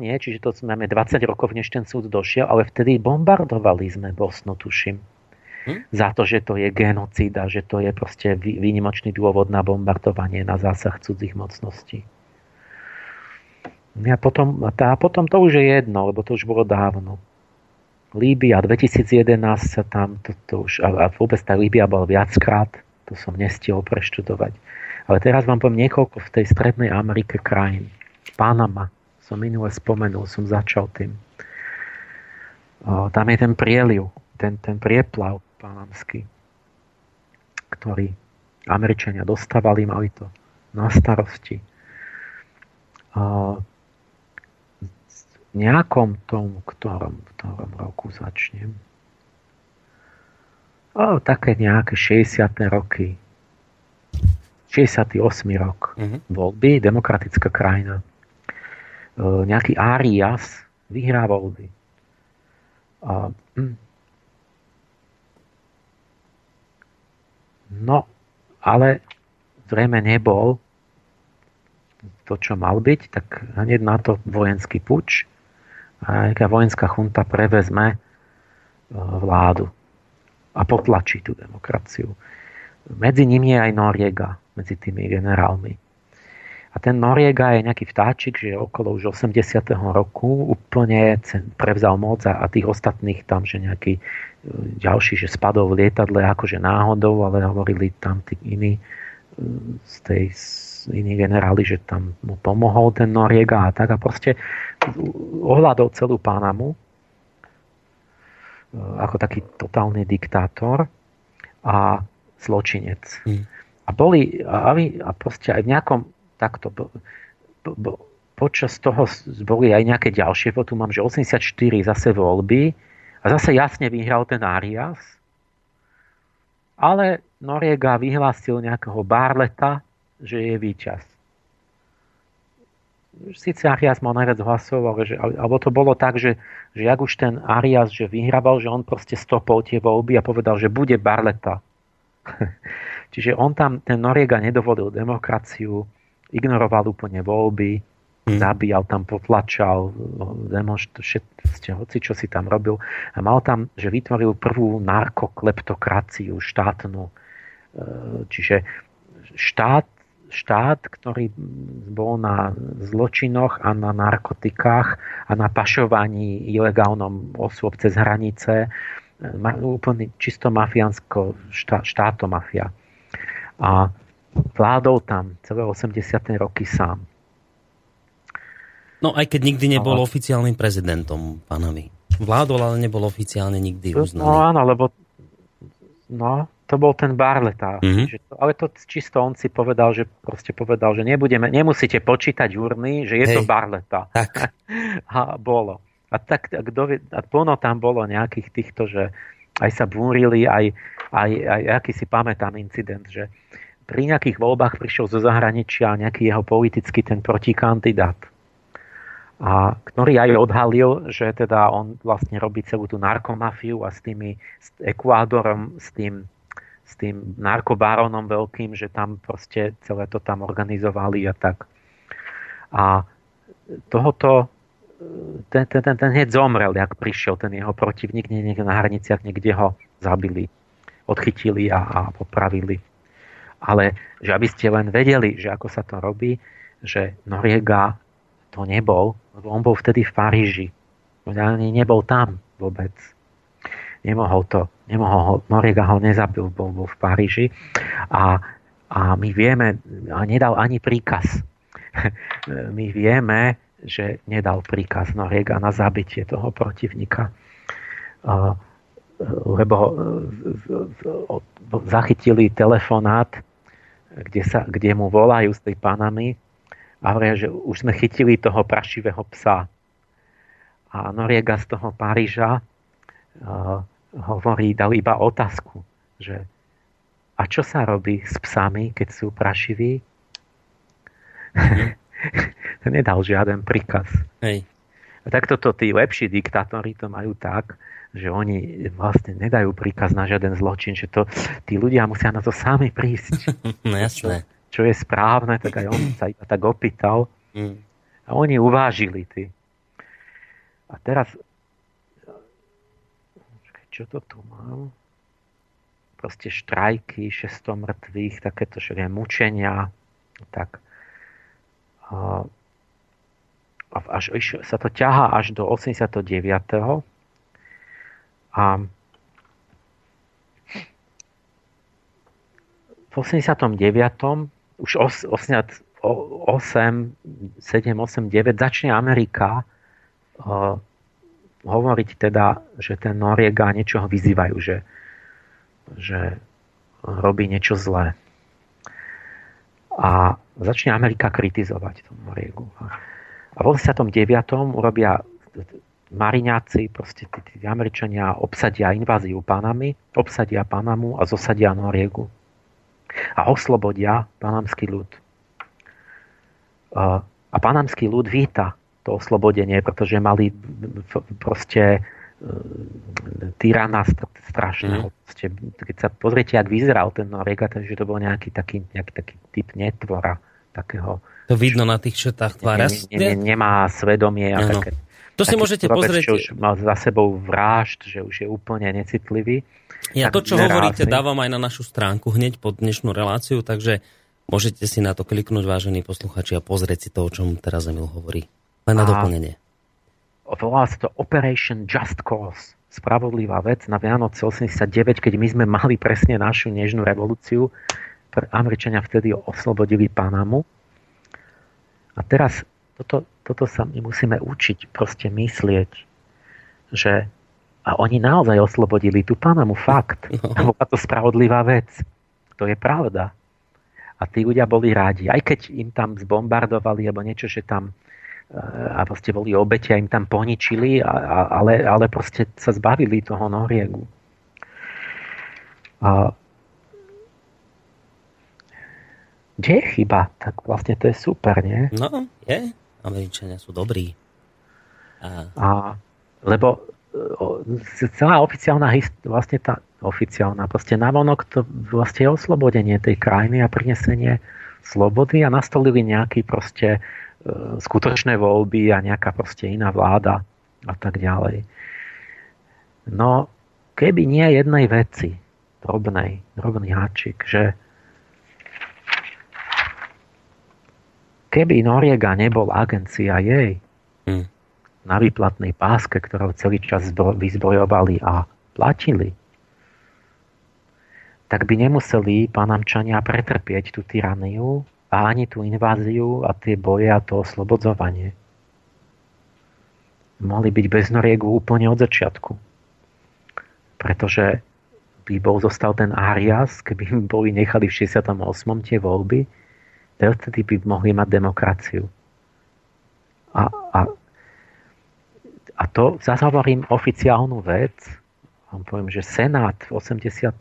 nie, čiže to máme 20 rokov, než ten súd došiel, ale vtedy bombardovali sme Bosnu, tuším. Hm? Za to, že to je genocída, že to je proste výnimočný dôvod na bombardovanie, na zásah cudzích mocností. A potom, a potom to už je jedno, lebo to už bolo dávno. Líbia 2011 sa tam, to, to už, a, a vôbec tá Líbia bola viackrát, to som nestihol preštudovať. Ale teraz vám poviem niekoľko v tej strednej Amerike krajín. Panama. Som minule spomenul, som začal tým. O, tam je ten prieliv, ten, ten prieplav panamský, ktorý Američania dostávali, mali to na starosti. O, nejakom tom, ktorom, ktorom roku začnem. O, také nejaké 60. roky. 68. rok. Mm-hmm. Voľby, demokratická krajina. E, nejaký Arias vyhrá voľby. A, hm. No, ale zrejme nebol to, čo mal byť, tak hneď na to vojenský puč a nejaká vojenská chunta prevezme e, vládu a potlačí tú demokraciu. Medzi nimi je aj Noriega, medzi tými generálmi. A ten Noriega je nejaký vtáčik, že okolo už 80. roku úplne prevzal moc a, tých ostatných tam, že nejaký e, ďalší, že spadol v lietadle akože náhodou, ale hovorili tam tí iní e, z tej iní generáli, že tam mu pomohol ten Noriega a tak a proste ohľadol celú Panamu e, ako taký totálny diktátor a zločinec. Mm. A boli, a, a proste aj v nejakom takto počas toho boli aj nejaké ďalšie, tu mám, že 84 zase voľby a zase jasne vyhral ten Arias, ale Noriega vyhlásil nejakého Barleta, že je víťaz. Sice Arias mal najviac hlasov, ale že, alebo to bolo tak, že, že jak už ten Arias, že vyhrával, že on proste stopol tie voľby a povedal, že bude Barleta. <laughs> Čiže on tam, ten Noriega nedovolil demokraciu, ignoroval úplne voľby, mm. zabíjal tam, potlačal, demonstr- hoci čo si tam robil. A mal tam, že vytvoril prvú narkokleptokraciu štátnu. E, čiže štát, štát, ktorý bol na zločinoch a na narkotikách a na pašovaní ilegálnom osôb cez hranice, úplne čisto mafiánsko štá, štátomafia. A vládol tam celé 80. roky sám. No aj keď nikdy nebol ale... oficiálnym prezidentom pánovi. Vládol, ale nebol oficiálne nikdy uznaný. No áno, lebo no, to bol ten Barleta. Mm-hmm. Že to, ale to čisto on si povedal, že proste povedal, že nebudeme, nemusíte počítať urny, že je Hej. to Barleta. Tak. <laughs> A bolo. A tak kto vie, a plno tam bolo nejakých týchto, že aj sa búrili, aj, aj, aj aký si pamätám incident, že pri nejakých voľbách prišiel zo zahraničia nejaký jeho politický ten protikandidát. A ktorý aj odhalil, že teda on vlastne robí celú tú narkomafiu a s tými s Ekvádorom, s tým, s tým narkobáronom veľkým, že tam proste celé to tam organizovali a tak. A tohoto ten, ten, ten, ten hneď zomrel, jak prišiel ten jeho protivník, niekde na hraniciach, niekde ho zabili, odchytili a, a popravili. Ale že aby ste len vedeli, že ako sa to robí, že Noriega to nebol, lebo on bol vtedy v Paríži. On ani nebol tam vôbec. Nemohol to nemohol ho, Noriega ho nezabil, bol, bol v Paríži a, a my vieme, a nedal ani príkaz. <laughs> my vieme, že nedal príkaz Noriega na zabitie toho protivníka. Lebo zachytili telefonát, kde, sa, kde mu volajú z tej Panamy a hovoria, že už sme chytili toho prašivého psa. A Noriega z toho Paríža uh, hovorí, dal iba otázku, že a čo sa robí s psami, keď sú prašiví? <laughs> Mm. Nedal žiaden príkaz. Hej. A takto to tí lepší diktátori to majú tak, že oni vlastne nedajú príkaz na žiaden zločin, že to tí ľudia musia na to sami prísť. <laughs> no jasné. Čo, čo je správne, tak aj on sa iba tak opýtal. Mm. A oni uvážili. Tí. A teraz čo to tu mám? Proste štrajky, 600 mŕtvych, takéto všetké mučenia. Tak. A, až, sa to ťahá až do 89. A v 89. už 8, 8 7, 8, 9 začne Amerika hovoriť teda, že ten Noriega niečo ho vyzývajú, že, že robí niečo zlé. A začne Amerika kritizovať tú Noriegu. A v 89. urobia Mariňáci, proste tí, tí Američania obsadia inváziu Panamy, obsadia Panamu a zosadia Noriegu. A oslobodia panamský ľud. A panamský ľud víta to oslobodenie, pretože mali proste e, tyrana strašného. Mm. Keď sa pozriete, ak vyzeral ten Noriega, takže to bol nejaký taký, nejaký taký typ netvora. Takého, to vidno na tých četách tvára. Ne, ne, ne, nemá svedomie a také, to si môžete pozrieť. Že už mal za sebou vražd, že už je úplne necitlivý. Ja to, čo hovoríte, dávam aj na našu stránku hneď pod dnešnú reláciu, takže môžete si na to kliknúť, vážení posluchači, a pozrieť si to, o čom teraz Emil hovorí. Len na doplnenie. Volá sa to Operation Just Cause. Spravodlivá vec na Vianoce 89, keď my sme mali presne našu nežnú revolúciu. Američania vtedy oslobodili Panamu. A teraz toto, toto sa my musíme učiť, proste myslieť, že a oni naozaj oslobodili tú Panamu, fakt. No. <laughs> Bola to spravodlivá vec. To je pravda. A tí ľudia boli rádi. Aj keď im tam zbombardovali, alebo niečo, že tam a proste boli obete a im tam poničili, a, a, ale, ale proste sa zbavili toho Noriegu. A, kde je chyba? Tak vlastne to je super, nie? No, je. Američania sú dobrí. A... a lebo celá oficiálna vlastne tá oficiálna, proste navonok to vlastne je oslobodenie tej krajiny a prinesenie slobody a nastolili nejaký proste E, skutočné voľby a nejaká proste iná vláda a tak ďalej. No, keby nie jednej veci, drobnej, drobný háčik, že keby Noriega nebol agencia jej hmm. na výplatnej páske, ktorou celý čas vyzbrojovali a platili, tak by nemuseli panamčania pretrpieť tú tyraniu ani tú inváziu a tie boje a to oslobodzovanie. Mohli byť bez Noriegu úplne od začiatku. Pretože by bol zostal ten Arias, keby <laughs> boli nechali v 68. tie voľby, vtedy by mohli mať demokraciu. A, a, a to, zase hovorím oficiálnu vec, vám poviem, že Senát v 80.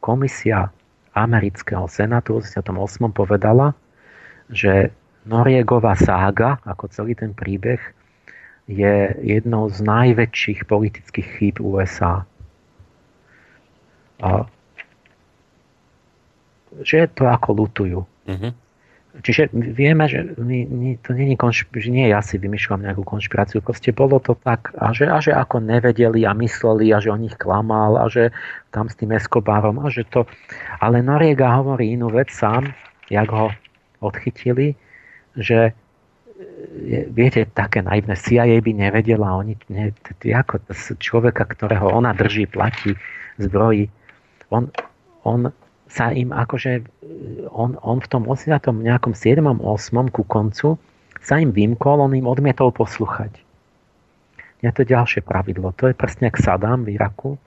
komisia amerického senátu v 88. povedala, že Noriegová sága, ako celý ten príbeh, je jednou z najväčších politických chýb USA. A že to ako lutujú. Mm-hmm. Čiže vieme, že my, my, to nie, konšp- že nie ja si vymýšľam nejakú konšpiráciu, proste bolo to tak, a že, a že ako nevedeli a mysleli a že o nich klamal a že tam s tým Escobarom a že to... Ale Noriega hovorí inú vec sám, jak ho odchytili, že, viete, také naivné CIA by nevedela, oni, ne, ako človeka, ktorého ona drží, platí, zbrojí, on, on sa im akože, on, on v tom 80. nejakom 7. 8. ku koncu sa im vymkol, on im odmietol posluchať. Je to ďalšie pravidlo. To je presne jak Saddam v Iraku.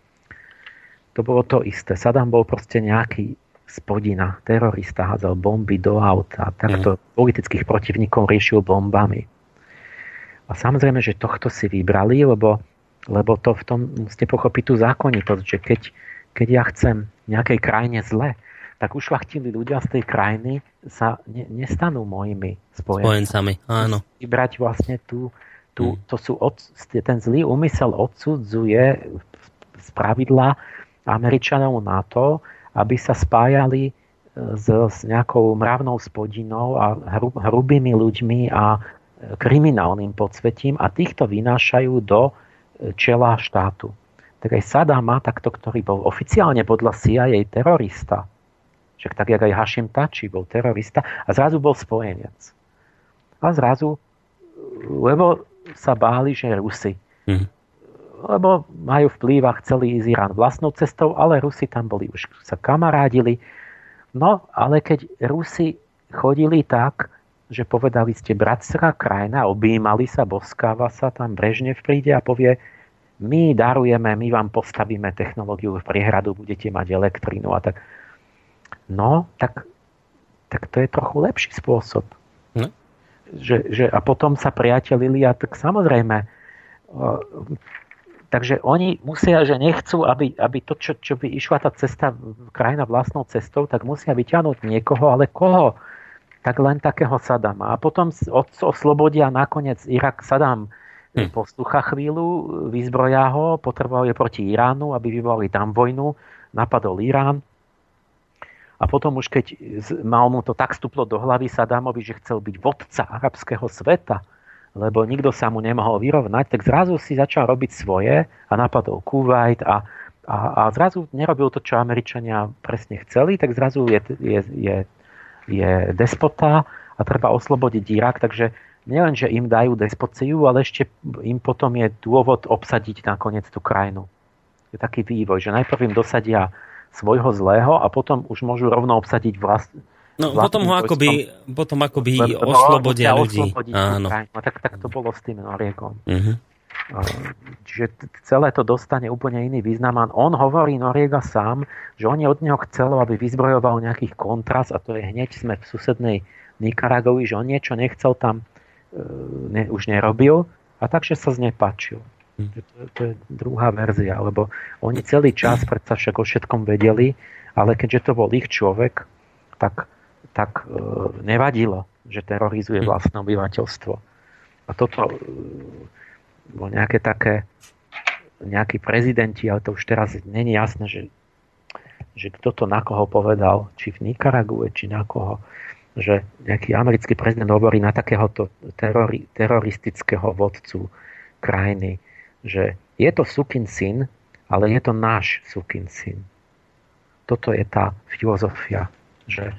To bolo to isté. Saddam bol proste nejaký spodina, terorista, hádzal bomby do auta, takto mm. politických protivníkov riešil bombami. A samozrejme, že tohto si vybrali, lebo, lebo to v tom musíte pochopiť tú zákonitosť, že keď, keď ja chcem nejakej krajine zle, tak ušlachtili ľudia z tej krajiny sa ne, nestanú mojimi spojencami. spojencami. Áno. Vybrať vlastne tú, tú, mm. to sú od, ten zlý úmysel odsudzuje z pravidla Američanov na to, aby sa spájali e, s, s nejakou mravnou spodinou a hru, hrubými ľuďmi a e, kriminálnym podsvetím a týchto vynášajú do e, čela štátu. Tak aj Saddam takto, ktorý bol oficiálne podľa CIA terorista, však tak, jak aj Hashim Tači bol terorista a zrazu bol spojenec. A zrazu, lebo sa báli, že Rusy. Mm lebo majú vplyv a chceli ísť Irán vlastnou cestou, ale Rusi tam boli, už sa kamarádili. No, ale keď Rusi chodili tak, že povedali ste bratská krajina, objímali sa, boskáva sa, tam Brežnev príde a povie, my darujeme, my vám postavíme technológiu v priehradu, budete mať elektrínu a tak. No, tak, tak to je trochu lepší spôsob. No. Že, že, a potom sa priatelili a tak samozrejme Takže oni musia, že nechcú, aby, aby to, čo, čo by išla tá cesta, krajina vlastnou cestou, tak musia vyťahnuť niekoho, ale koho? Tak len takého Sadama. A potom oslobodia nakoniec Irak Sadam hm. poslucha chvíľu, vyzbroja ho, potreboval je proti Iránu, aby vyvolali tam vojnu, napadol Irán. A potom už keď mal mu to tak stuplo do hlavy Sadamovi, že chcel byť vodca arabského sveta, lebo nikto sa mu nemohol vyrovnať, tak zrazu si začal robiť svoje a napadol Kuwait a, a, a zrazu nerobil to, čo Američania presne chceli, tak zrazu je, je, je, je despota a treba oslobodiť Irak, takže nielen, že im dajú despociu, ale ešte im potom je dôvod obsadiť nakoniec tú krajinu. Je taký vývoj, že najprv im dosadia svojho zlého a potom už môžu rovno obsadiť vlast, No potom ho akoby, potom akoby oslobodia ľudí. Áno. No, tak, tak to bolo s tým Noriekom. Uh-huh. Čiže celé to dostane úplne iný význam. A on hovorí Noriega sám, že oni od neho chcelo, aby vyzbrojoval nejakých kontras a to je hneď sme v susednej Nikaragovi, že on niečo nechcel tam, ne, už nerobil a takže sa znepačil. Uh-huh. To, to je druhá verzia, lebo oni celý čas predsa však o všetkom vedeli, ale keďže to bol ich človek, tak tak e, nevadilo, že terorizuje hm. vlastné obyvateľstvo. A toto e, bolo nejaké také, nejakí prezidenti, ale to už teraz není jasné, že, že kto to na koho povedal, či v Nikarague, či na koho, že nejaký americký prezident hovorí na takéhoto terori, teroristického vodcu krajiny, že je to sukin syn, ale je to náš sukin syn. Toto je tá filozofia, že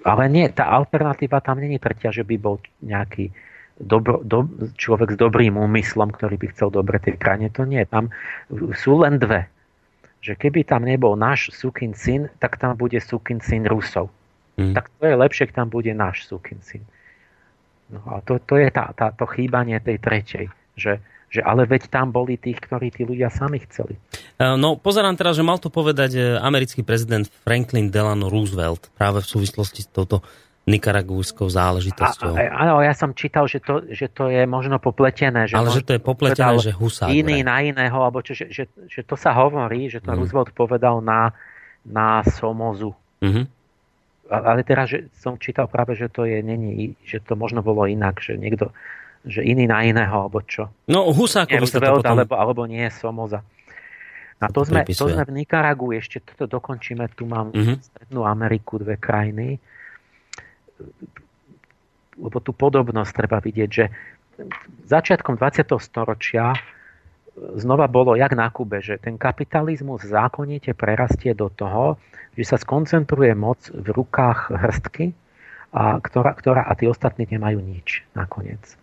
ale nie, tá alternatíva tam není tretia, že by bol nejaký dobro, do, človek s dobrým úmyslom, ktorý by chcel dobre tej krajine. To nie. Tam sú len dve. Že keby tam nebol náš Sukin syn, tak tam bude Sukin syn Rusov. Hmm. Tak to je lepšie, keď tam bude náš Sukin syn. No a to, to je tá, tá, to chýbanie tej tretej. Že, že ale veď tam boli tých, ktorí tí ľudia sami chceli. E, no, pozerám teraz, že mal to povedať e, americký prezident Franklin Delano Roosevelt práve v súvislosti s touto nikaragujskou záležitosťou. Áno, ja som čítal, že to, že to je možno popletené. Že Ale že to je popletené, že Husák. Iný na iného, alebo čo, že, že, že to sa hovorí, že to mm. Roosevelt povedal na, na Somozu. Mm-hmm. Ale teraz, že som čítal práve, že to je, není, že to možno bolo inak, že niekto, že iný na iného, alebo čo. No, Husákovi sa to potom... alebo, alebo nie Somoza. A to sme, to sme v Nikaragu, ešte toto dokončíme, tu mám uh-huh. Strednú Ameriku, dve krajiny, lebo tu podobnosť treba vidieť, že začiatkom 20. storočia znova bolo jak na Kube, že ten kapitalizmus zákonite prerastie do toho, že sa skoncentruje moc v rukách hrstky a, ktorá, ktorá, a tí ostatní nemajú nič nakoniec.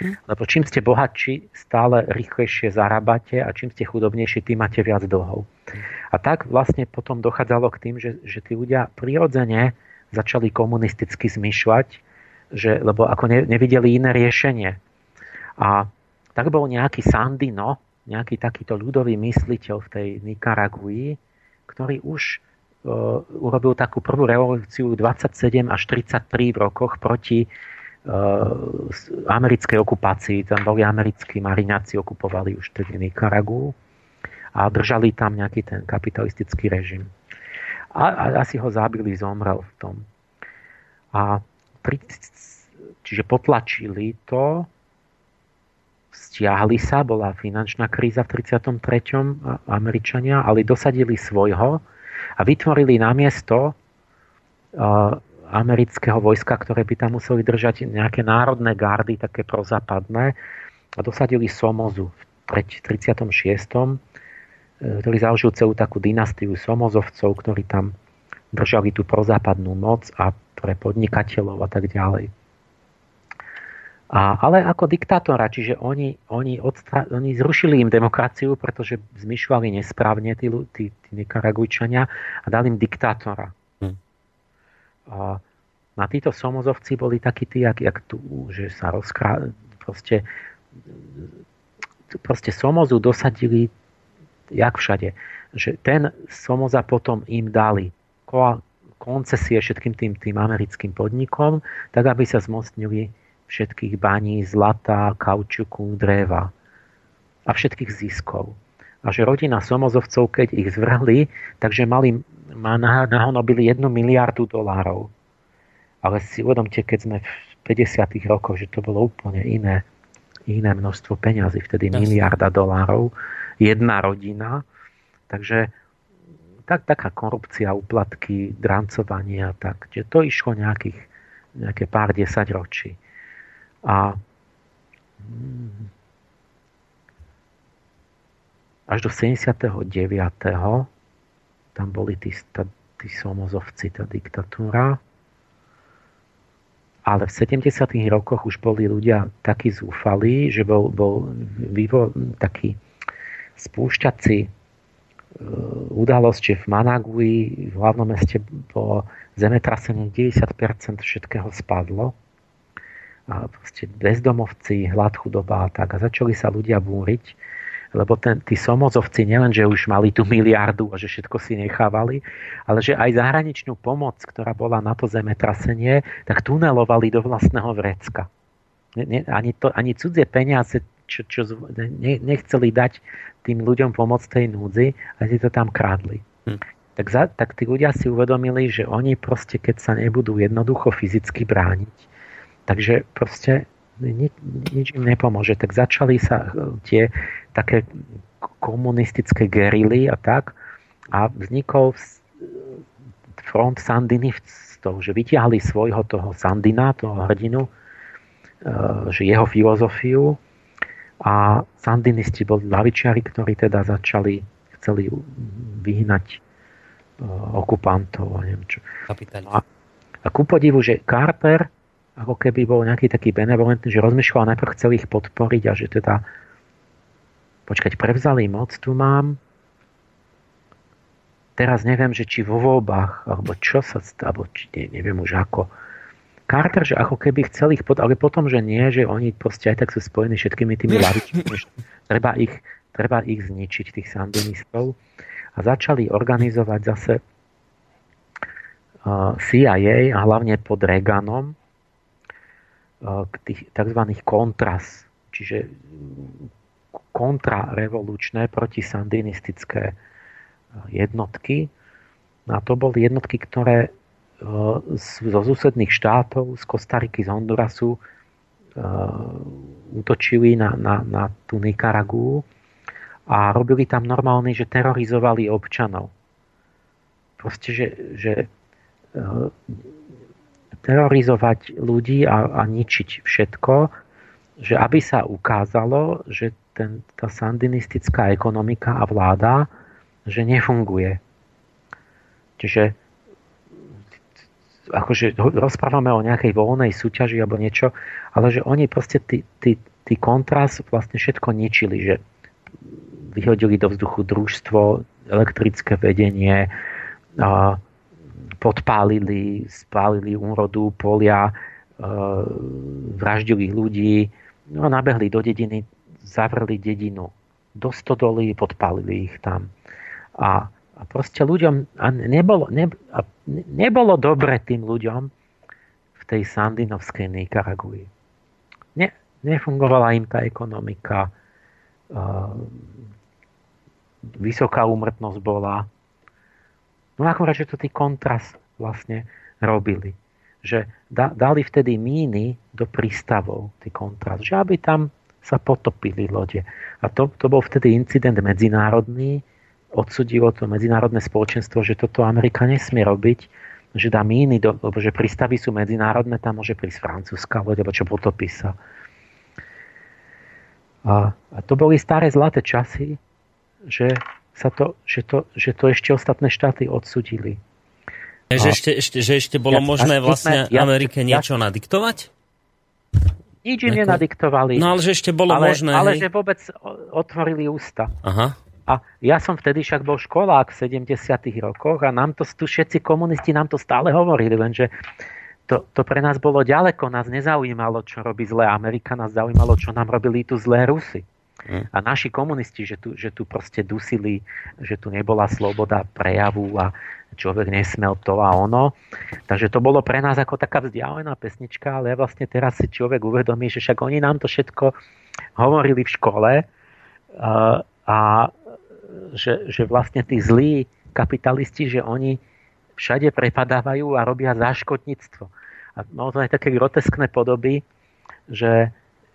Lebo čím ste bohatší, stále rýchlejšie zarábate a čím ste chudobnejší, tým máte viac dlhov. A tak vlastne potom dochádzalo k tým, že, že tí ľudia prirodzene začali komunisticky zmyšľať, že, lebo ako ne, nevideli iné riešenie. A tak bol nejaký Sandino, nejaký takýto ľudový mysliteľ v tej Nikaragui, ktorý už urobil takú prvú revolúciu 27 až 33 v rokoch proti americkej okupácii. Tam boli americkí mariňáci, okupovali už tedy Nikaragu a držali tam nejaký ten kapitalistický režim. A, a asi ho zabili, zomrel v tom. A pri, čiže potlačili to, stiahli sa, bola finančná kríza v 33. Američania, ale dosadili svojho a vytvorili namiesto amerického vojska, ktoré by tam museli držať nejaké národné gardy, také prozápadné, a dosadili Somozu v 36. E, ktorý založil celú takú dynastiu Somozovcov, ktorí tam držali tú prozápadnú moc a pre podnikateľov a tak ďalej. A, ale ako diktátora, čiže oni, oni, odstra, oni zrušili im demokraciu, pretože zmyšľali nesprávne tí, tí, tí Nikaragujčania a dali im diktátora. A na títo somozovci boli takí tí, jak, jak tu, že sa rozkrá... Proste, proste somozu dosadili jak všade. Že ten somoza potom im dali koncesie všetkým tým, tým americkým podnikom, tak aby sa zmocnili všetkých baní, zlata, kaučuku, dreva a všetkých ziskov. A že rodina Somozovcov, keď ich zvrhli, takže mali, nahonobili jednu miliardu dolárov. Ale si uvedomte, keď sme v 50. rokoch, že to bolo úplne iné, iné množstvo peňazí, vtedy Jasne. miliarda dolárov, jedna rodina. Takže tak, taká korupcia, uplatky, drancovanie a tak. Že to išlo nejakých, nejaké pár desať ročí. A až do 79. tam boli tí, tí somozovci, tá diktatúra ale v 70. rokoch už boli ľudia takí zúfalí, že bol, bol vývo, taký spúšťací e, udalosť, že v Managui, v hlavnom meste, bolo zemetrasenie 90% všetkého spadlo. Bezdomovci, hlad, chudoba a tak. A začali sa ľudia búriť lebo ten, tí somozovci nielen, že už mali tú miliardu a že všetko si nechávali, ale že aj zahraničnú pomoc, ktorá bola na to zemetrasenie, tak tunelovali do vlastného vrecka. Ne, ani, to, ani cudzie peniaze, čo, čo ne, nechceli dať tým ľuďom pomoc tej núdzi, a si to tam krádli. Hm. Tak, za, tak tí ľudia si uvedomili, že oni proste, keď sa nebudú jednoducho fyzicky brániť, takže proste nič, nič im nepomôže. Tak začali sa tie také komunistické gerily a tak. A vznikol front sandinistov, že vytiahli svojho toho Sandina, toho hrdinu, e, že jeho filozofiu a sandinisti boli lavičiari, ktorí teda začali, chceli vyhnať okupantov a neviem čo. A, a ku podivu, že Carter ako keby bol nejaký taký benevolentný, že rozmýšľal najprv chcel ich podporiť a že teda počkať, prevzali moc, tu mám. Teraz neviem, že či vo voľbách, alebo čo sa stalo, či ne, neviem už ako. Carter, že ako keby chcel ich, pod, ale potom, že nie, že oni proste aj tak sú spojení všetkými tými lavičmi, treba ich, treba ich zničiť, tých sandinistov. A začali organizovať zase uh, CIA a hlavne pod Reaganom uh, tých tzv. kontras, čiže kontrarevolučné protisandinistické e, jednotky. A to boli jednotky, ktoré e, zo susedných štátov, z Kostariky, z Hondurasu e, útočili na, na, na tú Nikaragu a robili tam normálne, že terorizovali občanov. Proste, že, že terorizovať ľudí a, a ničiť všetko, že aby sa ukázalo, že ten, tá sandinistická ekonomika a vláda, že nefunguje. Čiže akože rozprávame o nejakej voľnej súťaži alebo niečo, ale že oni proste tí, tí, tí kontrast vlastne všetko ničili, že vyhodili do vzduchu družstvo, elektrické vedenie, podpálili, spálili úrodu, polia, vraždili ľudí, no nabehli do dediny, zavreli dedinu do stodoly, podpálili ich tam. A, a proste ľuďom, a nebolo, ne, a nebolo dobre tým ľuďom v tej sandinovskej Nikaragui. Ne, nefungovala im tá ekonomika, uh, vysoká úmrtnosť bola. No akorát, že to tý kontrast vlastne robili. Že da, dali vtedy míny do prístavov, tý kontrast. Že aby tam sa potopili lode. A to, to bol vtedy incident medzinárodný, odsudilo to medzinárodné spoločenstvo, že toto Amerika nesmie robiť, že dá míny, do, lebo že prístavy sú medzinárodné, tam môže prísť francúzska loď, alebo čo potopí sa. A, a to boli staré zlaté časy, že, sa to, že, to, že to ešte ostatné štáty odsudili. Že ešte, ešte, že ešte bolo ja, možné vlastne ja, Amerike niečo ja, nadiktovať? Nič im nenadiktovali. No ale že ešte bolo ale, možné. Ale hej? že vôbec otvorili ústa. Aha. A ja som vtedy však bol školák v 70 rokoch a nám to tu všetci komunisti nám to stále hovorili, lenže to, to pre nás bolo ďaleko, nás nezaujímalo, čo robí zlé Amerika, nás zaujímalo, čo nám robili tu zlé Rusy. A naši komunisti, že tu, že tu proste dusili, že tu nebola sloboda prejavu a človek nesmel to a ono. Takže to bolo pre nás ako taká vzdialená pesnička, ale vlastne teraz si človek uvedomí, že však oni nám to všetko hovorili v škole a, že, že vlastne tí zlí kapitalisti, že oni všade prepadávajú a robia záškodníctvo. A aj také groteskné podoby, že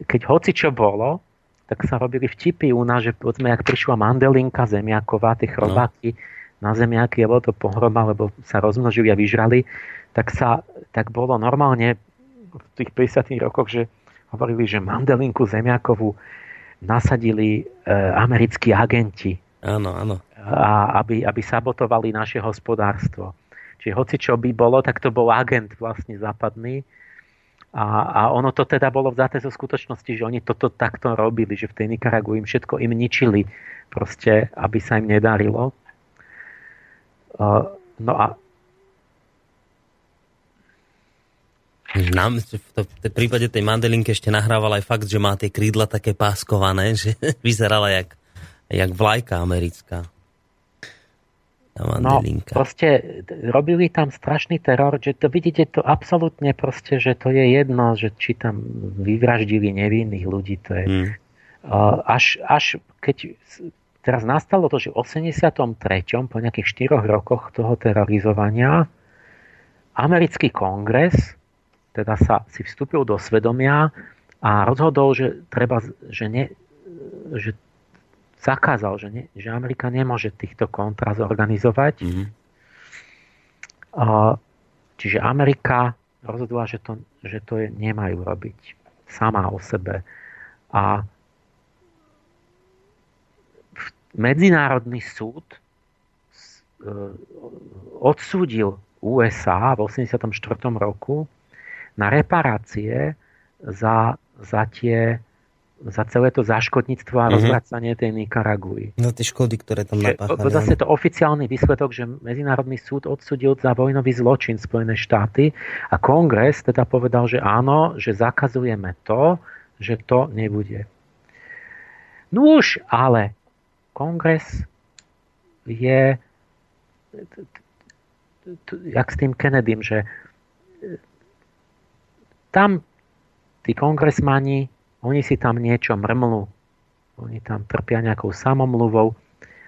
keď hoci čo bolo, tak sa robili vtipy u nás, že povedzme, jak prišla mandelinka zemiaková, tie chrobáky, no na zemiaky a bolo to pohroma, lebo sa rozmnožili a vyžrali, tak, sa, tak bolo normálne v tých 50. rokoch, že hovorili, že mandelinku zemiakovú nasadili e, americkí agenti. Áno, áno. A aby, aby sabotovali naše hospodárstvo. Čiže hoci čo by bolo, tak to bol agent vlastne západný. A, a ono to teda bolo vzaté zo skutočnosti, že oni toto takto robili, že v tej Nikaragu im všetko im ničili, proste, aby sa im nedarilo. No a Nám v, to, v prípade tej mandelinky ešte nahrával aj fakt, že má tie krídla také páskované, <laughs> že vyzerala jak, jak vlajka americká. No, proste robili tam strašný teror, že to vidíte to absolútne proste, že to je jedno, že či tam vyvraždili nevinných ľudí, to je hmm. až, až keď Teraz nastalo to, že v 83. po nejakých 4 rokoch toho terorizovania americký kongres teda sa si vstúpil do svedomia a rozhodol, že treba, že, ne, že zakázal, že, ne, že Amerika nemôže týchto kontra zorganizovať. Mm-hmm. čiže Amerika rozhodla, že to, že to je, nemajú robiť sama o sebe. A Medzinárodný súd e, odsúdil USA v 84. roku na reparácie za, za, tie, za celé to zaškodníctvo a mm-hmm. rozvracanie tej Nikaraguji. Za tie škody, ktoré tam napáchali. Zase to oficiálny výsledok, že Medzinárodný súd odsudil za vojnový zločin Spojené štáty a kongres teda povedal, že áno, že zakazujeme to, že to nebude. No už, ale kongres je jak s tým Kennedym, že tam tí kongresmani, oni si tam niečo mrmlú. Oni tam trpia nejakou samomluvou.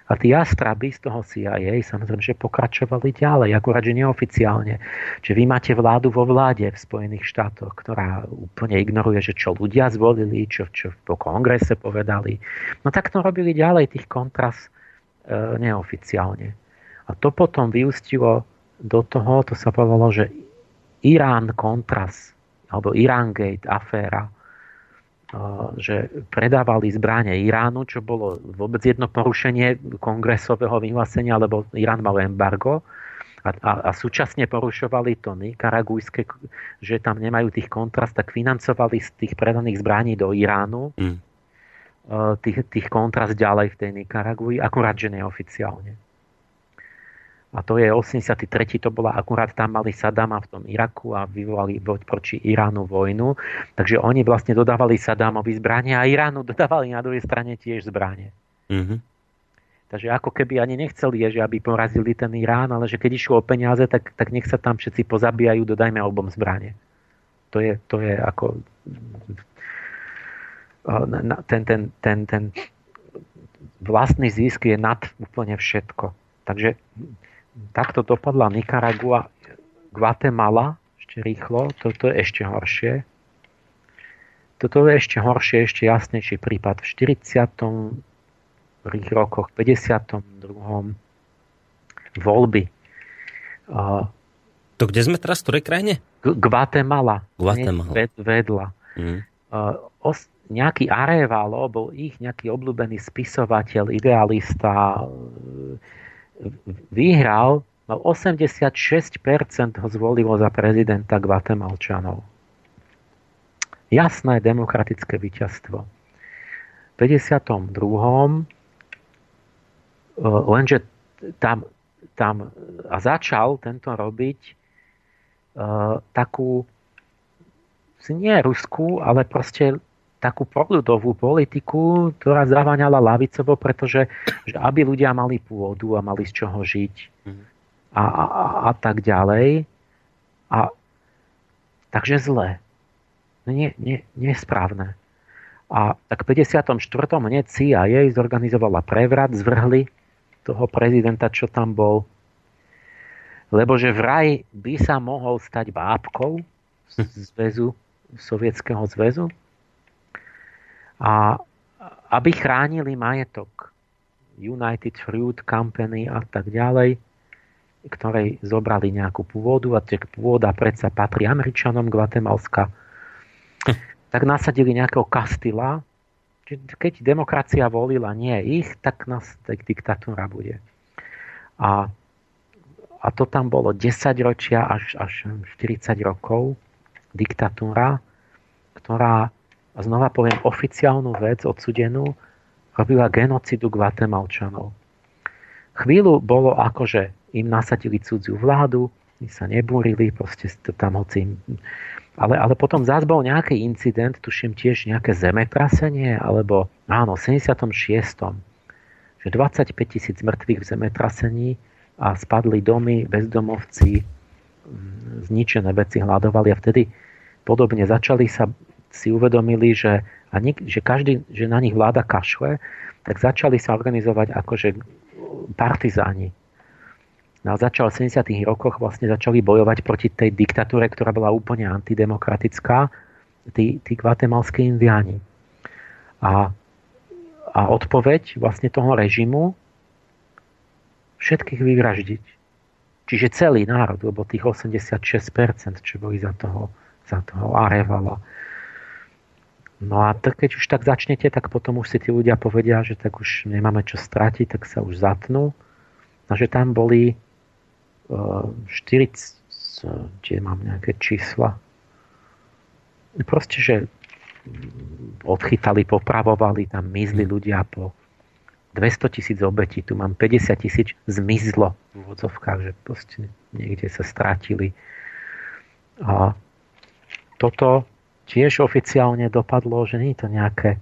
A tí astraby z toho CIA samozrejme, že pokračovali ďalej, akurát, že neoficiálne. Že vy máte vládu vo vláde v Spojených štátoch, ktorá úplne ignoruje, že čo ľudia zvolili, čo, čo po kongrese povedali. No tak to robili ďalej tých kontras e, neoficiálne. A to potom vyústilo do toho, to sa povedalo, že Irán kontras, alebo Irán Gate aféra, že predávali zbranie Iránu, čo bolo vôbec jedno porušenie kongresového vyhlásenia, lebo Irán mal embargo. a, a, a súčasne porušovali to nikaragujské, že tam nemajú tých kontrast, tak financovali z tých predaných zbraní do Iránu mm. tých, tých kontrast ďalej v tej Nikaragui, akurát, že neoficiálne. A to je 83. to bola akurát tam mali Sadama v tom Iraku a vyvolali proti Iránu vojnu. Takže oni vlastne dodávali Sadamovi zbranie a Iránu dodávali na druhej strane tiež zbranie. Mm-hmm. Takže ako keby ani nechceli, že aby porazili ten Irán, ale že keď išlo o peniaze, tak, tak nech sa tam všetci pozabíjajú, dodajme obom zbranie. To je, to je ako ten, ten, ten, ten vlastný zisk je nad úplne všetko. Takže takto dopadla Nicaragua, Guatemala, ešte rýchlo, toto je ešte horšie. Toto je ešte horšie, ešte jasnejší prípad. V 40 rokoch, 52. voľby. To kde sme teraz, v ktorej krajine? Guatemala. Guatemala. Ved, vedla. Mm. os, nejaký Arevalo bol ich nejaký obľúbený spisovateľ, idealista, vyhral, mal 86% ho zvolilo za prezidenta Guatemalčanov. Jasné demokratické víťazstvo. V 52 lenže tam, tam a začal tento robiť uh, takú nie ruskú, ale proste takú proludovú politiku, ktorá zaváňala lavicovo, pretože že aby ľudia mali pôdu a mali z čoho žiť mhm. a, a, a, tak ďalej. A, takže zlé. No nie, nie, nesprávne. A tak v 54. hneď CIA zorganizovala prevrat, zvrhli toho prezidenta, čo tam bol. Lebo že vraj by sa mohol stať bábkou <laughs> zväzu, Sovietskeho zväzu a aby chránili majetok. United Fruit Company a tak ďalej, ktorej zobrali nejakú pôvodu a tie pôda predsa patrí Američanom Guatemalska, tak nasadili nejakého Kastila, keď demokracia volila nie ich, tak nás tak diktatúra bude. A, a to tam bolo 10 ročia až, až 40 rokov. Diktatúra, ktorá, a znova poviem oficiálnu vec odsudenú, robila genocidu Guatemalčanov. Chvíľu bolo ako, že im nasadili cudziu vládu, oni sa nebúrili, proste tam hoci ale, ale potom zás bol nejaký incident, tuším tiež nejaké zemetrasenie, alebo áno, v 76. Že 25 tisíc mŕtvych v zemetrasení a spadli domy, bezdomovci, mm, zničené veci hľadovali a vtedy podobne začali sa si uvedomili, že, a nik, že každý, že na nich vláda kašle, tak začali sa organizovať akože partizáni No a začal v 70. rokoch vlastne začali bojovať proti tej diktatúre, ktorá bola úplne antidemokratická, tí, tí guatemalskí indiáni. A, a odpoveď vlastne toho režimu všetkých vyvraždiť. Čiže celý národ, lebo tých 86%, čo boli za toho, za toho Arevala. No a tak, keď už tak začnete, tak potom už si tí ľudia povedia, že tak už nemáme čo stratiť, tak sa už zatnú. A že tam boli 40, kde mám nejaké čísla. Proste, že odchytali, popravovali, tam mizli ľudia po 200 tisíc obetí, tu mám 50 tisíc zmizlo v úvodzovkách, že proste niekde sa strátili. A toto tiež oficiálne dopadlo, že nie je to nejaké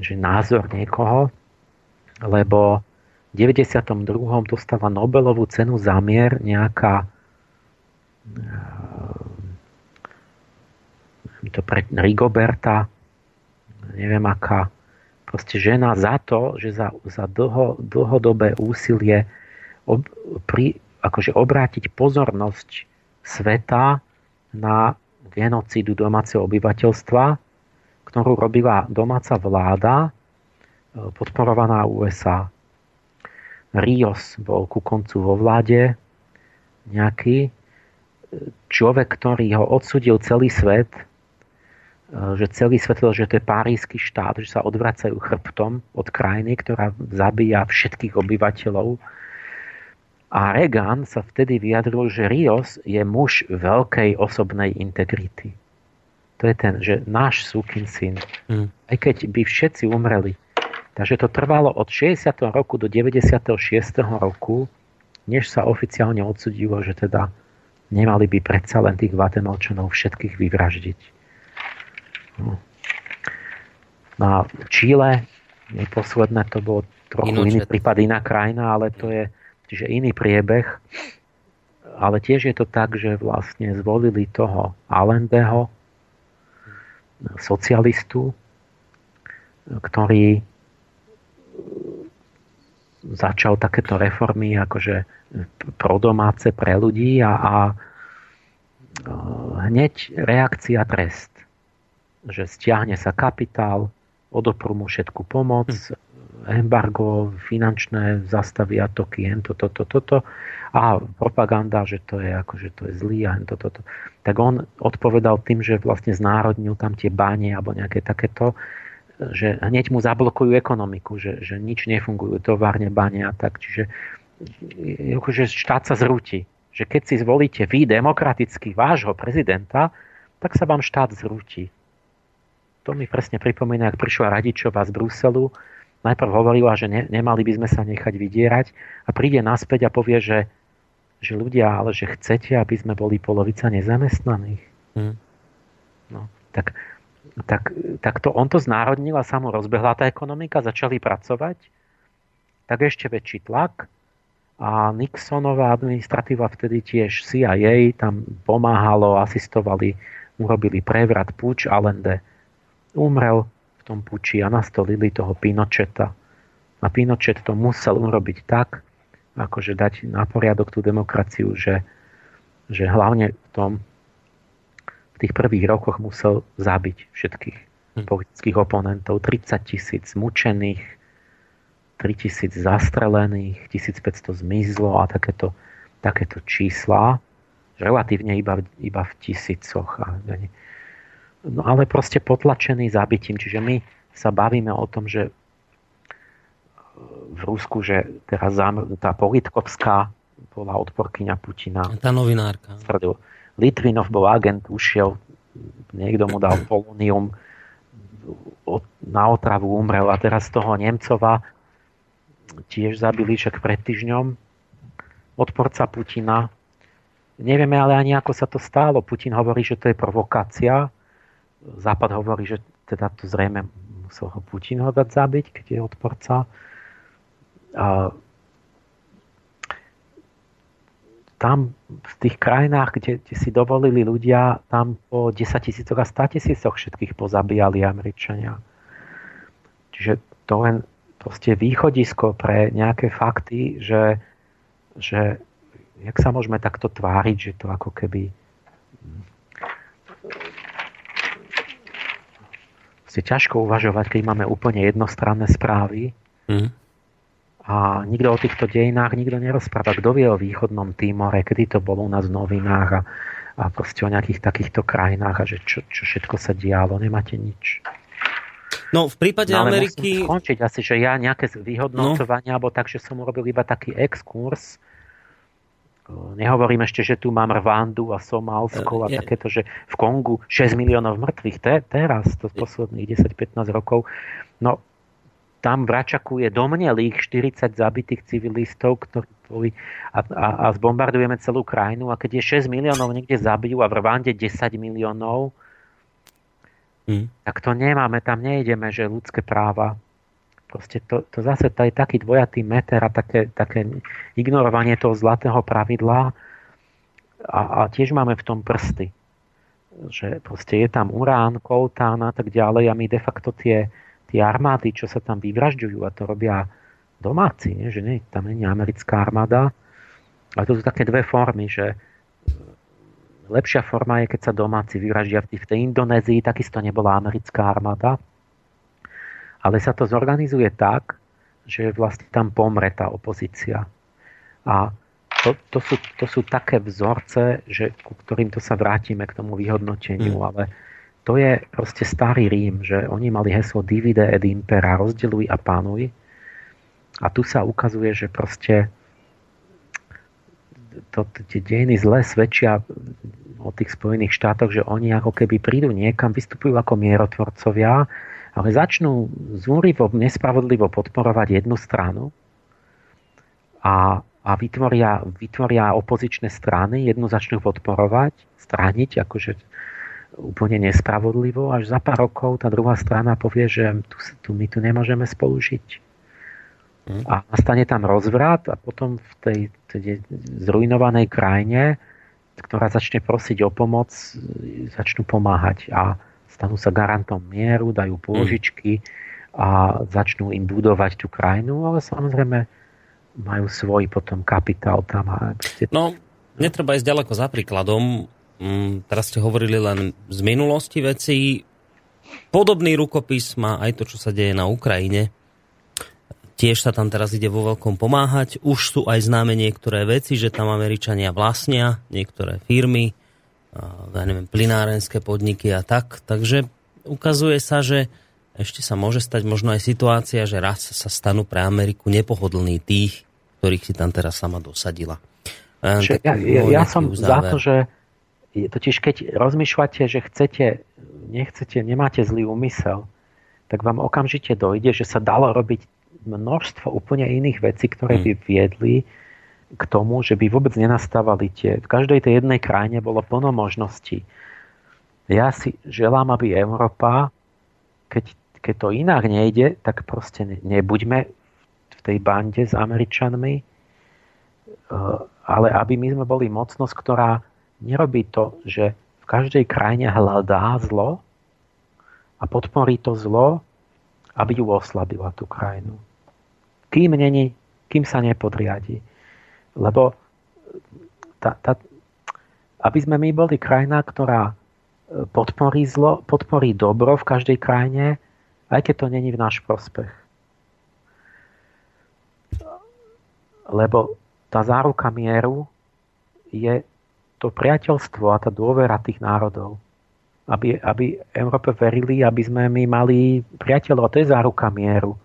že názor niekoho, lebo 92. dostala Nobelovú cenu za mier nejaká eh, to pre Rigoberta, neviem aká, proste žena za to, že za, za dlho, dlhodobé úsilie ob, pri, akože obrátiť pozornosť sveta na genocídu domáceho obyvateľstva, ktorú robila domáca vláda eh, podporovaná USA. Rios bol ku koncu vo vláde nejaký človek, ktorý ho odsudil celý svet, e, že celý svet, že to je párijský štát, že sa odvracajú chrbtom od krajiny, ktorá zabíja všetkých obyvateľov. A Reagan sa vtedy vyjadril, že Rios je muž veľkej osobnej integrity. To je ten, že náš súkin syn, mm. aj keď by všetci umreli. Takže to trvalo od 60. roku do 96. roku, než sa oficiálne odsudilo, že teda nemali by predsa len tých Guatemalčanov všetkých vyvraždiť. No. no a Číle, neposledné, to bolo trochu Inočet. iný prípad, iná krajina, ale to je čiže iný priebeh. Ale tiež je to tak, že vlastne zvolili toho Allendeho, socialistu, ktorý začal takéto reformy akože prodomáce pre ľudí a, a hneď reakcia trest. Že stiahne sa kapitál, odoprú mu všetku pomoc, embargo, finančné zastavia toky, hento, toto, toto a propaganda, že to je ako, že to je zlý a hento, toto. Tak on odpovedal tým, že vlastne znárodnil tam tie báne alebo nejaké takéto, že hneď mu zablokujú ekonomiku, že, že nič nefungujú, továrne, báne a tak. Čiže akože štát sa zrúti. Že keď si zvolíte vy demokraticky vášho prezidenta, tak sa vám štát zrúti. To mi presne pripomína, ak prišla Radičová z Bruselu, najprv hovorila, že ne, nemali by sme sa nechať vydierať a príde naspäť a povie, že, že ľudia, ale že chcete, aby sme boli polovica nezamestnaných. Hmm. No, tak, tak, tak to on to znárodnil a sa mu rozbehla tá ekonomika, začali pracovať, tak ešte väčší tlak a Nixonová administratíva vtedy tiež CIA tam pomáhalo, asistovali, urobili prevrat, púč, Allende umrel, v tom puči a nastolili toho Pinocheta. A Pinochet to musel urobiť tak, akože dať na poriadok tú demokraciu, že, že hlavne v tom v tých prvých rokoch musel zabiť všetkých hm. politických oponentov. 30 tisíc mučených, 3 tisíc zastrelených, 1500 zmizlo a takéto, takéto čísla, relatívne iba, iba v tisícoch. A, No ale proste potlačený zabitím. Čiže my sa bavíme o tom, že v Rusku, že teraz tá Politkovská bola odporkyňa Putina. Tá novinárka. Litvinov bol agent, ušiel, niekto mu dal polonium, na otravu umrel a teraz toho Nemcova tiež zabili však pred týždňom odporca Putina. Nevieme ale ani ako sa to stalo. Putin hovorí, že to je provokácia Západ hovorí, že teda to zrejme musel ho Putin ho dať zabiť, keď je odporca. A tam v tých krajinách, kde, kde si dovolili ľudia, tam po 10 tisícoch a 100 tisícoch všetkých pozabíjali Američania. Čiže to len proste východisko pre nejaké fakty, že, že jak sa môžeme takto tváriť, že to ako keby je ťažko uvažovať, keď máme úplne jednostranné správy mm. a nikto o týchto dejinách nikto nerozpráva. Kto vie o východnom Tímore, kedy to bolo u nás v novinách a, a proste o nejakých takýchto krajinách a že čo, čo všetko sa dialo, nemáte nič. No v prípade no, ale Ameriky... skončiť asi, že ja nejaké vyhodnocovania, no. alebo tak, že som urobil iba taký exkurs, Nehovorím ešte, že tu mám Rwandu a Somálsko a je. takéto, že v Kongu 6 miliónov mŕtvych. Te, teraz, to z posledných 10-15 rokov. No, tam v Račaku je domnelých 40 zabitých civilistov, ktorí boli a, a, a zbombardujeme celú krajinu a keď je 6 miliónov niekde zabijú a v Rwande 10 miliónov, hmm. tak to nemáme, tam nejdeme, že ľudské práva Proste to, to zase to je taký dvojatý meter a také, také ignorovanie toho zlatého pravidla a, a tiež máme v tom prsty. Že proste je tam urán, koltán a tak ďalej a my de facto tie, tie armády, čo sa tam vyvražďujú a to robia domáci, nie? že nie, tam nie je americká armáda. Ale to sú také dve formy, že lepšia forma je, keď sa domáci vyvraždia v tej Indonézii, takisto nebola americká armáda, ale sa to zorganizuje tak, že vlastne tam pomre tá opozícia. A to, to, sú, to sú také vzorce, že, ku ktorým to sa vrátime k tomu vyhodnoteniu, mm. ale to je proste starý Rím, že oni mali heslo divide et impera, rozdeluj a pánuj. A tu sa ukazuje, že proste to, tie dejiny zle svedčia o tých Spojených štátoch, že oni ako keby prídu niekam, vystupujú ako mierotvorcovia, ale začnú zúrivo, nespravodlivo podporovať jednu stranu a, a vytvoria, vytvoria opozičné strany, jednu začnú podporovať, strániť, akože úplne nespravodlivo, až za pár rokov tá druhá strana povie, že tu, tu, my tu nemôžeme spolužiť. Mm. A nastane tam rozvrat a potom v tej, tej zrujnovanej krajine, ktorá začne prosiť o pomoc, začnú pomáhať a stanú sa garantom mieru, dajú pôžičky a začnú im budovať tú krajinu, ale samozrejme majú svoj potom kapitál tam. A... No, netreba ísť ďaleko za príkladom. Mm, teraz ste hovorili len z minulosti veci. Podobný rukopis má aj to, čo sa deje na Ukrajine. Tiež sa tam teraz ide vo veľkom pomáhať. Už sú aj známe niektoré veci, že tam Američania vlastnia niektoré firmy, ja neviem, plinárenské podniky a tak. Takže ukazuje sa, že ešte sa môže stať možno aj situácia, že raz sa stanú pre Ameriku nepohodlní tých, ktorých si tam teraz sama dosadila. Ja, ja, ja, ja som za to, že totiž keď rozmýšľate, že chcete, nechcete, nemáte zlý úmysel, tak vám okamžite dojde, že sa dalo robiť množstvo úplne iných vecí, ktoré by hmm. viedli k tomu, že by vôbec nenastávali tie. V každej tej jednej krajine bolo plno možností. Ja si želám, aby Európa, keď, keď to inak nejde, tak proste nebuďme v tej bande s Američanmi, eh, ale aby my sme boli mocnosť, ktorá nerobí to, že v každej krajine hľadá zlo a podporí to zlo, aby ju oslabila tú krajinu. Kým, není, kým sa nepodriadi. Lebo tá, tá, aby sme my boli krajina, ktorá e, podporí zlo, podporí dobro v každej krajine, aj keď to není v náš prospech. Lebo tá záruka mieru je to priateľstvo a tá dôvera tých národov. Aby, aby Európe verili, aby sme my mali priateľov. A to je záruka mieru.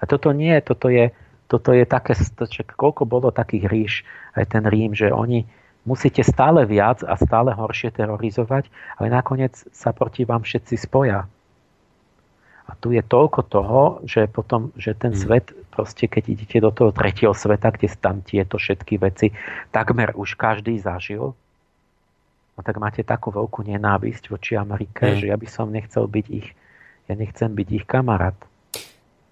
A toto nie, toto je, toto je také, čo, koľko bolo takých ríš, aj ten Rím, že oni musíte stále viac a stále horšie terorizovať, ale nakoniec sa proti vám všetci spoja. A tu je toľko toho, že potom, že ten hmm. svet, proste keď idete do toho tretieho sveta, kde tam tieto všetky veci takmer už každý zažil, no tak máte takú veľkú nenávisť voči Amerike, hmm. že ja by som nechcel byť ich, ja nechcem byť ich kamarát.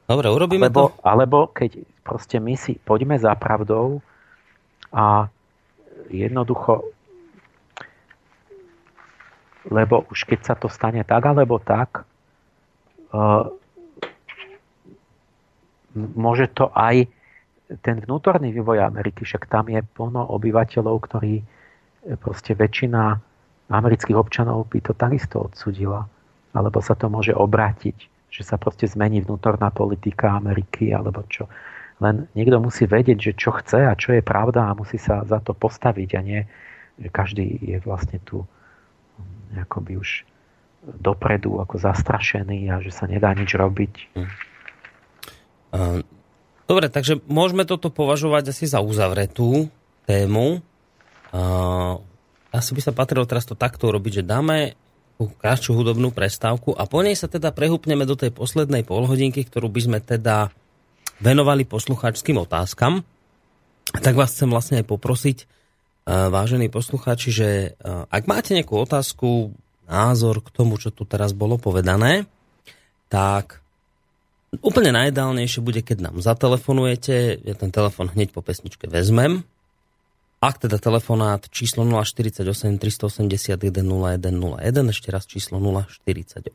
Dobre, urobíme alebo, to. Alebo keď proste my si poďme za pravdou a jednoducho lebo už keď sa to stane tak alebo tak, môže to aj ten vnútorný vývoj Ameriky, však tam je plno obyvateľov, ktorí e, proste väčšina amerických občanov by to takisto odsudila. Alebo sa to môže obrátiť, že sa proste zmení vnútorná politika Ameriky, alebo čo. Len niekto musí vedieť, že čo chce a čo je pravda a musí sa za to postaviť a nie, že každý je vlastne tu akoby už dopredu ako zastrašený a že sa nedá nič robiť. Hm. Dobre, takže môžeme toto považovať asi za uzavretú tému. Asi by sa patrilo teraz to takto urobiť, že dáme krátšiu hudobnú prestávku a po nej sa teda prehúpneme do tej poslednej polhodinky, ktorú by sme teda venovali poslucháčským otázkam. Tak vás chcem vlastne aj poprosiť, vážení poslucháči, že ak máte nejakú otázku, názor k tomu, čo tu teraz bolo povedané, tak úplne najideálnejšie bude, keď nám zatelefonujete. Ja ten telefon hneď po pesničke vezmem. Ak teda telefonát číslo 048 381 0101, ešte raz číslo 048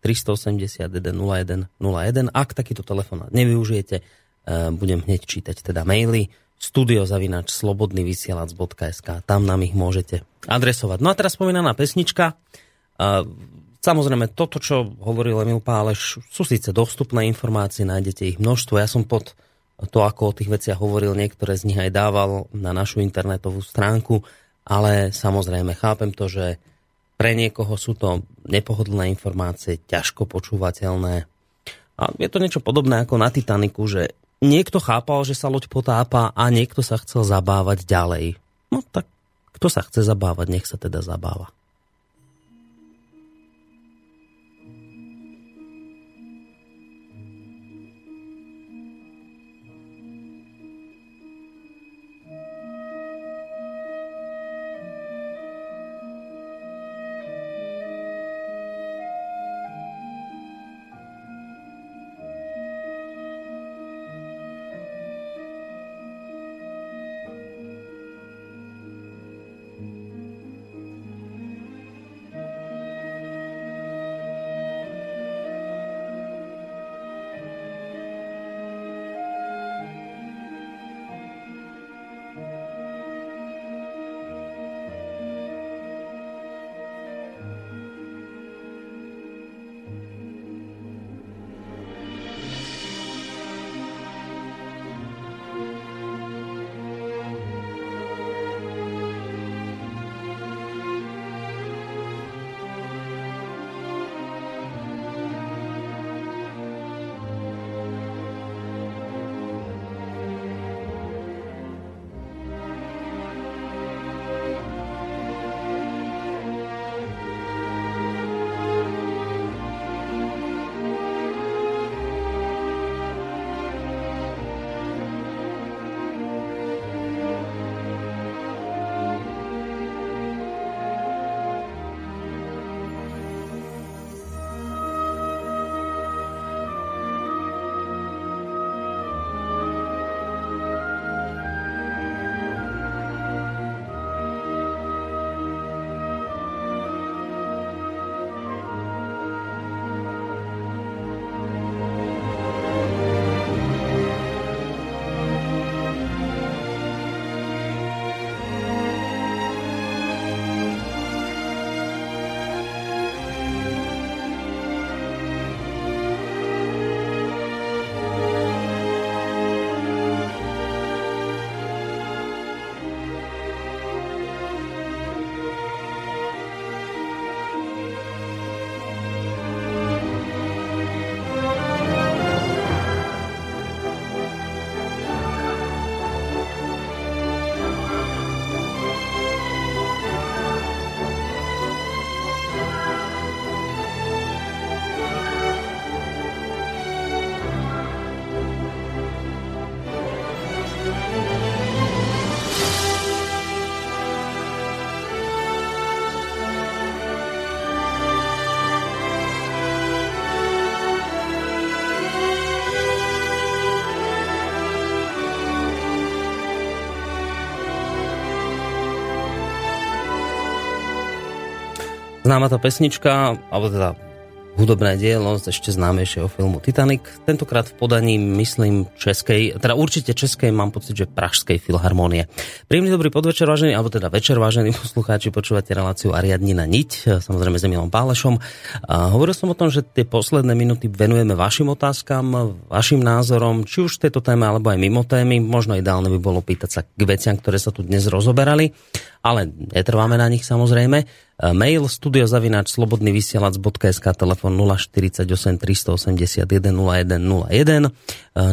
381 0101. Ak takýto telefonát nevyužijete, eh, budem hneď čítať teda maily studiozavinač slobodnyvysielac.sk tam nám ich môžete adresovať. No a teraz spomínaná pesnička. Samozrejme, toto, čo hovoril Emil Páleš, sú síce dostupné informácie, nájdete ich množstvo. Ja som pod to, ako o tých veciach hovoril, niektoré z nich aj dával na našu internetovú stránku, ale samozrejme chápem to, že pre niekoho sú to nepohodlné informácie, ťažko počúvateľné. A je to niečo podobné ako na Titaniku, že niekto chápal, že sa loď potápa a niekto sa chcel zabávať ďalej. No tak kto sa chce zabávať, nech sa teda zabáva. Známa tá pesnička, alebo teda hudobné dielo z ešte známejšieho filmu Titanic. Tentokrát v podaní, myslím, českej, teda určite českej, mám pocit, že pražskej filharmonie. Príjemný dobrý podvečer, vážený, alebo teda večer, vážení <laughs> poslucháči, počúvate reláciu Ariadnina Niť, samozrejme s Emilom Pálešom. A hovoril som o tom, že tie posledné minúty venujeme vašim otázkam, vašim názorom, či už tejto téme, alebo aj mimo témy. Možno ideálne by bolo pýtať sa k veciam, ktoré sa tu dnes rozoberali, ale netrváme na nich samozrejme. E, mail studiozavináč slobodnyvysielac.sk telefon 048 381 0101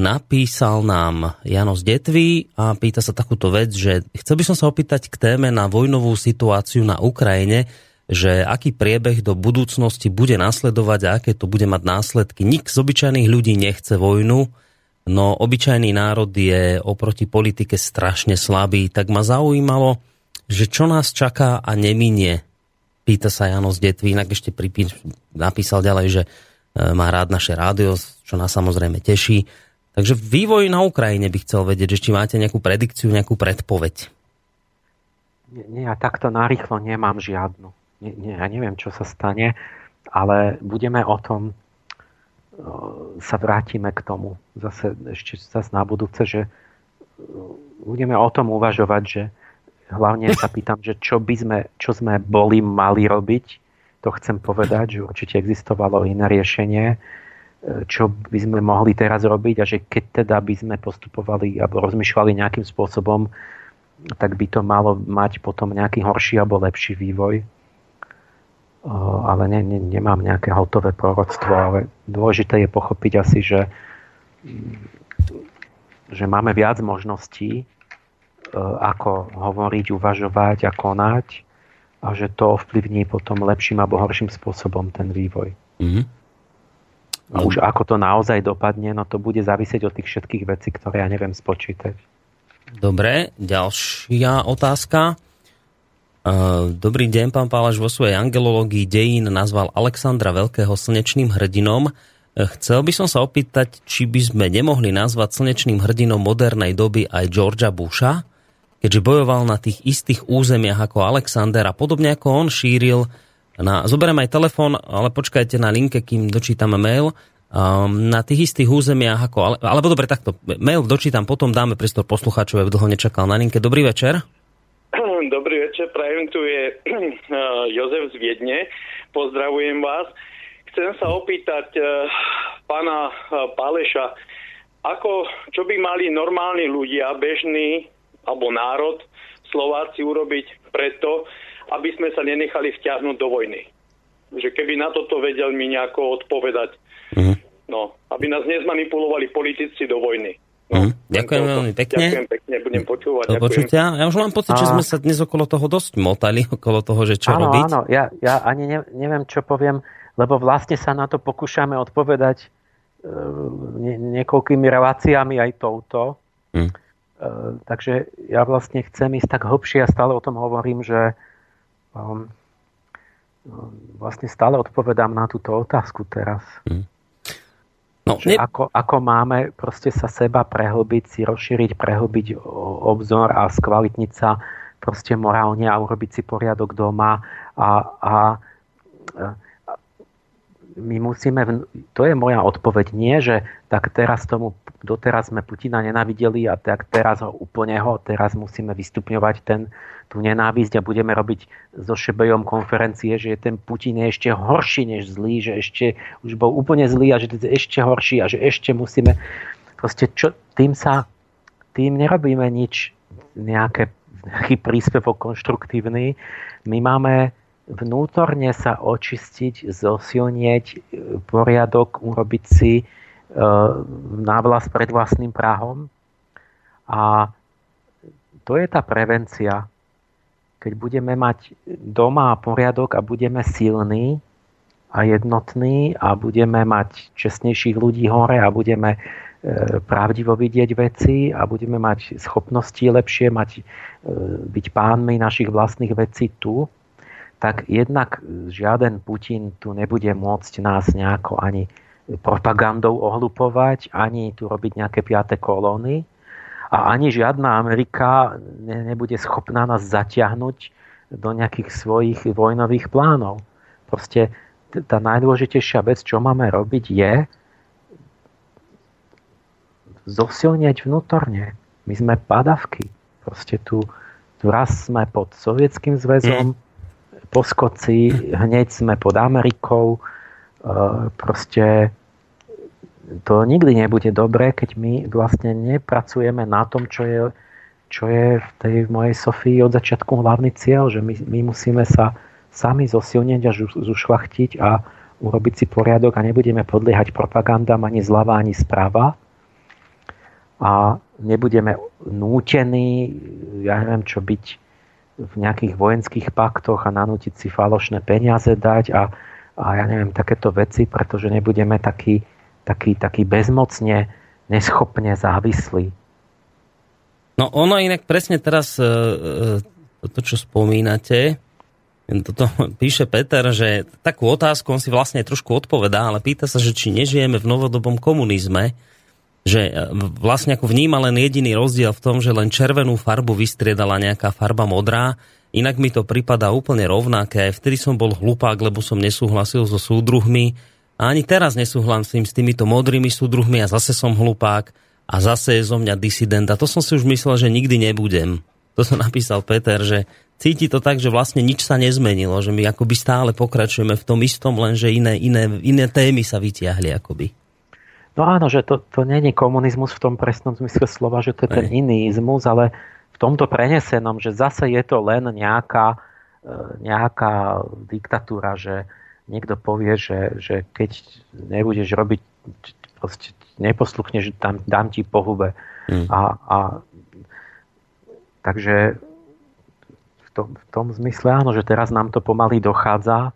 napísal nám Janos Detvý a pýta sa takúto vec, že chcel by som sa opýtať k téme na vojnovú situáciu na Ukrajine, že aký priebeh do budúcnosti bude nasledovať a aké to bude mať následky. Nik z obyčajných ľudí nechce vojnu, no obyčajný národ je oproti politike strašne slabý, tak ma zaujímalo, že čo nás čaká a neminie Pýta sa Jano z Detvy, inak ešte pripí, napísal ďalej, že e, má rád naše rádio, čo nás samozrejme teší. Takže vývoj na Ukrajine by chcel vedieť, že či máte nejakú predikciu, nejakú predpoveď. Nie, nie ja takto narýchlo nemám žiadnu. Nie, nie, ja neviem, čo sa stane, ale budeme o tom, e, sa vrátime k tomu zase ešte zase na budúce, že e, budeme o tom uvažovať, že hlavne sa pýtam, že čo by sme, čo sme boli mali robiť, to chcem povedať, že určite existovalo iné riešenie, e, čo by sme mohli teraz robiť a že keď teda by sme postupovali alebo rozmýšľali nejakým spôsobom, tak by to malo mať potom nejaký horší alebo lepší vývoj. Ale ne, ne, nemám nejaké hotové proroctvo, ale dôležité je pochopiť asi, že že máme viac možností, e, ako hovoriť, uvažovať a konať a že to ovplyvní potom lepším alebo horším spôsobom ten vývoj. Mm-hmm. A už ako to naozaj dopadne, no to bude závisieť od tých všetkých vecí, ktoré ja neviem spočítať. Dobre, ďalšia otázka. E, dobrý deň, pán Pálaš, vo svojej angelológii dejín nazval Alexandra Veľkého slnečným hrdinom. E, chcel by som sa opýtať, či by sme nemohli nazvať slnečným hrdinom modernej doby aj Georgia Busha, keďže bojoval na tých istých územiach ako Alexander a podobne ako on šíril na, zoberiem aj telefón, ale počkajte na linke, kým dočítame mail. Um, na tých istých územiach ako... Ale, alebo dobre, takto. Mail dočítam, potom dáme priestor poslucháčov, aby dlho nečakal na linke. Dobrý večer. <clears throat> Dobrý večer, prajem tu je <clears throat> Jozef z Viedne. Pozdravujem vás. Chcem sa opýtať uh, pána uh, Páleša, ako, čo by mali normálni ľudia, bežný alebo národ, Slováci urobiť preto, aby sme sa nenechali vťahnuť do vojny. Že keby na toto vedel mi nejako odpovedať. Mm. No, aby nás nezmanipulovali politici do vojny. No, mm. Ďakujem veľmi pekne. Ďakujem pekne, budem počúvať. Do počutia. Ja už mám pocit, že sme sa dnes okolo toho dosť motali, <laughs> okolo toho, že čo áno, robiť. Áno, ja, ja ani ne, neviem, čo poviem, lebo vlastne sa na to pokúšame odpovedať e, niekoľkými reláciami aj touto. Mm. E, takže ja vlastne chcem ísť tak hlbšie a stále o tom hovorím, že um, vlastne stále odpovedám na túto otázku teraz. Mm. No, ne... ako, ako máme proste sa seba prehlbiť, si rozšíriť, prehlbiť obzor a skvalitniť sa proste morálne a urobiť si poriadok doma a, a my musíme, to je moja odpoveď, nie, že tak teraz tomu, doteraz sme Putina nenavideli a tak teraz ho úplne ho, teraz musíme vystupňovať ten, tú nenávisť a budeme robiť so Šebejom konferencie, že ten Putin je ešte horší než zlý, že ešte už bol úplne zlý a že je ešte horší a že ešte musíme, proste čo, tým sa, tým nerobíme nič, nejaké, nejaký príspevok konštruktívny. My máme vnútorne sa očistiť, zosilnieť, e, poriadok urobiť si e, návlas pred vlastným Prahom. A to je tá prevencia. Keď budeme mať doma poriadok a budeme silní a jednotní a budeme mať čestnejších ľudí hore a budeme e, pravdivo vidieť veci a budeme mať schopnosti lepšie, mať, byť pánmi našich vlastných vecí tu, tak jednak žiaden Putin tu nebude môcť nás nejako ani propagandou ohlupovať, ani tu robiť nejaké piaté kolóny a ani žiadna Amerika ne, nebude schopná nás zatiahnuť do nejakých svojich vojnových plánov. Proste tá najdôležitejšia vec, čo máme robiť, je zosilnieť vnútorne. My sme padavky. Proste tu, tu raz sme pod sovietským zväzom, mm poskoci, hneď sme pod Amerikou. E, proste to nikdy nebude dobré, keď my vlastne nepracujeme na tom, čo je, čo je v tej mojej Sofii od začiatku hlavný cieľ, že my, my musíme sa sami zosilniť a zušlachtiť a urobiť si poriadok a nebudeme podliehať propagandám ani zľava, ani správa. A nebudeme nútení, ja neviem čo, byť v nejakých vojenských paktoch a nanútiť si falošné peniaze dať a, a ja neviem, takéto veci, pretože nebudeme takí, taký, taký bezmocne, neschopne závislí. No ono inak presne teraz e, e, to, čo spomínate, toto píše Peter, že takú otázku on si vlastne trošku odpovedá, ale pýta sa, že či nežijeme v novodobom komunizme, že e, vlastne ako vníma len jediný rozdiel v tom, že len červenú farbu vystriedala nejaká farba modrá, inak mi to pripadá úplne rovnaké. Vtedy som bol hlupák, lebo som nesúhlasil so súdruhmi a ani teraz nesúhlasím s týmito modrými súdruhmi a zase som hlupák a zase je zo mňa disident. A to som si už myslel, že nikdy nebudem. To som <laughs> napísal Peter, že cíti to tak, že vlastne nič sa nezmenilo, že my akoby stále pokračujeme v tom istom, lenže iné, iné, iné témy sa vytiahli akoby. No áno, že to, to nie je komunizmus v tom presnom zmysle slova, že to je ten iný izmus, ale v tomto prenesenom, že zase je to len nejaká, e, nejaká diktatúra, že niekto povie, že, že keď nebudeš robiť proste neposluchneš, dám, dám ti po hube. Mm. A, a takže v tom, v tom zmysle áno, že teraz nám to pomaly dochádza,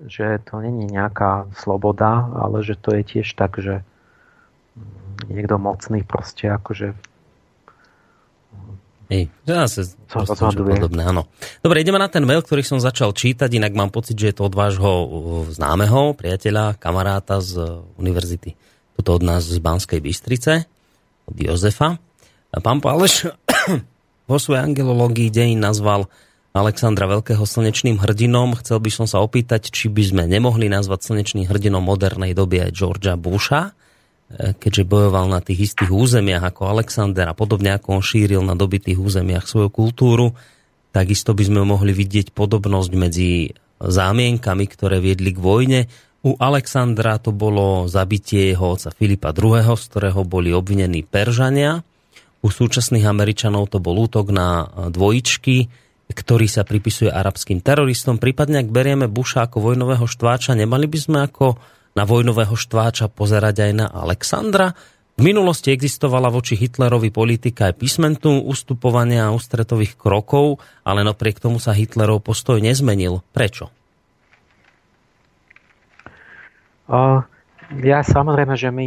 že to není nejaká sloboda, ale že to je tiež tak, že niekto mocný proste akože Hej, zase podobné, áno. Dobre, ideme na ten mail, ktorý som začal čítať, inak mám pocit, že je to od vášho uh, známeho priateľa, kamaráta z univerzity, toto od nás z Banskej Bystrice, od Jozefa. Pán Páleš <coughs> vo svojej angelológii deň nazval Alexandra Veľkého slnečným hrdinom. Chcel by som sa opýtať, či by sme nemohli nazvať slnečným hrdinom modernej doby aj Georgia Busha, keďže bojoval na tých istých územiach ako Alexander a podobne ako on šíril na dobitých územiach svoju kultúru. Takisto by sme mohli vidieť podobnosť medzi zámienkami, ktoré viedli k vojne. U Alexandra to bolo zabitie jeho oca Filipa II., z ktorého boli obvinení Peržania. U súčasných Američanov to bol útok na dvojičky, ktorý sa pripisuje arabským teroristom. Prípadne, ak berieme Busha ako vojnového štváča, nemali by sme ako na vojnového štváča pozerať aj na Alexandra? V minulosti existovala voči Hitlerovi politika aj písmentu ustupovania a ústretových krokov, ale napriek tomu sa Hitlerov postoj nezmenil. Prečo? Ja samozrejme, že my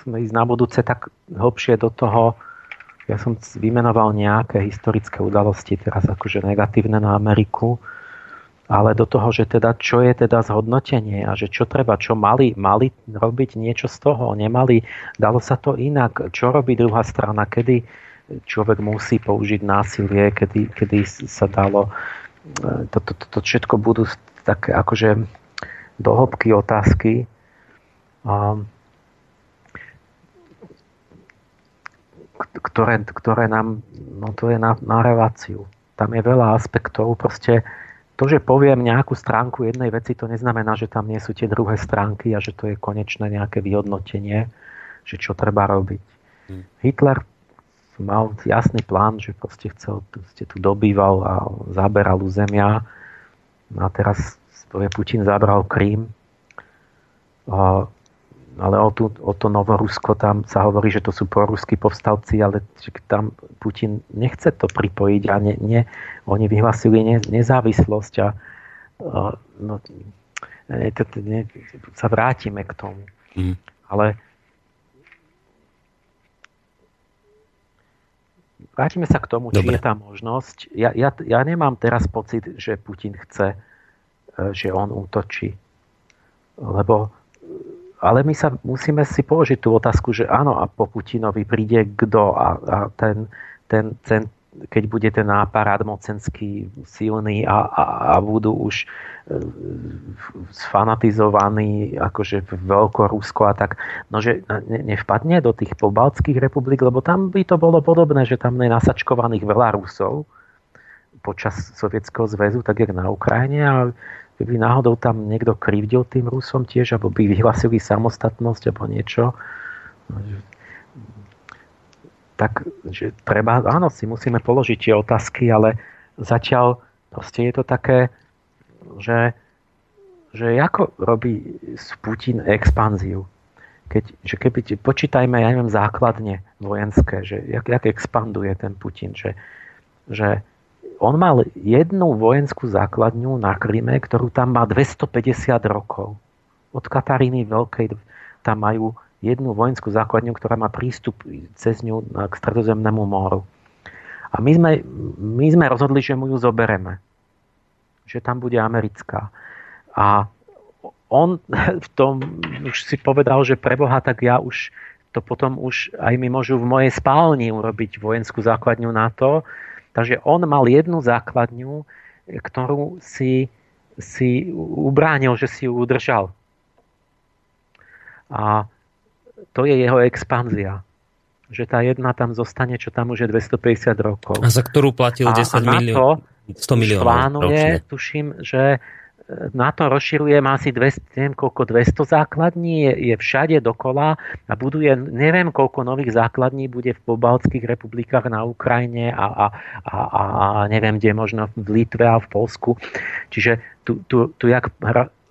sme ísť na budúce tak hlbšie do toho, ja som vymenoval nejaké historické udalosti, teraz akože negatívne na Ameriku, ale do toho, že teda čo je teda zhodnotenie a že čo treba, čo mali, mali robiť niečo z toho, nemali, dalo sa to inak, čo robí druhá strana, kedy človek musí použiť násilie, kedy, kedy sa dalo, toto to, to, to všetko budú také akože dohlbky otázky. Um, ktoré, ktoré nám, no to je na, na reláciu. Tam je veľa aspektov, proste to, že poviem nejakú stránku jednej veci, to neznamená, že tam nie sú tie druhé stránky a že to je konečné nejaké vyhodnotenie, že čo treba robiť. Hmm. Hitler mal jasný plán, že proste chcel, proste tu dobýval a zaberal územia. A teraz Putin zabral Krím ale o, tú, o to Novorusko tam sa hovorí, že to sú proruskí povstalci, ale tam Putin nechce to pripojiť a ne, ne, oni vyhlasili ne, nezávislosť a no, ne, to, ne, sa vrátime k tomu. Mm. Ale vrátime sa k tomu, Dobre. či je tá možnosť. Ja, ja, ja nemám teraz pocit, že Putin chce, e, že on útočí. Lebo ale my sa musíme si položiť tú otázku, že áno, a po Putinovi príde kto a, a ten, ten, ten, keď bude ten aparát mocenský silný a, a, a budú už e, sfanatizovaní akože Veľkorusko a tak, no že ne, nevpadne do tých pobaltských republik, lebo tam by to bolo podobné, že tam je nasačkovaných veľa Rusov počas Sovietskeho zväzu, tak jak na Ukrajine a keby náhodou tam niekto krivdil tým Rusom tiež, alebo by vyhlasili samostatnosť alebo niečo, tak že treba, áno, si musíme položiť tie otázky, ale zatiaľ proste je to také, že, že ako robí Putin expanziu. Keď, že keby, počítajme, ja neviem, základne vojenské, že jak, jak expanduje ten Putin, že, že on mal jednu vojenskú základňu na Kryme, ktorú tam má 250 rokov. Od Kataríny Veľkej tam majú jednu vojenskú základňu, ktorá má prístup cez ňu k stredozemnému moru. A my sme, my sme rozhodli, že mu ju zobereme. Že tam bude americká. A on <laughs> v tom už si povedal, že preboha, tak ja už to potom už aj mi môžu v mojej spálni urobiť vojenskú základňu na to, Takže on mal jednu základňu, ktorú si, si ubránil, že si ju udržal. A to je jeho expanzia. Že tá jedna tam zostane, čo tam už je 250 rokov. A za ktorú platil 10 miliónov? 100 miliónov. Plánuje, tuším, že na to rozširuje, má asi 200, neviem koľko, 200 základní, je, je všade dokola a buduje, neviem koľko nových základní bude v pobaltských republikách na Ukrajine a, a, a, a neviem kde, možno v Litve a v Polsku. Čiže tu, tu, tu jak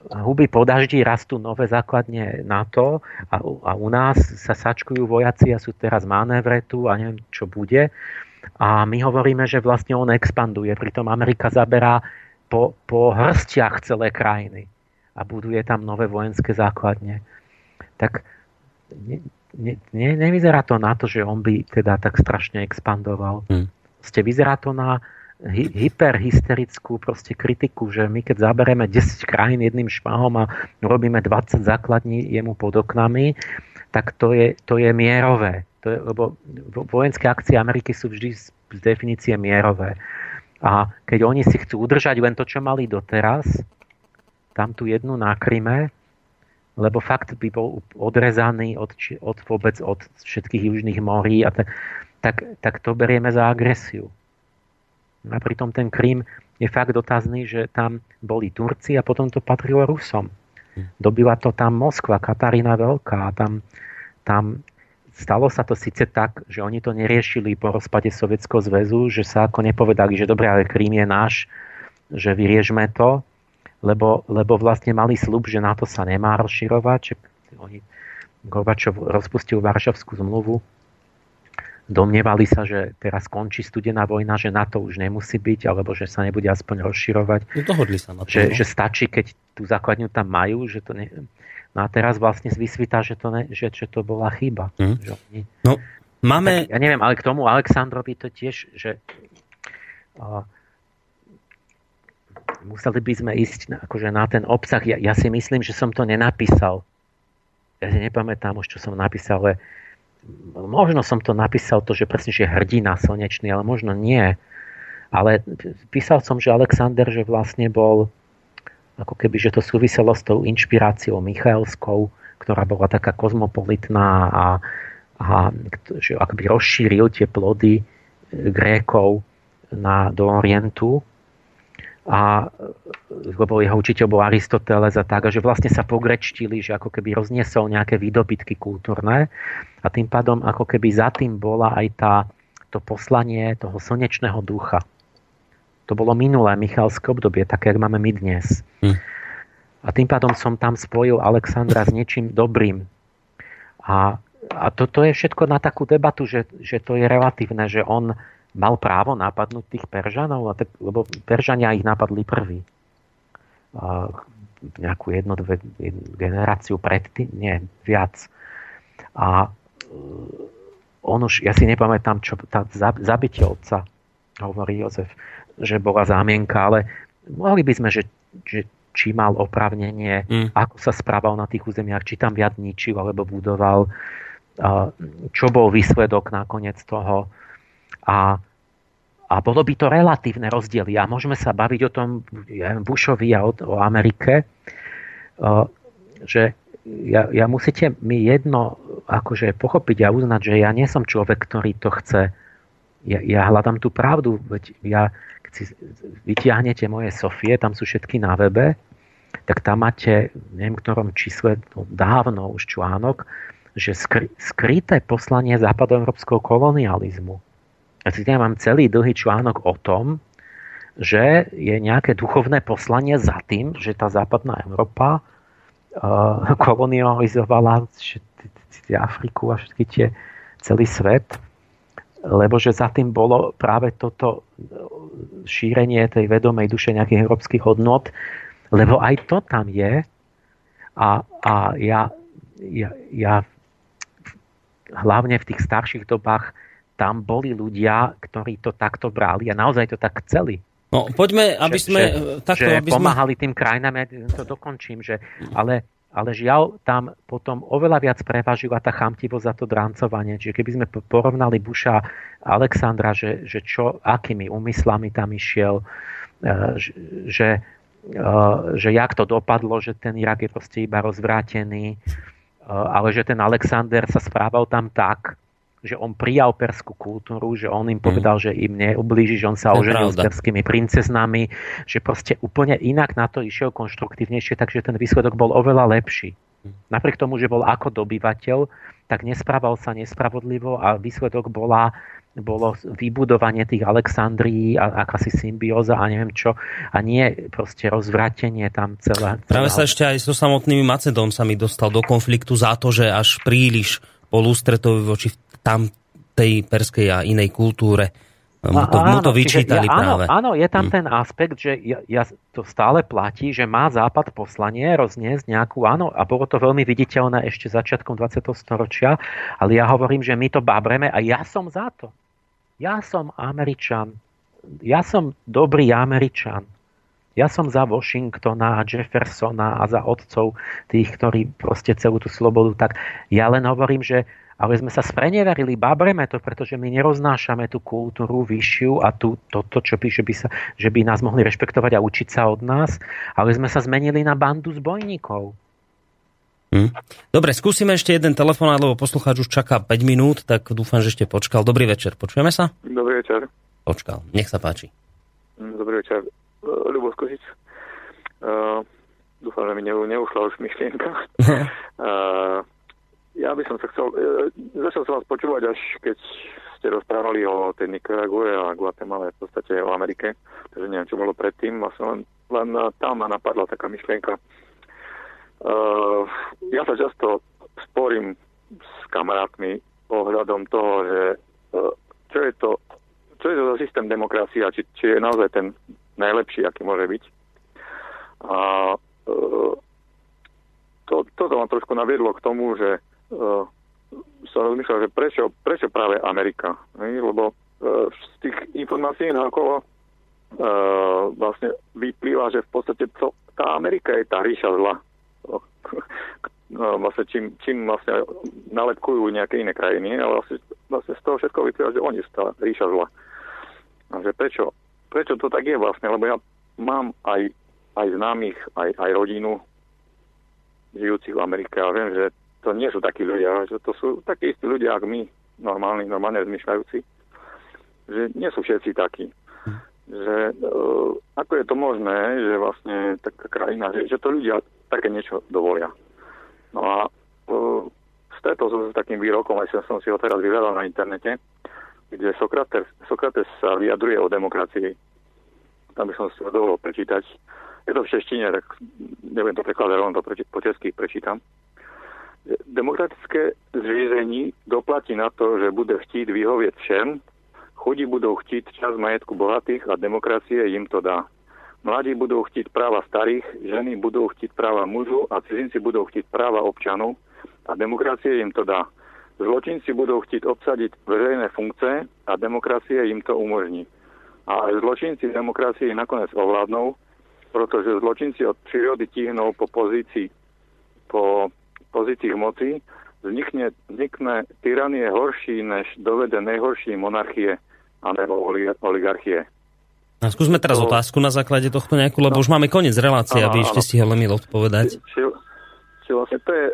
huby po daždi rastú nové základne NATO a, a u nás sa sačkujú vojaci a sú teraz manévre tu a neviem, čo bude. A my hovoríme, že vlastne on expanduje, pritom Amerika zaberá po, po hrstiach celé krajiny a buduje tam nové vojenské základne. Tak ne, ne, ne, nevyzerá to na to, že on by teda tak strašne expandoval. Hmm. Ste vyzerá to na hy, hyperhysterickú proste kritiku, že my keď zabereme 10 krajín jedným šmahom a robíme 20 základní jemu pod oknami, tak to je, to je mierové. To je, lebo vojenské akcie Ameriky sú vždy z, z definície mierové. A keď oni si chcú udržať len to, čo mali doteraz, tam tú jednu na Kryme, lebo fakt by bol odrezaný od, od vôbec od všetkých južných morí, a tak, tak, tak to berieme za agresiu. A pritom ten Krím je fakt dotazný, že tam boli Turci a potom to patrilo Rusom. Dobila to tam Moskva, Katarína Veľká. A tam, tam stalo sa to síce tak, že oni to neriešili po rozpade Sovietskeho zväzu, že sa ako nepovedali, že dobre, ale Krím je náš, že vyriežme to, lebo, lebo vlastne mali slub, že na to sa nemá rozširovať. Že oni, Gorbačov rozpustil Varšavskú zmluvu domnievali sa, že teraz skončí studená vojna, že na to už nemusí byť, alebo že sa nebude aspoň rozširovať. No dohodli sa na to. Že, no. že stačí, keď tú základňu tam majú, že to ne... No a teraz vlastne vysvítá, že to, ne, že, že to bola chyba. Mm. Že oni... No, máme... Tak, ja neviem, ale k tomu Aleksandrovi to tiež, že uh, museli by sme ísť na, akože na ten obsah. Ja, ja si myslím, že som to nenapísal. Ja si nepamätám už, čo som napísal, ale možno som to napísal to, že presne, že hrdina slnečný, ale možno nie. Ale písal som, že Alexander, že vlastne bol ako keby, že to súviselo s tou inšpiráciou Michaelskou, ktorá bola taká kozmopolitná a, a že akoby rozšíril tie plody Grékov na, do Orientu a lebo jeho učiteľ bol Aristoteles a tak, a že vlastne sa pogrečtili, že ako keby rozniesol nejaké výdobytky kultúrne a tým pádom ako keby za tým bola aj tá, to poslanie toho slnečného ducha. To bolo minulé Michalské obdobie, také, jak máme my dnes. Hm. A tým pádom som tam spojil Alexandra s niečím dobrým. A, a toto to je všetko na takú debatu, že, že to je relatívne, že on mal právo napadnúť tých Peržanov, lebo Peržania ich napadli prvý. Nejakú jednu, dve generáciu predtým, nie, viac. A e, on už, ja si nepamätám, čo tá zabitie otca, hovorí Jozef, že bola zámienka, ale mohli by sme, že, že či mal opravnenie, mm. ako sa správal na tých územiach, či tam viac ničil alebo budoval, čo bol výsledok nakoniec toho a, a bolo by to relatívne rozdiely. A môžeme sa baviť o tom ja neviem, Bushovi a o, o Amerike, že ja, ja musíte mi jedno akože pochopiť a uznať, že ja nie som človek, ktorý to chce. Ja, ja hľadám tú pravdu. Veď ja, keď si vytiahnete moje Sofie, tam sú všetky na webe, tak tam máte, neviem, ktorom čísle, no, dávno už článok, že skry, skryté poslanie západoeurópskeho kolonializmu. Ja mám celý dlhý článok o tom, že je nejaké duchovné poslanie za tým, že tá západná Európa uh, <laughs> kolonializovala Afriku a všetky tie, celý svet, lebo že za tým bolo práve toto šírenie tej vedomej duše nejakých európskych hodnot, lebo aj to tam je a, a ja, ja, ja hlavne v tých starších dobách tam boli ľudia, ktorí to takto brali a naozaj to tak chceli. No, poďme, aby že, sme... Že, takto, že aby pomáhali sme... tým krajinám, ja to dokončím, že, ale, ale žiaľ, tam potom oveľa viac prevažila tá chamtivosť za to dráncovanie. Čiže keby sme porovnali Buša Alexandra, že, že čo, akými úmyslami tam išiel, e, že, e, že jak to dopadlo, že ten Irak je proste iba rozvrátený, e, ale že ten Alexander sa správal tam tak, že on prijal perskú kultúru, že on im povedal, mm. že im neublíži, že on sa oženil s perskými princeznami, že proste úplne inak na to išiel konštruktívnejšie, takže ten výsledok bol oveľa lepší. Mm. Napriek tomu, že bol ako dobyvateľ, tak nesprával sa nespravodlivo a výsledok bola bolo vybudovanie tých Alexandrií a akási symbióza a neviem čo a nie proste rozvratenie tam celé. celé Práve sa ešte aj so samotnými Macedom sa mi dostal do konfliktu za to, že až príliš bol ústretovi voči tam tej perskej a inej kultúre. Mu to, áno, mu to vyčítali ja, práve. Áno, áno, je tam hm. ten aspekt, že ja, ja, to stále platí, že má Západ poslanie rozniesť nejakú, áno, a bolo to veľmi viditeľné ešte začiatkom 20. storočia, ale ja hovorím, že my to babreme a ja som za to. Ja som Američan. Ja som dobrý Američan. Ja som za Washingtona a Jeffersona a za otcov tých, ktorí proste celú tú slobodu. Tak ja len hovorím, že ale sme sa spreneverili, babreme to, pretože my neroznášame tú kultúru vyššiu a tú, toto, čo píše, by sa, že by nás mohli rešpektovať a učiť sa od nás, ale sme sa zmenili na bandu zbojníkov. Hm. Dobre, skúsime ešte jeden telefón, lebo poslucháč už čaká 5 minút, tak dúfam, že ešte počkal. Dobrý večer, počujeme sa? Dobrý večer. Počkal, nech sa páči. Dobrý večer, Ľubo Skožic. Uh, dúfam, že mi neušla už myšlienka. uh, <laughs> Ja by som sa chcel, e, začal som vás počúvať, až keď ste rozprávali o tej Nicarague a Guatemala, v podstate o Amerike, takže neviem, čo bolo predtým, vlastne len, len tam ma napadla taká myšlienka. Uh, ja sa často sporím s kamarátmi ohľadom toho, že uh, čo je to, čo je to za systém demokracia, či, či je naozaj ten najlepší, aký môže byť. A uh, to, toto ma trošku naviedlo k tomu, že som rozmýšľal, že prečo, prečo práve Amerika. Ne? Lebo uh, z tých informácií na okolo uh, vlastne vyplýva, že v podstate to, tá Amerika je tá ríša zla. <laughs> No, vlastne čím, čím vlastne nalepkujú nejaké iné krajiny, ale vlastne, vlastne z toho všetko vyplýva, že oni sú tá ríša zla. A že prečo, prečo to tak je vlastne, lebo ja mám aj, aj známych, aj, aj rodinu žijúcich v Amerike a viem, že to nie sú takí ľudia, že to sú takí istí ľudia, ako my, normálni, normálne zmyšľajúci, že nie sú všetci takí. Že uh, ako je to možné, že vlastne taká krajina, že, že to ľudia také niečo dovolia. No a uh, stretol som sa s takým výrokom, aj som si ho teraz vyhľadal na internete, kde Sokrates, Sokrates sa vyjadruje o demokracii. Tam by som si ho dovolil prečítať. Je to v češtine, tak neviem to prekladať, len to preči, po česky prečítam demokratické zřízení doplatí na to, že bude chtít vyhovět všem, chudí budou chtít čas majetku bohatých a demokracie jim to dá. Mladí budou chtít práva starých, ženy budou chtít práva mužů a cizinci budou chtít práva občanů a demokracie jim to dá. Zločinci budou chtít obsadit veřejné funkce a demokracie jim to umožní. A aj zločinci demokracii nakonec ovládnou, protože zločinci od přírody tíhnou po pozícii, po pozícii moci, vznikne, vznikne tyranie horší než dovede nejhorší monarchie alebo oligarchie. A skúsme teraz to... otázku na základe tohto nejakú, lebo no. už máme koniec relácie, aby ešte stihol Emil odpovedať. Či, či vlastne to je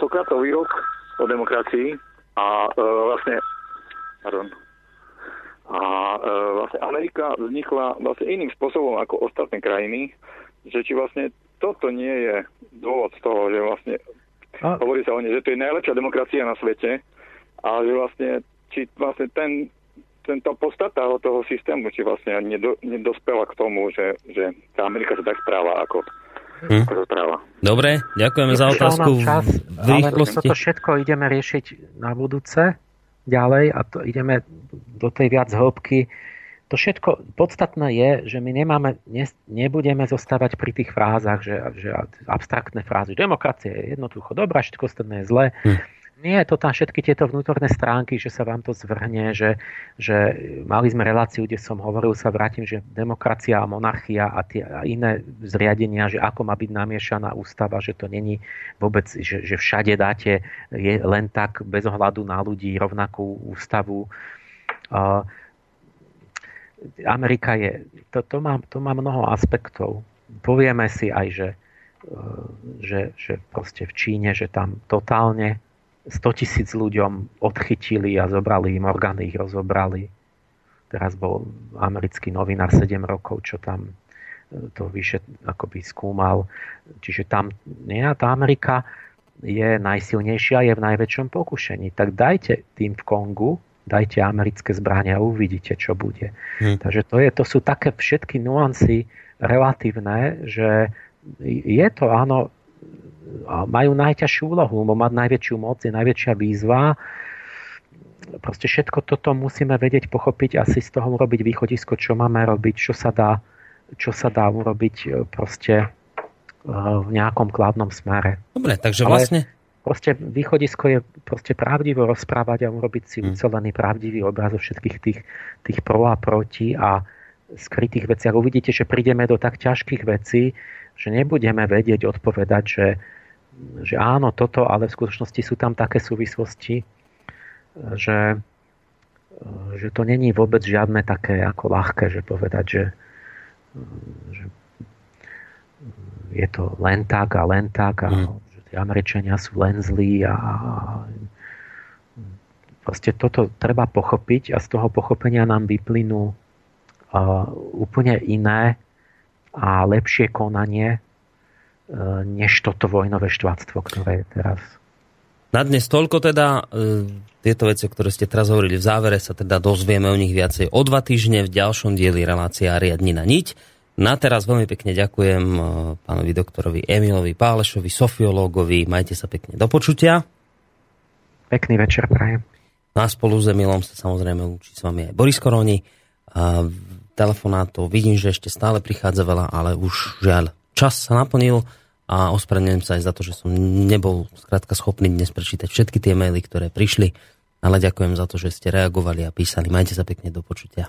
Sokratov výrok o demokracii a e, vlastne pardon, a e, vlastne Amerika vznikla vlastne iným spôsobom ako ostatné krajiny, že či vlastne toto nie je dôvod z toho, že vlastne a... Hovorí sa o nej, že to je najlepšia demokracia na svete a že vlastne, či vlastne ten, tento podstata toho systému, či vlastne nedo, nedospela k tomu, že, že tá Amerika sa tak správa, ako, hm. Dobre, ďakujeme za otázku čas, v rýchlosti. Ale toto všetko ideme riešiť na budúce ďalej a to ideme do tej viac hĺbky to všetko podstatné je, že my nemáme, ne, nebudeme zostávať pri tých frázach, že, že abstraktné frázy. Demokracia je jednoducho dobrá, všetko ostatné je zlé. Hm. Nie, to tam všetky tieto vnútorné stránky, že sa vám to zvrhne, že, že mali sme reláciu, kde som hovoril, sa vrátim, že demokracia a monarchia a tie a iné zriadenia, že ako má byť namiešaná ústava, že to není vôbec, že, že všade dáte je len tak bez ohľadu na ľudí rovnakú ústavu. Uh, Amerika je, to, to, má, to má mnoho aspektov. Povieme si aj, že, e, že, že proste v Číne, že tam totálne 100 tisíc ľuďom odchytili a zobrali im orgány, ich rozobrali. Teraz bol americký novinár 7 rokov, čo tam e, to vyše akoby skúmal. Čiže tam, nie, tá Amerika je najsilnejšia, je v najväčšom pokušení. Tak dajte tým v Kongu dajte americké zbrania a uvidíte, čo bude. Hmm. Takže to, je, to sú také všetky nuancy relatívne, že je to áno, majú najťažšiu úlohu, lebo mať najväčšiu moc je najväčšia výzva. Proste všetko toto musíme vedieť, pochopiť, asi z toho urobiť východisko, čo máme robiť, čo sa dá, čo sa dá urobiť e, proste e, v nejakom kladnom smere. Dobre, takže Ale vlastne proste východisko je proste pravdivo rozprávať a urobiť si hmm. ucelený pravdivý obraz o všetkých tých, tých pro a proti a skrytých veciach. Uvidíte, že prídeme do tak ťažkých vecí, že nebudeme vedieť odpovedať, že, že áno, toto, ale v skutočnosti sú tam také súvislosti, že, že to není vôbec žiadne také ako ľahké, že povedať, že, že je to len tak a len tak a mm tí Američania sú len zlí a proste toto treba pochopiť a z toho pochopenia nám vyplynú úplne iné a lepšie konanie uh, než toto vojnové štváctvo, ktoré je teraz. Na dnes toľko teda, uh, tieto veci, ktoré ste teraz hovorili v závere, sa teda dozvieme o nich viacej o dva týždne v ďalšom dieli relácia Riadnina niť. Na teraz veľmi pekne ďakujem eh, pánovi doktorovi Emilovi Pálešovi, sofiológovi. Majte sa pekne do počutia. Pekný večer prajem. No a spolu s Emilom sa samozrejme učí s vami aj Boris Koroni. A telefonátov vidím, že ešte stále prichádza veľa, ale už žiaľ čas sa naplnil a ospravedlňujem sa aj za to, že som nebol skrátka schopný dnes prečítať všetky tie maily, ktoré prišli, ale ďakujem za to, že ste reagovali a písali. Majte sa pekne do počutia.